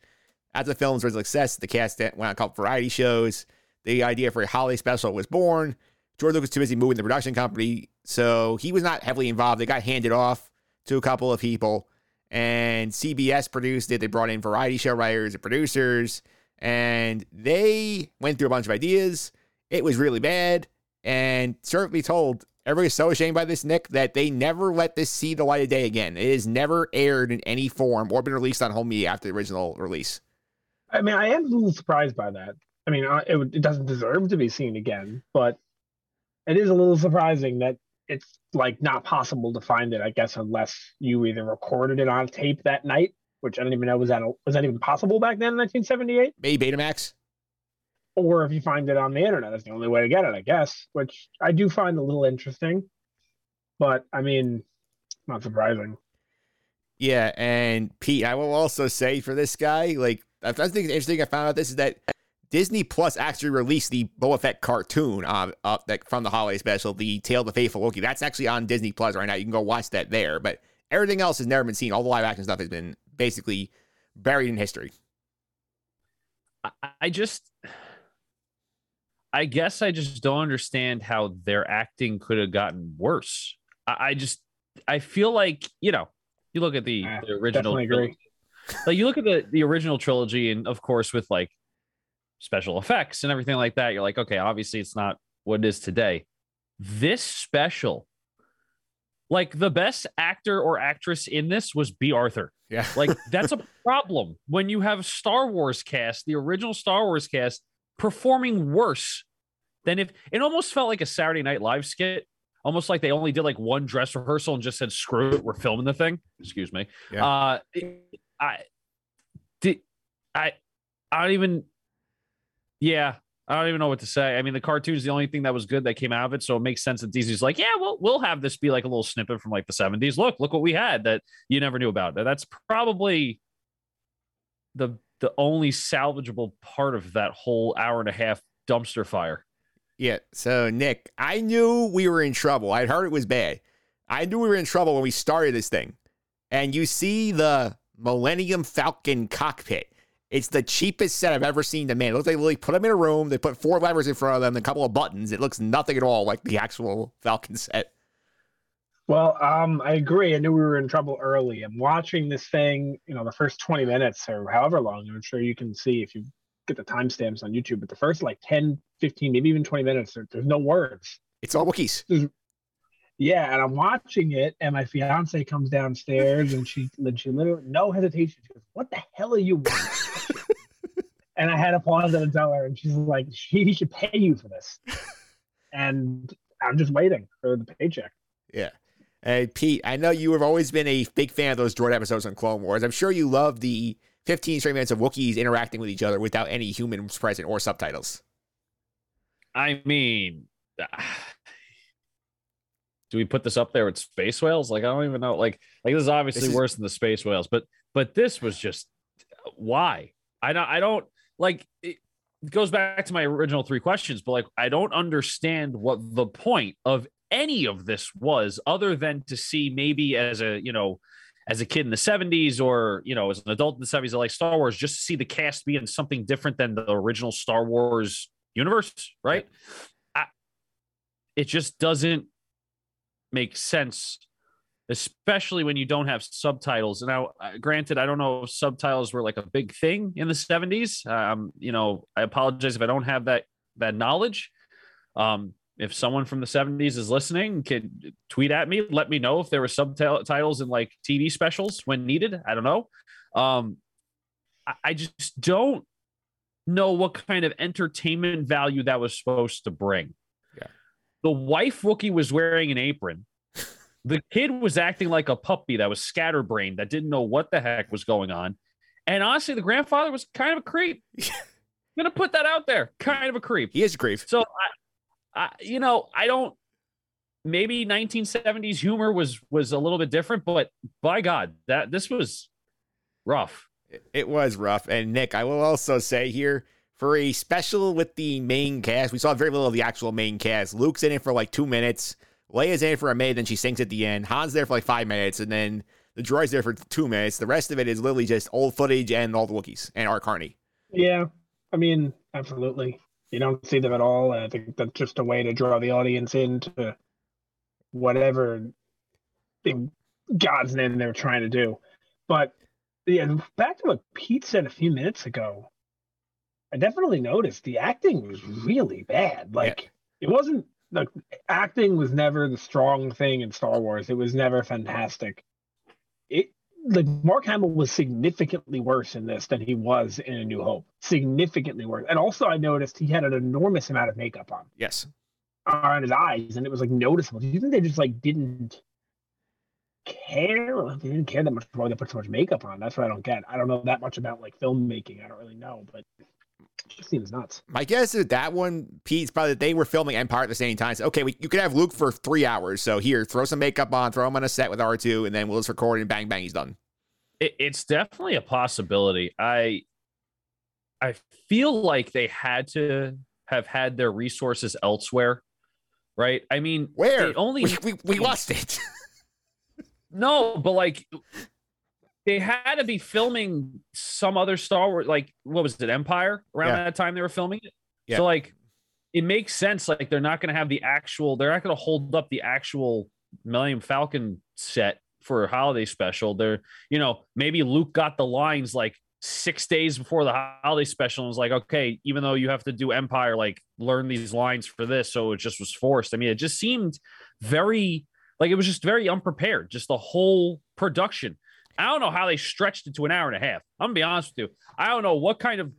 After the film's original success, the cast went on a couple variety shows. The idea for a holiday special was born. George Lucas was too busy moving the production company, so he was not heavily involved. They got handed off to a couple of people, and CBS produced it. They brought in variety show writers and producers, and they went through a bunch of ideas. It was really bad, and certainly told, everybody's so ashamed by this, Nick, that they never let this see the light of day again. It has never aired in any form or been released on home media after the original release. I mean, I am a little surprised by that. I mean, it, it doesn't deserve to be seen again, but it is a little surprising that it's like not possible to find it. I guess unless you either recorded it on tape that night, which I don't even know was that was that even possible back then in 1978, Maybe Betamax. Or if you find it on the internet. That's the only way to get it, I guess. Which I do find a little interesting, but I mean, not surprising. Yeah, and Pete, I will also say for this guy, like I think the interesting I found out this is that Disney Plus actually released the Boba Fett cartoon uh, uh, that from the holiday special, the Tale of the Faithful Wookiee. That's actually on Disney Plus right now. You can go watch that there. But everything else has never been seen. All the live action stuff has been basically buried in history. I- I just, I guess I just don't understand how their acting could have gotten worse. I, I just, I feel like you know, you look at the, the original, trilogy- like you look at the the original trilogy, and of course with like special effects and everything like that, you're like, okay, obviously it's not what it is today. This special, like the best actor or actress in this was Bea Arthur. Yeah. Like that's a problem when you have Star Wars cast, the original Star Wars cast, performing worse than if it almost felt like a Saturday Night Live skit. Almost like they only did like one dress rehearsal and just said, screw it, we're filming the thing. Excuse me. Yeah. Uh I did I I don't even yeah, I don't even know what to say. I mean, the cartoon's the only thing that was good that came out of it, so it makes sense that Disney's like, yeah, well, we'll have this be like a little snippet from like the '70s. Look, look what we had that you never knew about. That's probably the the only salvageable part of that whole hour and a half dumpster fire. Yeah. So Nick, I knew we were in trouble. I'd heard it was bad. I knew we were in trouble when we started this thing. And you see the Millennium Falcon cockpit. It's the cheapest set I've ever seen to man. It looks like they literally put them in a room. They put four levers in front of them, a couple of buttons. It looks nothing at all like the actual Falcon set. Well, um, I agree. I knew we were in trouble early. I'm watching this thing, you know, the first 20 minutes or however long, I'm sure you can see if you get the timestamps on YouTube, but the first like 10, 15, maybe even 20 minutes, there, there's no words. It's all Wookiees. There's- yeah, and I'm watching it, and my fiance comes downstairs, and she, and she literally, no hesitation, she goes, "What the hell are you?" watching?" and I had to pause it and tell her, and she's like, "She should pay you for this," and I'm just waiting for the paycheck. Yeah. Hey, Pete, I know you have always been a big fan of those droid episodes on Clone Wars. I'm sure you love the 15 straight minutes of Wookiees interacting with each other without any humans present or subtitles. I mean, do we put this up there with space whales? Like I don't even know. Like like this is obviously This is- worse than the space whales, but but this was just why I don't I don't like it goes back to my original three questions, but like I don't understand what the point of any of this was other than to see maybe as a you know as a kid in the 70s or you know as an adult in the 70s I like Star Wars just to see the cast be in something different than the original Star Wars universe, right? I, it just doesn't make sense especially when you don't have subtitles. Now, granted, I don't know if subtitles were like a big thing in the 70s. Um, you know, I apologize if I don't have that that knowledge. Um, if someone from the 70s is listening, can tweet at me, let me know if there were subtitles in like TV specials when needed. I don't know. Um, I, I just don't know what kind of entertainment value that was supposed to bring. Yeah. The wife Wookiee was wearing an apron. The kid was acting like a puppy that was scatterbrained, that didn't know what the heck was going on. And honestly, the grandfather was kind of a creep. I'm gonna put that out there. Kind of a creep. He is a creep. So I, I you know, I don't maybe 1970s humor was was a little bit different, but by God, that this was rough. It was rough. And Nick, I will also say here for a special with the main cast, we saw very little of the actual main cast. Luke's in it for like two minutes. Leia's in it for a minute, then she sinks at the end. Han's there for like five minutes, and then the droid's there for two minutes. The rest of it is literally just old footage and all the Wookiees and Art Carney. Yeah, I mean, absolutely. You don't see them at all. I think that's just a way to draw the audience into whatever in God's name they're trying to do. But yeah, back to what Pete said a few minutes ago. I definitely noticed the acting was really bad. Like it wasn't like acting was never the strong thing in Star Wars. It was never fantastic. It like Mark Hamill was significantly worse in this than he was in A New Hope. Significantly worse. And also I noticed he had an enormous amount of makeup on Yes. on his eyes, and it was like noticeable. Do you think they just like didn't care? They didn't care that much before they put so much makeup on. That's what I don't get. I don't know that much about like filmmaking. I don't really know, but seems nuts. My guess is that one, Pete's probably that they were filming Empire at the same time. So, okay, we, you could have Luke for three hours. So here, throw some makeup on, throw him on a set with R2, and then we'll just record and bang, bang, he's done. It, it's definitely a possibility. I I feel like they had to have had their resources elsewhere, right? I mean, where they only we, we, we lost it. no, but like they had to be filming some other Star Wars, like what was it, Empire? Around Yeah. that time they were filming it. Yeah. So like, it makes sense. Like they're not going to have the actual. They're not going to hold up the actual Millennium Falcon set for a holiday special. They're, you know, maybe Luke got the lines like six days before the holiday special and was like, okay, even though you have to do Empire, like learn these lines for this. So it just was forced. I mean, it just seemed very like it was just very unprepared. Just the whole production. I don't know how they stretched it to an hour and a half. I'm gonna be honest with you. I don't know what kind of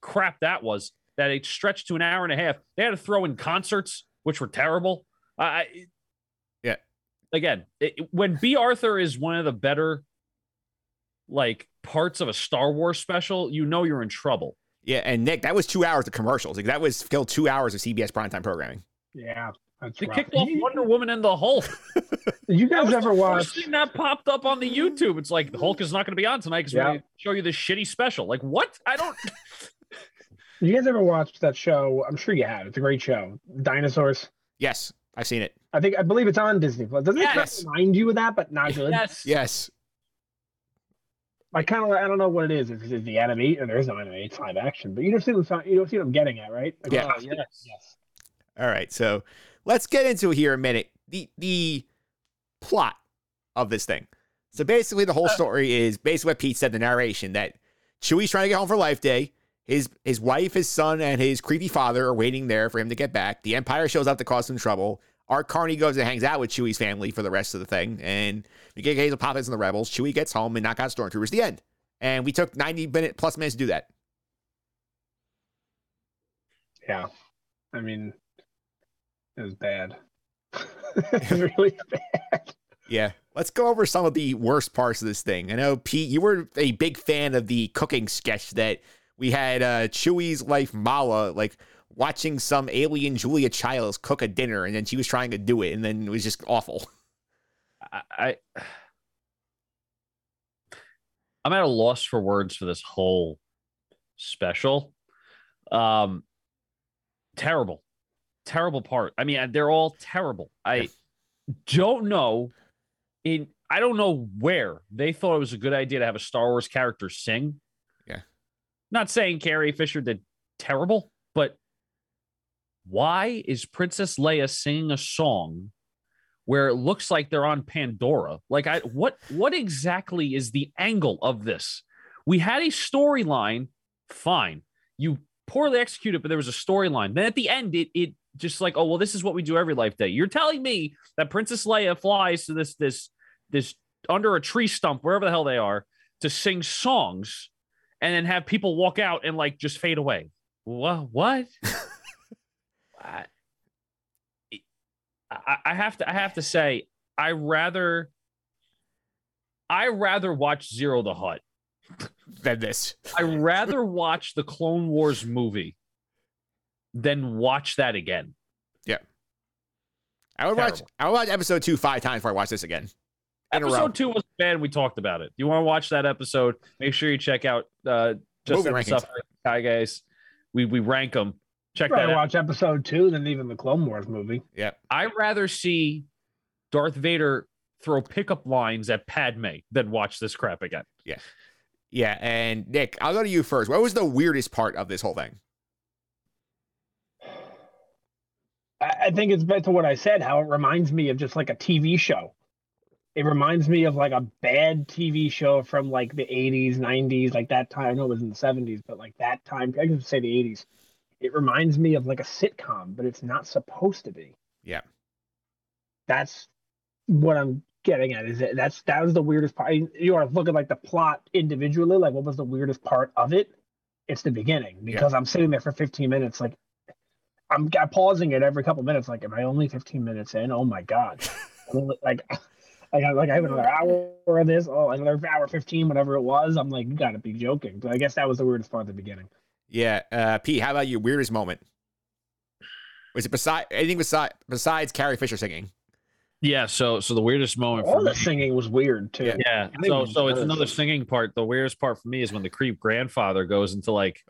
crap that was that it stretched to an hour and a half. They had to throw in concerts, which were terrible. I I- Yeah. again, it, when Bea Arthur is one of the better like parts of a Star Wars special, you know you're in trouble. Yeah, and Nick, that was two hours of commercials. Like that was still two hours of CBS primetime programming. Yeah, that's They rough. kicked off Wonder Woman and the Hulk. You guys That ever the watch? first thing that popped up on the YouTube? It's like the Hulk is not going to be on tonight because Yeah. we're to show you this shitty special. Like what? I don't. You guys ever watched that show? I'm sure you have. It's a great show. Dinosaurs. Yes, I've seen it. I think I believe it's on Disney Plus. Doesn't Yes. it remind you of that, but not good? Yes. Yes. I kind of I don't know what it is. Is it the anime? Or there is no anime. It's live action. But you don't see what you don't see what I'm getting at, right? Like, Yeah. oh, yes. Yes. All right, so let's get into here a minute. The the plot of this thing. So basically, the whole uh, story is basically what Pete said the narration that Chewie's trying to get home for Life Day. His his wife, his son, and his creepy father are waiting there for him to get back. The Empire shows up to cause some trouble. Art Carney goes and hangs out with Chewie's family for the rest of the thing, and we get Hazel Poppins and the rebels. Chewie gets home and knock out stormtroopers. The end. And we took ninety minute plus minutes to do that. Yeah. I mean, it was bad. it was really bad. Yeah. Let's go over some of the worst parts of this thing. I know, Pete, you were a big fan of the cooking sketch that we had uh, Chewie's wife, Malla, like watching some alien Julia Childs cook a dinner, and then she was trying to do it, and then it was just awful. I, I I'm at a loss for words for this whole special. Um, terrible, terrible part. I mean, they're all terrible. I don't know. In I don't know where they thought it was a good idea to have a Star Wars character sing. Yeah. Not saying Carrie Fisher did terrible, but why is Princess Leia singing a song where it looks like they're on Pandora? Like I what what exactly is the angle of this? We had a storyline, fine. You poorly executed, but there was a storyline. Then at the end, it it just like, oh well, this is what we do every life day. You're telling me that Princess Leia flies to this this this under a tree stump, wherever the hell they are, to sing songs and then have people walk out and like just fade away. What what? I, I have to I have to say I rather I rather watch Ziro the Hutt than this. I rather watch the Clone Wars movie than watch that again. Yeah. I would watch I would watch episode two five times before I watch this again. In. Episode two was bad. We talked about it. You want to watch that episode? Make sure you check out uh, just Movie in the rankings. Suffering Guy guys. We we rank them. Check that rather out. watch episode two than even the Clone Wars movie. Yeah. I'd rather see Darth Vader throw pickup lines at Padme than watch this crap again. Yeah. Yeah. And Nick, I'll go to you first. What was the weirdest part of this whole thing? I, think it's back to what I said, how it reminds me of just like a TV show. It reminds me of like a bad TV show from like the 80s, 90s, like that time. I know it was in the 70s, but like that time, I can say the 80s. It reminds me of like a sitcom, but it's not supposed to be. Yeah. That's what I'm getting at. Is that that's that was the weirdest part. You want to look at like the plot individually, like what was the weirdest part of it? It's the beginning because I'm sitting there for 15 minutes, like I'm, I'm pausing it every couple minutes. Like, am I only 15 minutes in? Oh my god! Like, I got like I have another hour of this. Oh, another hour 15, whatever it was. I'm like, you got to be joking. But I guess that was the weirdest part at the beginning. Yeah. Uh, Pete, how about your weirdest moment? Was it beside anything beside besides Carrie Fisher singing? Yeah, so so the weirdest moment for All the me, singing was weird too. yeah. I think So so it's another singing part. The weirdest part for me is when the creep grandfather goes into like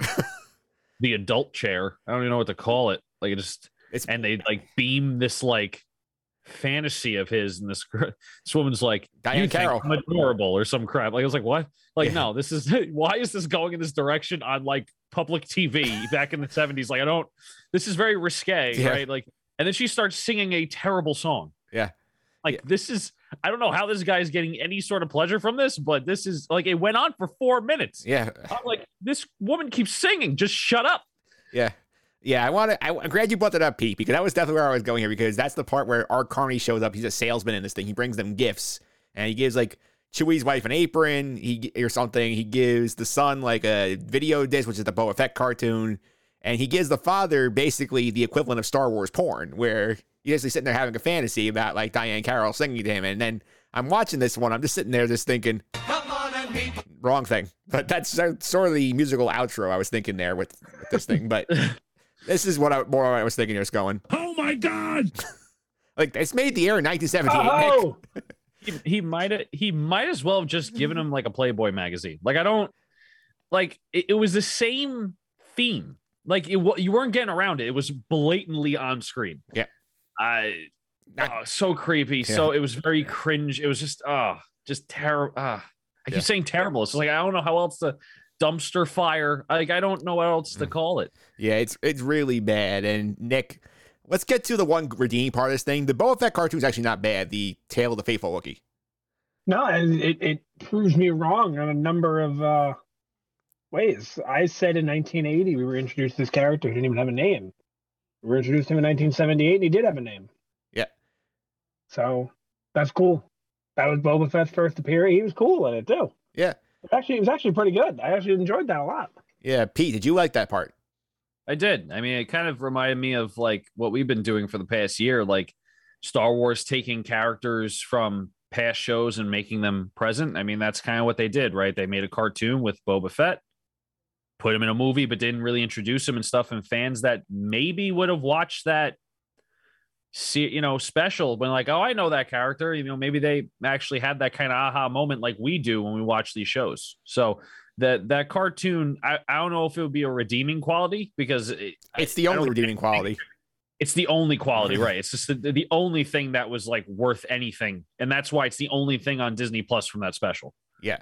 the adult chair. I don't even know what to call it. Like it just and they like beam this like fantasy of his and this this woman's like Diane you think Carroll. I'm adorable or some crap. Like I was like, what? Like no, this is why is this going in this direction on like public TV back in the 70s? Like I don't this is very risque, Yeah. right? Like and then she starts singing a terrible song. Yeah. Like this is I don't know how this guy is getting any sort of pleasure from this, but this is like it went on for four minutes. Yeah. I'm like, this woman keeps singing. Just shut up. Yeah. Yeah, I want to. I'm glad you brought that up, Pete, because that was definitely where I was going here. Because that's the part where Art Carney shows up. He's a salesman in this thing. He brings them gifts, and he gives like Chewie's wife an apron, he or something. He gives the son like a video disc, which is the Boba Fett cartoon, and he gives the father basically the equivalent of Star Wars porn, where he's actually sitting there having a fantasy about like Diahann Carroll singing to him, and then I'm watching this one. I'm just sitting there, just thinking, wrong thing. But that's sort of the musical outro I was thinking there with, with this thing. But this is what I more what I was thinking. Just going, oh my god! like it's made the air in 1978. Oh! He, he might have he might as well have just given him like a Playboy magazine. Like I don't like it, it was the same theme. Like it, you weren't getting around it. It was blatantly on screen. Yeah. I oh, so creepy. So it was very cringe. It was just oh, just terrible. Ah, I keep Yeah. saying terrible. It's like I don't know how else to dumpster fire. Like I don't know what else Mm. to call it. Yeah, it's it's really bad. And Nick, let's get to the one redeeming part of this thing. The Boba Fett cartoon is actually not bad. The Tale of the Faithful Wookiee. No, it, it proves me wrong on a number of uh, ways. I said in 1980 we were introduced to this character who didn't even have a name. We were introduced to him in 1978 and he did have a name. Yeah. So that's cool. That was Boba Fett's first appearance. He was cool in it too. Yeah. Actually, it was actually pretty good. I actually enjoyed that a lot. Yeah, Pete, did you like that part? I did. I mean, it kind of reminded me of like what we've been doing for the past year, like Star Wars taking characters from past shows and making them present. I mean, that's kind of what they did, right? They made a cartoon with Boba Fett, put him in a movie, but didn't really introduce him and stuff. And fans that maybe would have watched that, see, you know, special when like, oh, I know that character. You know, maybe they actually had that kind of aha moment like we do when we watch these shows. So that that cartoon, I, I don't know if it would be a redeeming quality because it, It's the only redeeming quality. it's the only quality, mm-hmm. right? It's just the, the only thing that was like worth anything, and that's why it's the only thing on Disney Plus from that special. Yeah.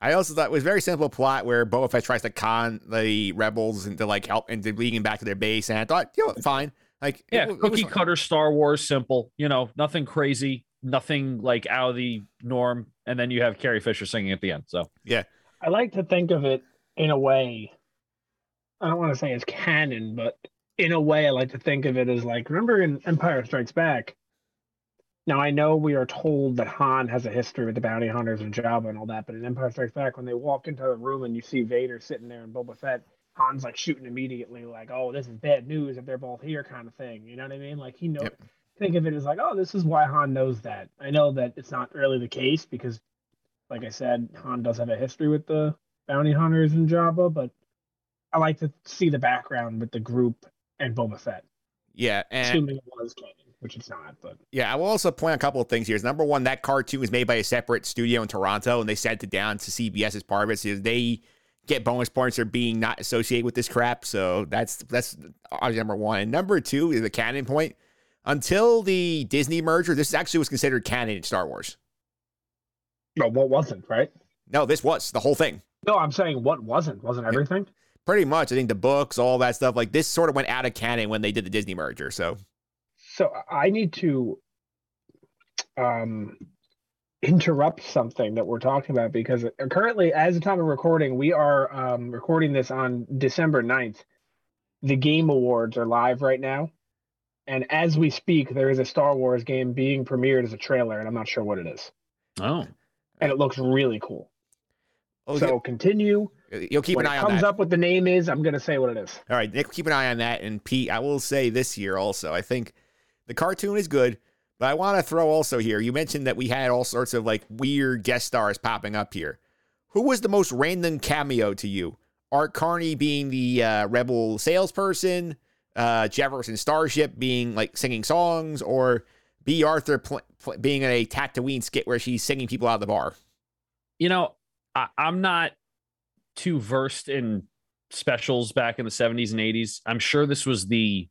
I also thought it was a very simple plot where Boba Fett tries to con the rebels into like help into leading back to their base, and I thought, you know, fine. Like, Yeah, it, it was cookie cutter Star Wars, simple. You know, nothing crazy, nothing like out of the norm. And then you have Carrie Fisher singing at the end. So yeah, I like to think of it in a way. I don't want to say it's canon, but in a way, I like to think of it as like remember in Empire Strikes Back. Now I know we are told that Han has a history with the bounty hunters and Jabba and all that, but in Empire Strikes Back, when they walk into the room and you see Vader sitting there and Boba Fett, Han's like shooting immediately, like, "Oh, this is bad news if they're both here," kind of thing. You know what I mean? Like he know. Think of it as like, "Oh, this is why Han knows that." I know that it's not really the case because like I said, Han does have a history with the bounty hunters in Jabba, but I like to see the background with the group and Boba Fett. yeah, and Assuming it was canon, which it's not, but Yeah, I will also point out a couple of things here. Is number one, that cartoon was made by a separate studio in Toronto, and they sent it down to CBS as part of it. So they get bonus points for being not associated with this crap. So that's that's obviously number one. And number two is the canon point. Until the Disney merger, this actually was considered canon in Star Wars. No, what wasn't, right? No, this was the whole thing. No, I'm saying what wasn't. Wasn't everything? Pretty much. I think the books, all that stuff, like this sort of went out of canon when they did the Disney merger. So So I need to um interrupt something that we're talking about because currently, as the time of recording, we are um, recording this on December 9th. The Game Awards are live right now. And as we speak, there is a Star Wars game being premiered as a trailer, and I'm not sure what it is. Oh. And it looks really cool. Oh, so continue. You'll keep when an eye on comes that. up what the name is, I'm going to say what it is. All right, Nick, keep an eye on that. And Pete, I will say this year also, I think the cartoon is good, but I want to throw also here. You mentioned that we had all sorts of like weird guest stars popping up here. Who was the most random cameo to you? Art Carney being the uh, rebel salesperson, uh, Jefferson Starship being like singing songs, or Bea Arthur pl- pl- being in a Tatooine skit where she's singing people out of the bar. You know, I, I'm not too versed in specials back in the 70s and 80s. I'm sure this was the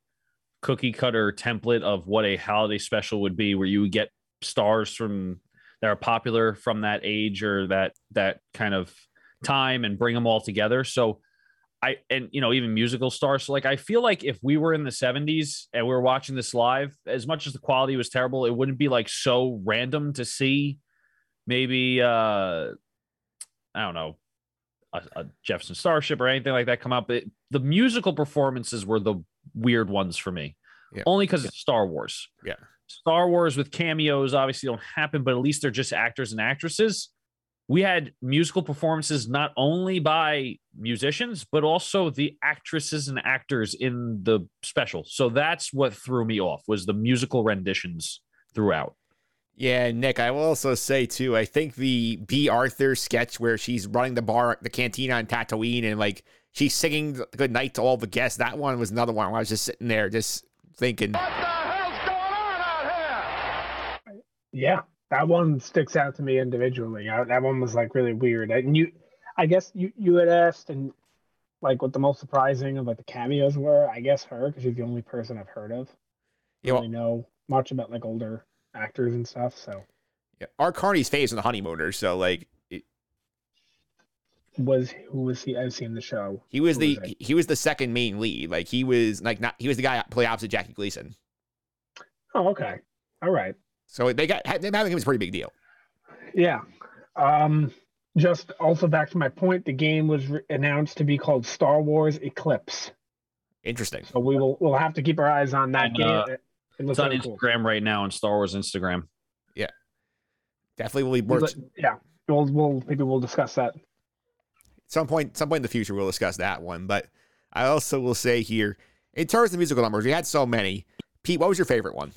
cookie cutter template of what a holiday special would be, where you would get stars from that are popular from that age or that that kind of time and bring them all together. So I and you know even musical stars. So like I feel like if we were in the 70s and we were watching this live, as much as the quality was terrible, it wouldn't be like so random to see maybe uh I don't know a, a Jefferson Starship or anything like that come up. It, the musical performances were the weird ones for me, Yeah. only because it's Star Wars. Yeah. Star Wars with cameos obviously don't happen, but at least they're just actors and actresses. We had musical performances not only by musicians, but also the actresses and actors in the special. So that's what threw me off was the musical renditions throughout. Yeah, Nick, I will also say too, I think the Bea Arthur sketch where she's running the bar, the cantina on Tatooine, and like she's singing good night to all the guests. That one was another one where I was just sitting there just thinking, What the hell's going on out here? Yeah, that one sticks out to me individually. I, that one was like really weird. And you, I guess you you had asked and like what the most surprising of like the cameos were. I guess her because she's the only person I've heard of. Yeah, really know much about like older actors and stuff. So yeah, Art Carney's face in the honeymooners. So like, it, was who was he? I've seen the show. he was Who the it? he was the second main lead. Like he was like not he was the guy play opposite Jackie Gleason. Oh, okay. All right. So they got them having him was a pretty big deal. Yeah. Um, just also back to my point, the game was re- announced to be called Star Wars Eclipse. Interesting. So we will we'll have to keep our eyes on that And, game. uh, It It's looks on really cool. Instagram right now on Star Wars Instagram. Yeah, definitely will be We'll worth. yeah, we'll we'll maybe we'll discuss that. Some point some point in the future we'll discuss that one. But I also will say here, in terms of musical numbers, we had so many. Pete, what was your favorite one?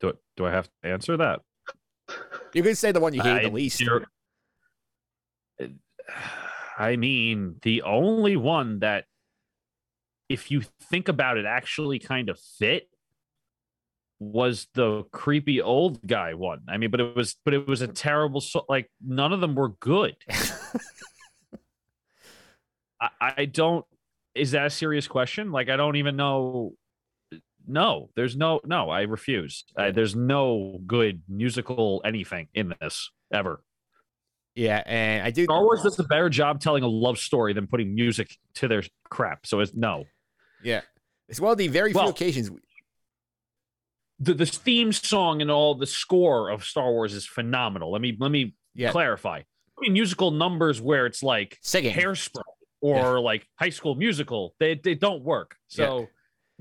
Do. Do I have to answer that? You can say the one you hated I- the least. I mean, the only one that, if you think about it, actually kind of fit was the creepy old guy one. I mean, but it was, but it was a terrible. So, like none of them were good. I, I don't. Is that a serious question? Like, I don't even know. No, there's no no. I refuse. There's no good musical anything in this ever. Yeah, and I do. Star Wars does a better job telling a love story than putting music to their crap. So it's no. Yeah, it's one of the very few Well- occasions. The the theme song and all the score of Star Wars is phenomenal. Let me let me Yeah. clarify. I mean, musical numbers where it's like Singing. hairspray or like High School Musical, they they don't work. So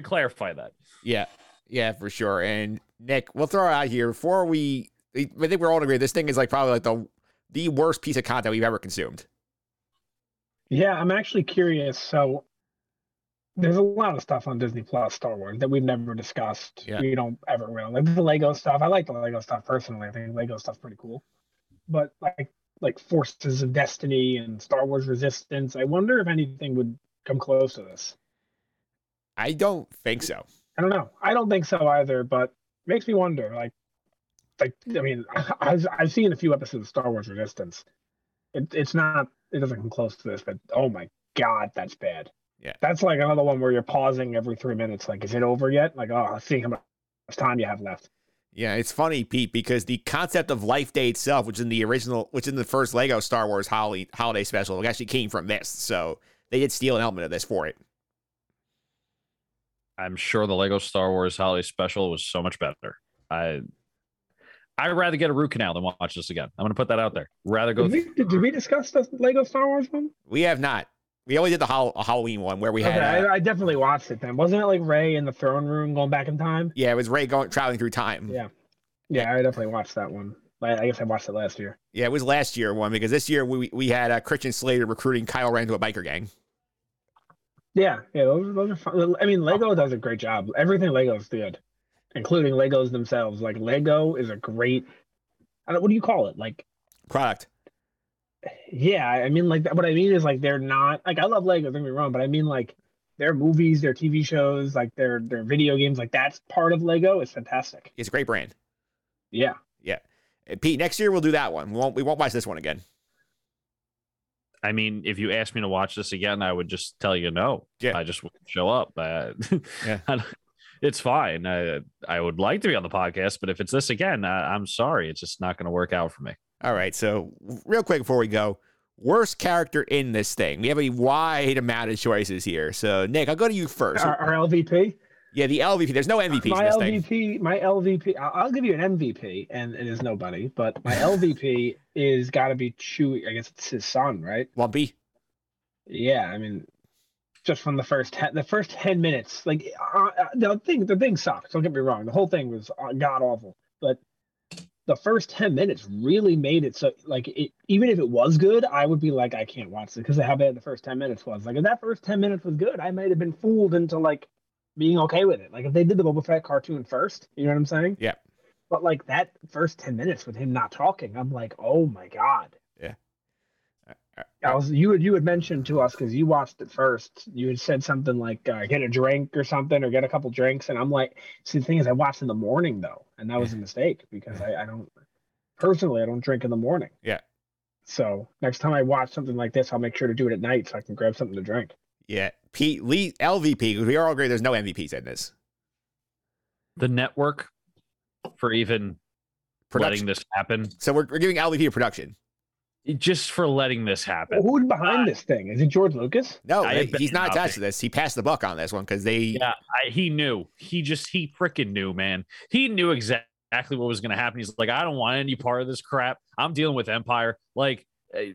clarify that. Yeah, yeah, for sure. And Nick, we'll throw it out here before we. I think we're all in agree. This thing is like probably like the the worst piece of content we've ever consumed. Yeah, I'm actually curious. So there's a lot of stuff on Disney Plus Star Wars that we've never discussed. Yeah. We don't ever will. Like the Lego stuff. I like the Lego stuff personally. I think Lego stuff's pretty cool. But like like Forces of Destiny and Star Wars Resistance, I wonder if anything would come close to this. I don't think so. I don't know. I don't think so either, but it makes me wonder. Like, like I mean, I've, I've seen a few episodes of Star Wars Resistance, It, it's not. It doesn't come close to this, but oh my god, that's bad. Yeah. That's like another one where you're pausing every three minutes. Like, is it over yet? Like, oh, let's see how much time you have left. Yeah, it's funny, Pete, because the concept of Life Day itself, which in the original, which in the first Lego Star Wars holiday, holiday special, actually came from this. So they did steal an element of this for it. I'm sure the Lego Star Wars holiday special was so much better. I I'd rather get a root canal than watch this again. I'm going to put that out there. Rather go. Did we, did, did we discuss the Lego Star Wars one? We have not. We only did the Hall- Halloween one where we Okay, had. uh, I, I definitely watched it then. Wasn't it like Rey in the throne room going back in time? yeah, it was Rey going traveling through time. Yeah. Yeah, I definitely watched that one. I, I guess I watched it last year. Yeah, it was last year one because this year we we had uh, Christian Slater recruiting Kylo Ren to a biker gang. Yeah, yeah, those, those are fun. I mean, Lego does a great job. Everything Lego's good, including Legos themselves. Like Lego is a great. I don't, what do you call it? Like product. Yeah, I mean, like what I mean is like they're not like I love Lego. Don't get me wrong, but I mean like their movies, their TV shows, like their their video games, like that's part of Lego. It's fantastic. It's a great brand. Yeah. Yeah. And Pete, next year we'll do that one. We won't we won't watch this one again. I mean, if you asked me to watch this again, I would just tell you no. Yeah. I just wouldn't show up. Uh, yeah. It's fine. I, I would like to be on the podcast, but if it's this again, I, I'm sorry. It's just not going to work out for me. All right. So real quick before we go, worst character in this thing. We have a wide amount of choices here. So Nick, I'll go to you first. Our, our LVP. Yeah, the LVP. There's no MVPs my in this thing. LVP, my LVP. I'll, I'll give you an MVP, and it is nobody. But my LVP is got to be Chewie. I guess it's his son, right? Lumpy. Yeah, I mean, just from the first ten, the first ten minutes, like uh, uh, the thing, the thing sucks. Don't get me wrong. The whole thing was uh, god awful, but the first ten minutes really made it so. Like, it, even if it was good, I would be like, I can't watch it because of how bad the first ten minutes was. Like, if that first ten minutes was good, I might have been fooled into like being okay with it. Like, if they did the Boba Fett cartoon first, you know what I'm saying? Yeah. But like that first ten minutes with him not talking, I'm like, oh my god. Yeah. I was you had you had mentioned to us because you watched it first. You had said something like uh, get a drink or something or get a couple drinks, and I'm like, see the thing is, I watched in the morning though, and that was a mistake because I, I don't personally I don't drink in the morning. Yeah. So next time I watch something like this, I'll make sure to do it at night so I can grab something to drink. Yeah. Pete Lee LVP because we are all agree there's no MVPs in this. The network for even Production. letting this happen, So we're, we're giving LVP a production. Just for letting this happen. Who's behind this thing? Is it George Lucas? No, I he- he's not nothing. attached to this. He passed the buck on this one because they. Yeah, I, he knew. He just he freaking knew, man. He knew exactly what was going to happen. He's like, I don't want any part of this crap. I'm dealing with Empire. Like, uh,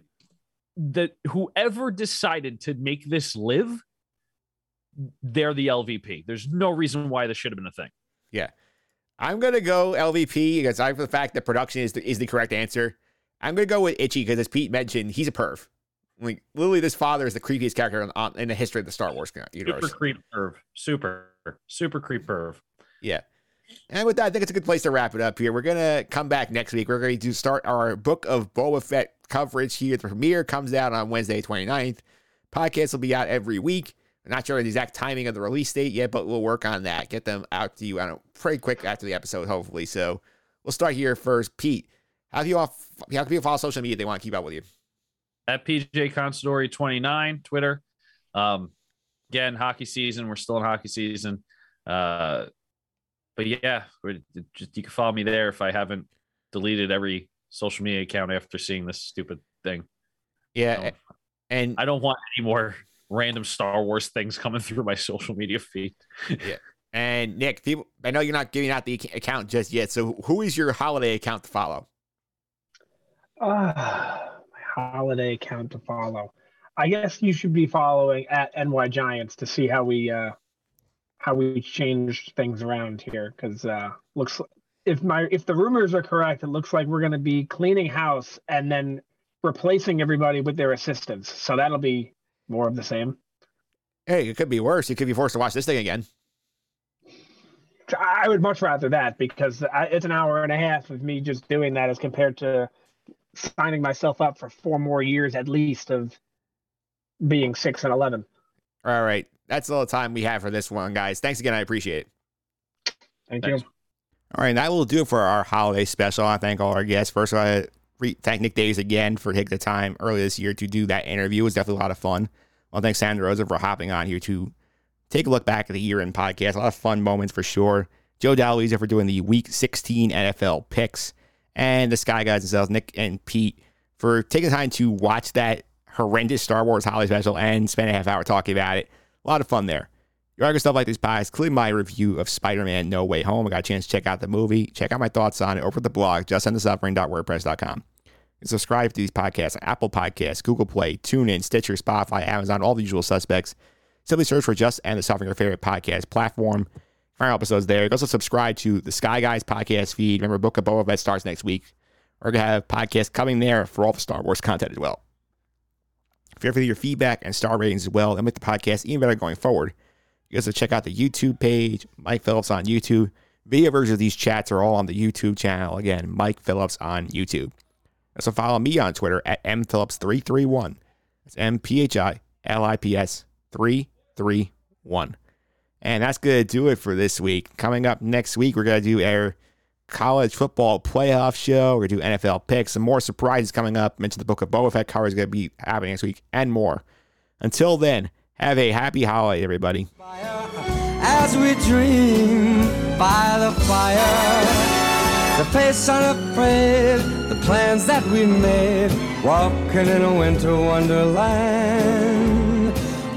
the whoever decided to make this live, they're the LVP. There's no reason why this should have been a thing. Yeah. I'm gonna go LVP because I for the fact that production is the, is the correct answer. I'm gonna go with Itchy because as Pete mentioned, he's a perv. Like literally, this father is the creepiest character on, on, in the history of the Star Wars universe. Super creep curve. Super, super creep curve. Yeah. And with that, I think it's a good place to wrap it up here. We're gonna come back next week. We're going to start our book of Boba Fett coverage here. The premiere comes out on Wednesday, 29th. Podcast will be out every week. I'm not sure the exact timing of the release date yet, but we'll work on that. Get them out to you. I don't pretty quick after the episode, hopefully. So we'll start here first. Pete, how do you all, how can people follow social media if they want to keep up with you? At PJ Considori 29, Twitter. Um, again, hockey season. We're still in hockey season. Uh, but yeah, we're, just you can follow me there if I haven't deleted every social media account after seeing this stupid thing. Yeah, and I don't want any more random Star Wars things coming through my social media feed. yeah. And Nick, people, I know you're not giving out the account just yet. So who is your holiday account to follow? Ah, my holiday account to follow. I guess you should be following at NY Giants to see how we uh how we change things around here because uh looks if my if the rumors are correct, it looks like we're going to be cleaning house and then replacing everybody with their assistants. So that'll be more of the same. Hey, it could be worse. You could be forced to watch this thing again. I would much rather that because I, it's an hour and a half of me just doing that as compared to signing myself up for four more years at least of being six and eleven. All right. That's all the time we have for this one, guys. Thanks again. I appreciate it. Thank you. All right. And that will do it for our holiday special. I thank all our guests. First, I re- thank Nick Days again for taking the time earlier this year to do that interview. It was definitely a lot of fun. Well, thanks Sandra Rosa for hopping on here to take a look back at the year in podcast. A lot of fun moments for sure. Joe Dallaliza for doing the Week 16 NFL picks, and the Sky Guys themselves, Nick and Pete, for taking time to watch that horrendous Star Wars holiday special and spend a half hour talking about it. A lot of fun there. You like stuff like these podcast, including my review of Spider-Man No Way Home. I got a chance to check out the movie. Check out my thoughts on it over at the blog, justendthesuffering.wordpress.com. And subscribe to these podcasts Apple Podcasts, Google Play, TuneIn, Stitcher, Spotify, Amazon, all the usual suspects. Simply search for Just End the Suffering, your favorite podcast platform. Find episodes there. You can also subscribe to the Sky Guys podcast feed. Remember, Book of Boba Fett starts next week. We're going to have podcasts coming there for all the Star Wars content as well. If you ever your feedback and star ratings as well, and make the podcast even better going forward. You guys also check out the YouTube page, Mike Phillips on YouTube. Video versions of these chats are all on the YouTube channel. Again, Mike Phillips on YouTube. Also follow me on Twitter at mphillips331. That's M P H I L I P S 331. And that's going to do it for this week. Coming up next week, we're going to do our college football playoff show. We're going to do NFL picks. Some more surprises coming up. Mention the book of Boba Fett cover is going to be happening next week and more. Until then, have a happy holiday, everybody. As we dream by the fire, the face unafraid, the plans that we made, walking in a winter wonderland,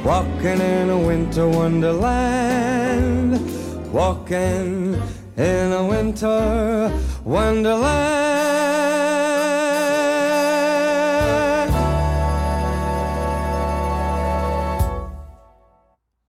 walking in a winter wonderland, walking in a winter wonderland.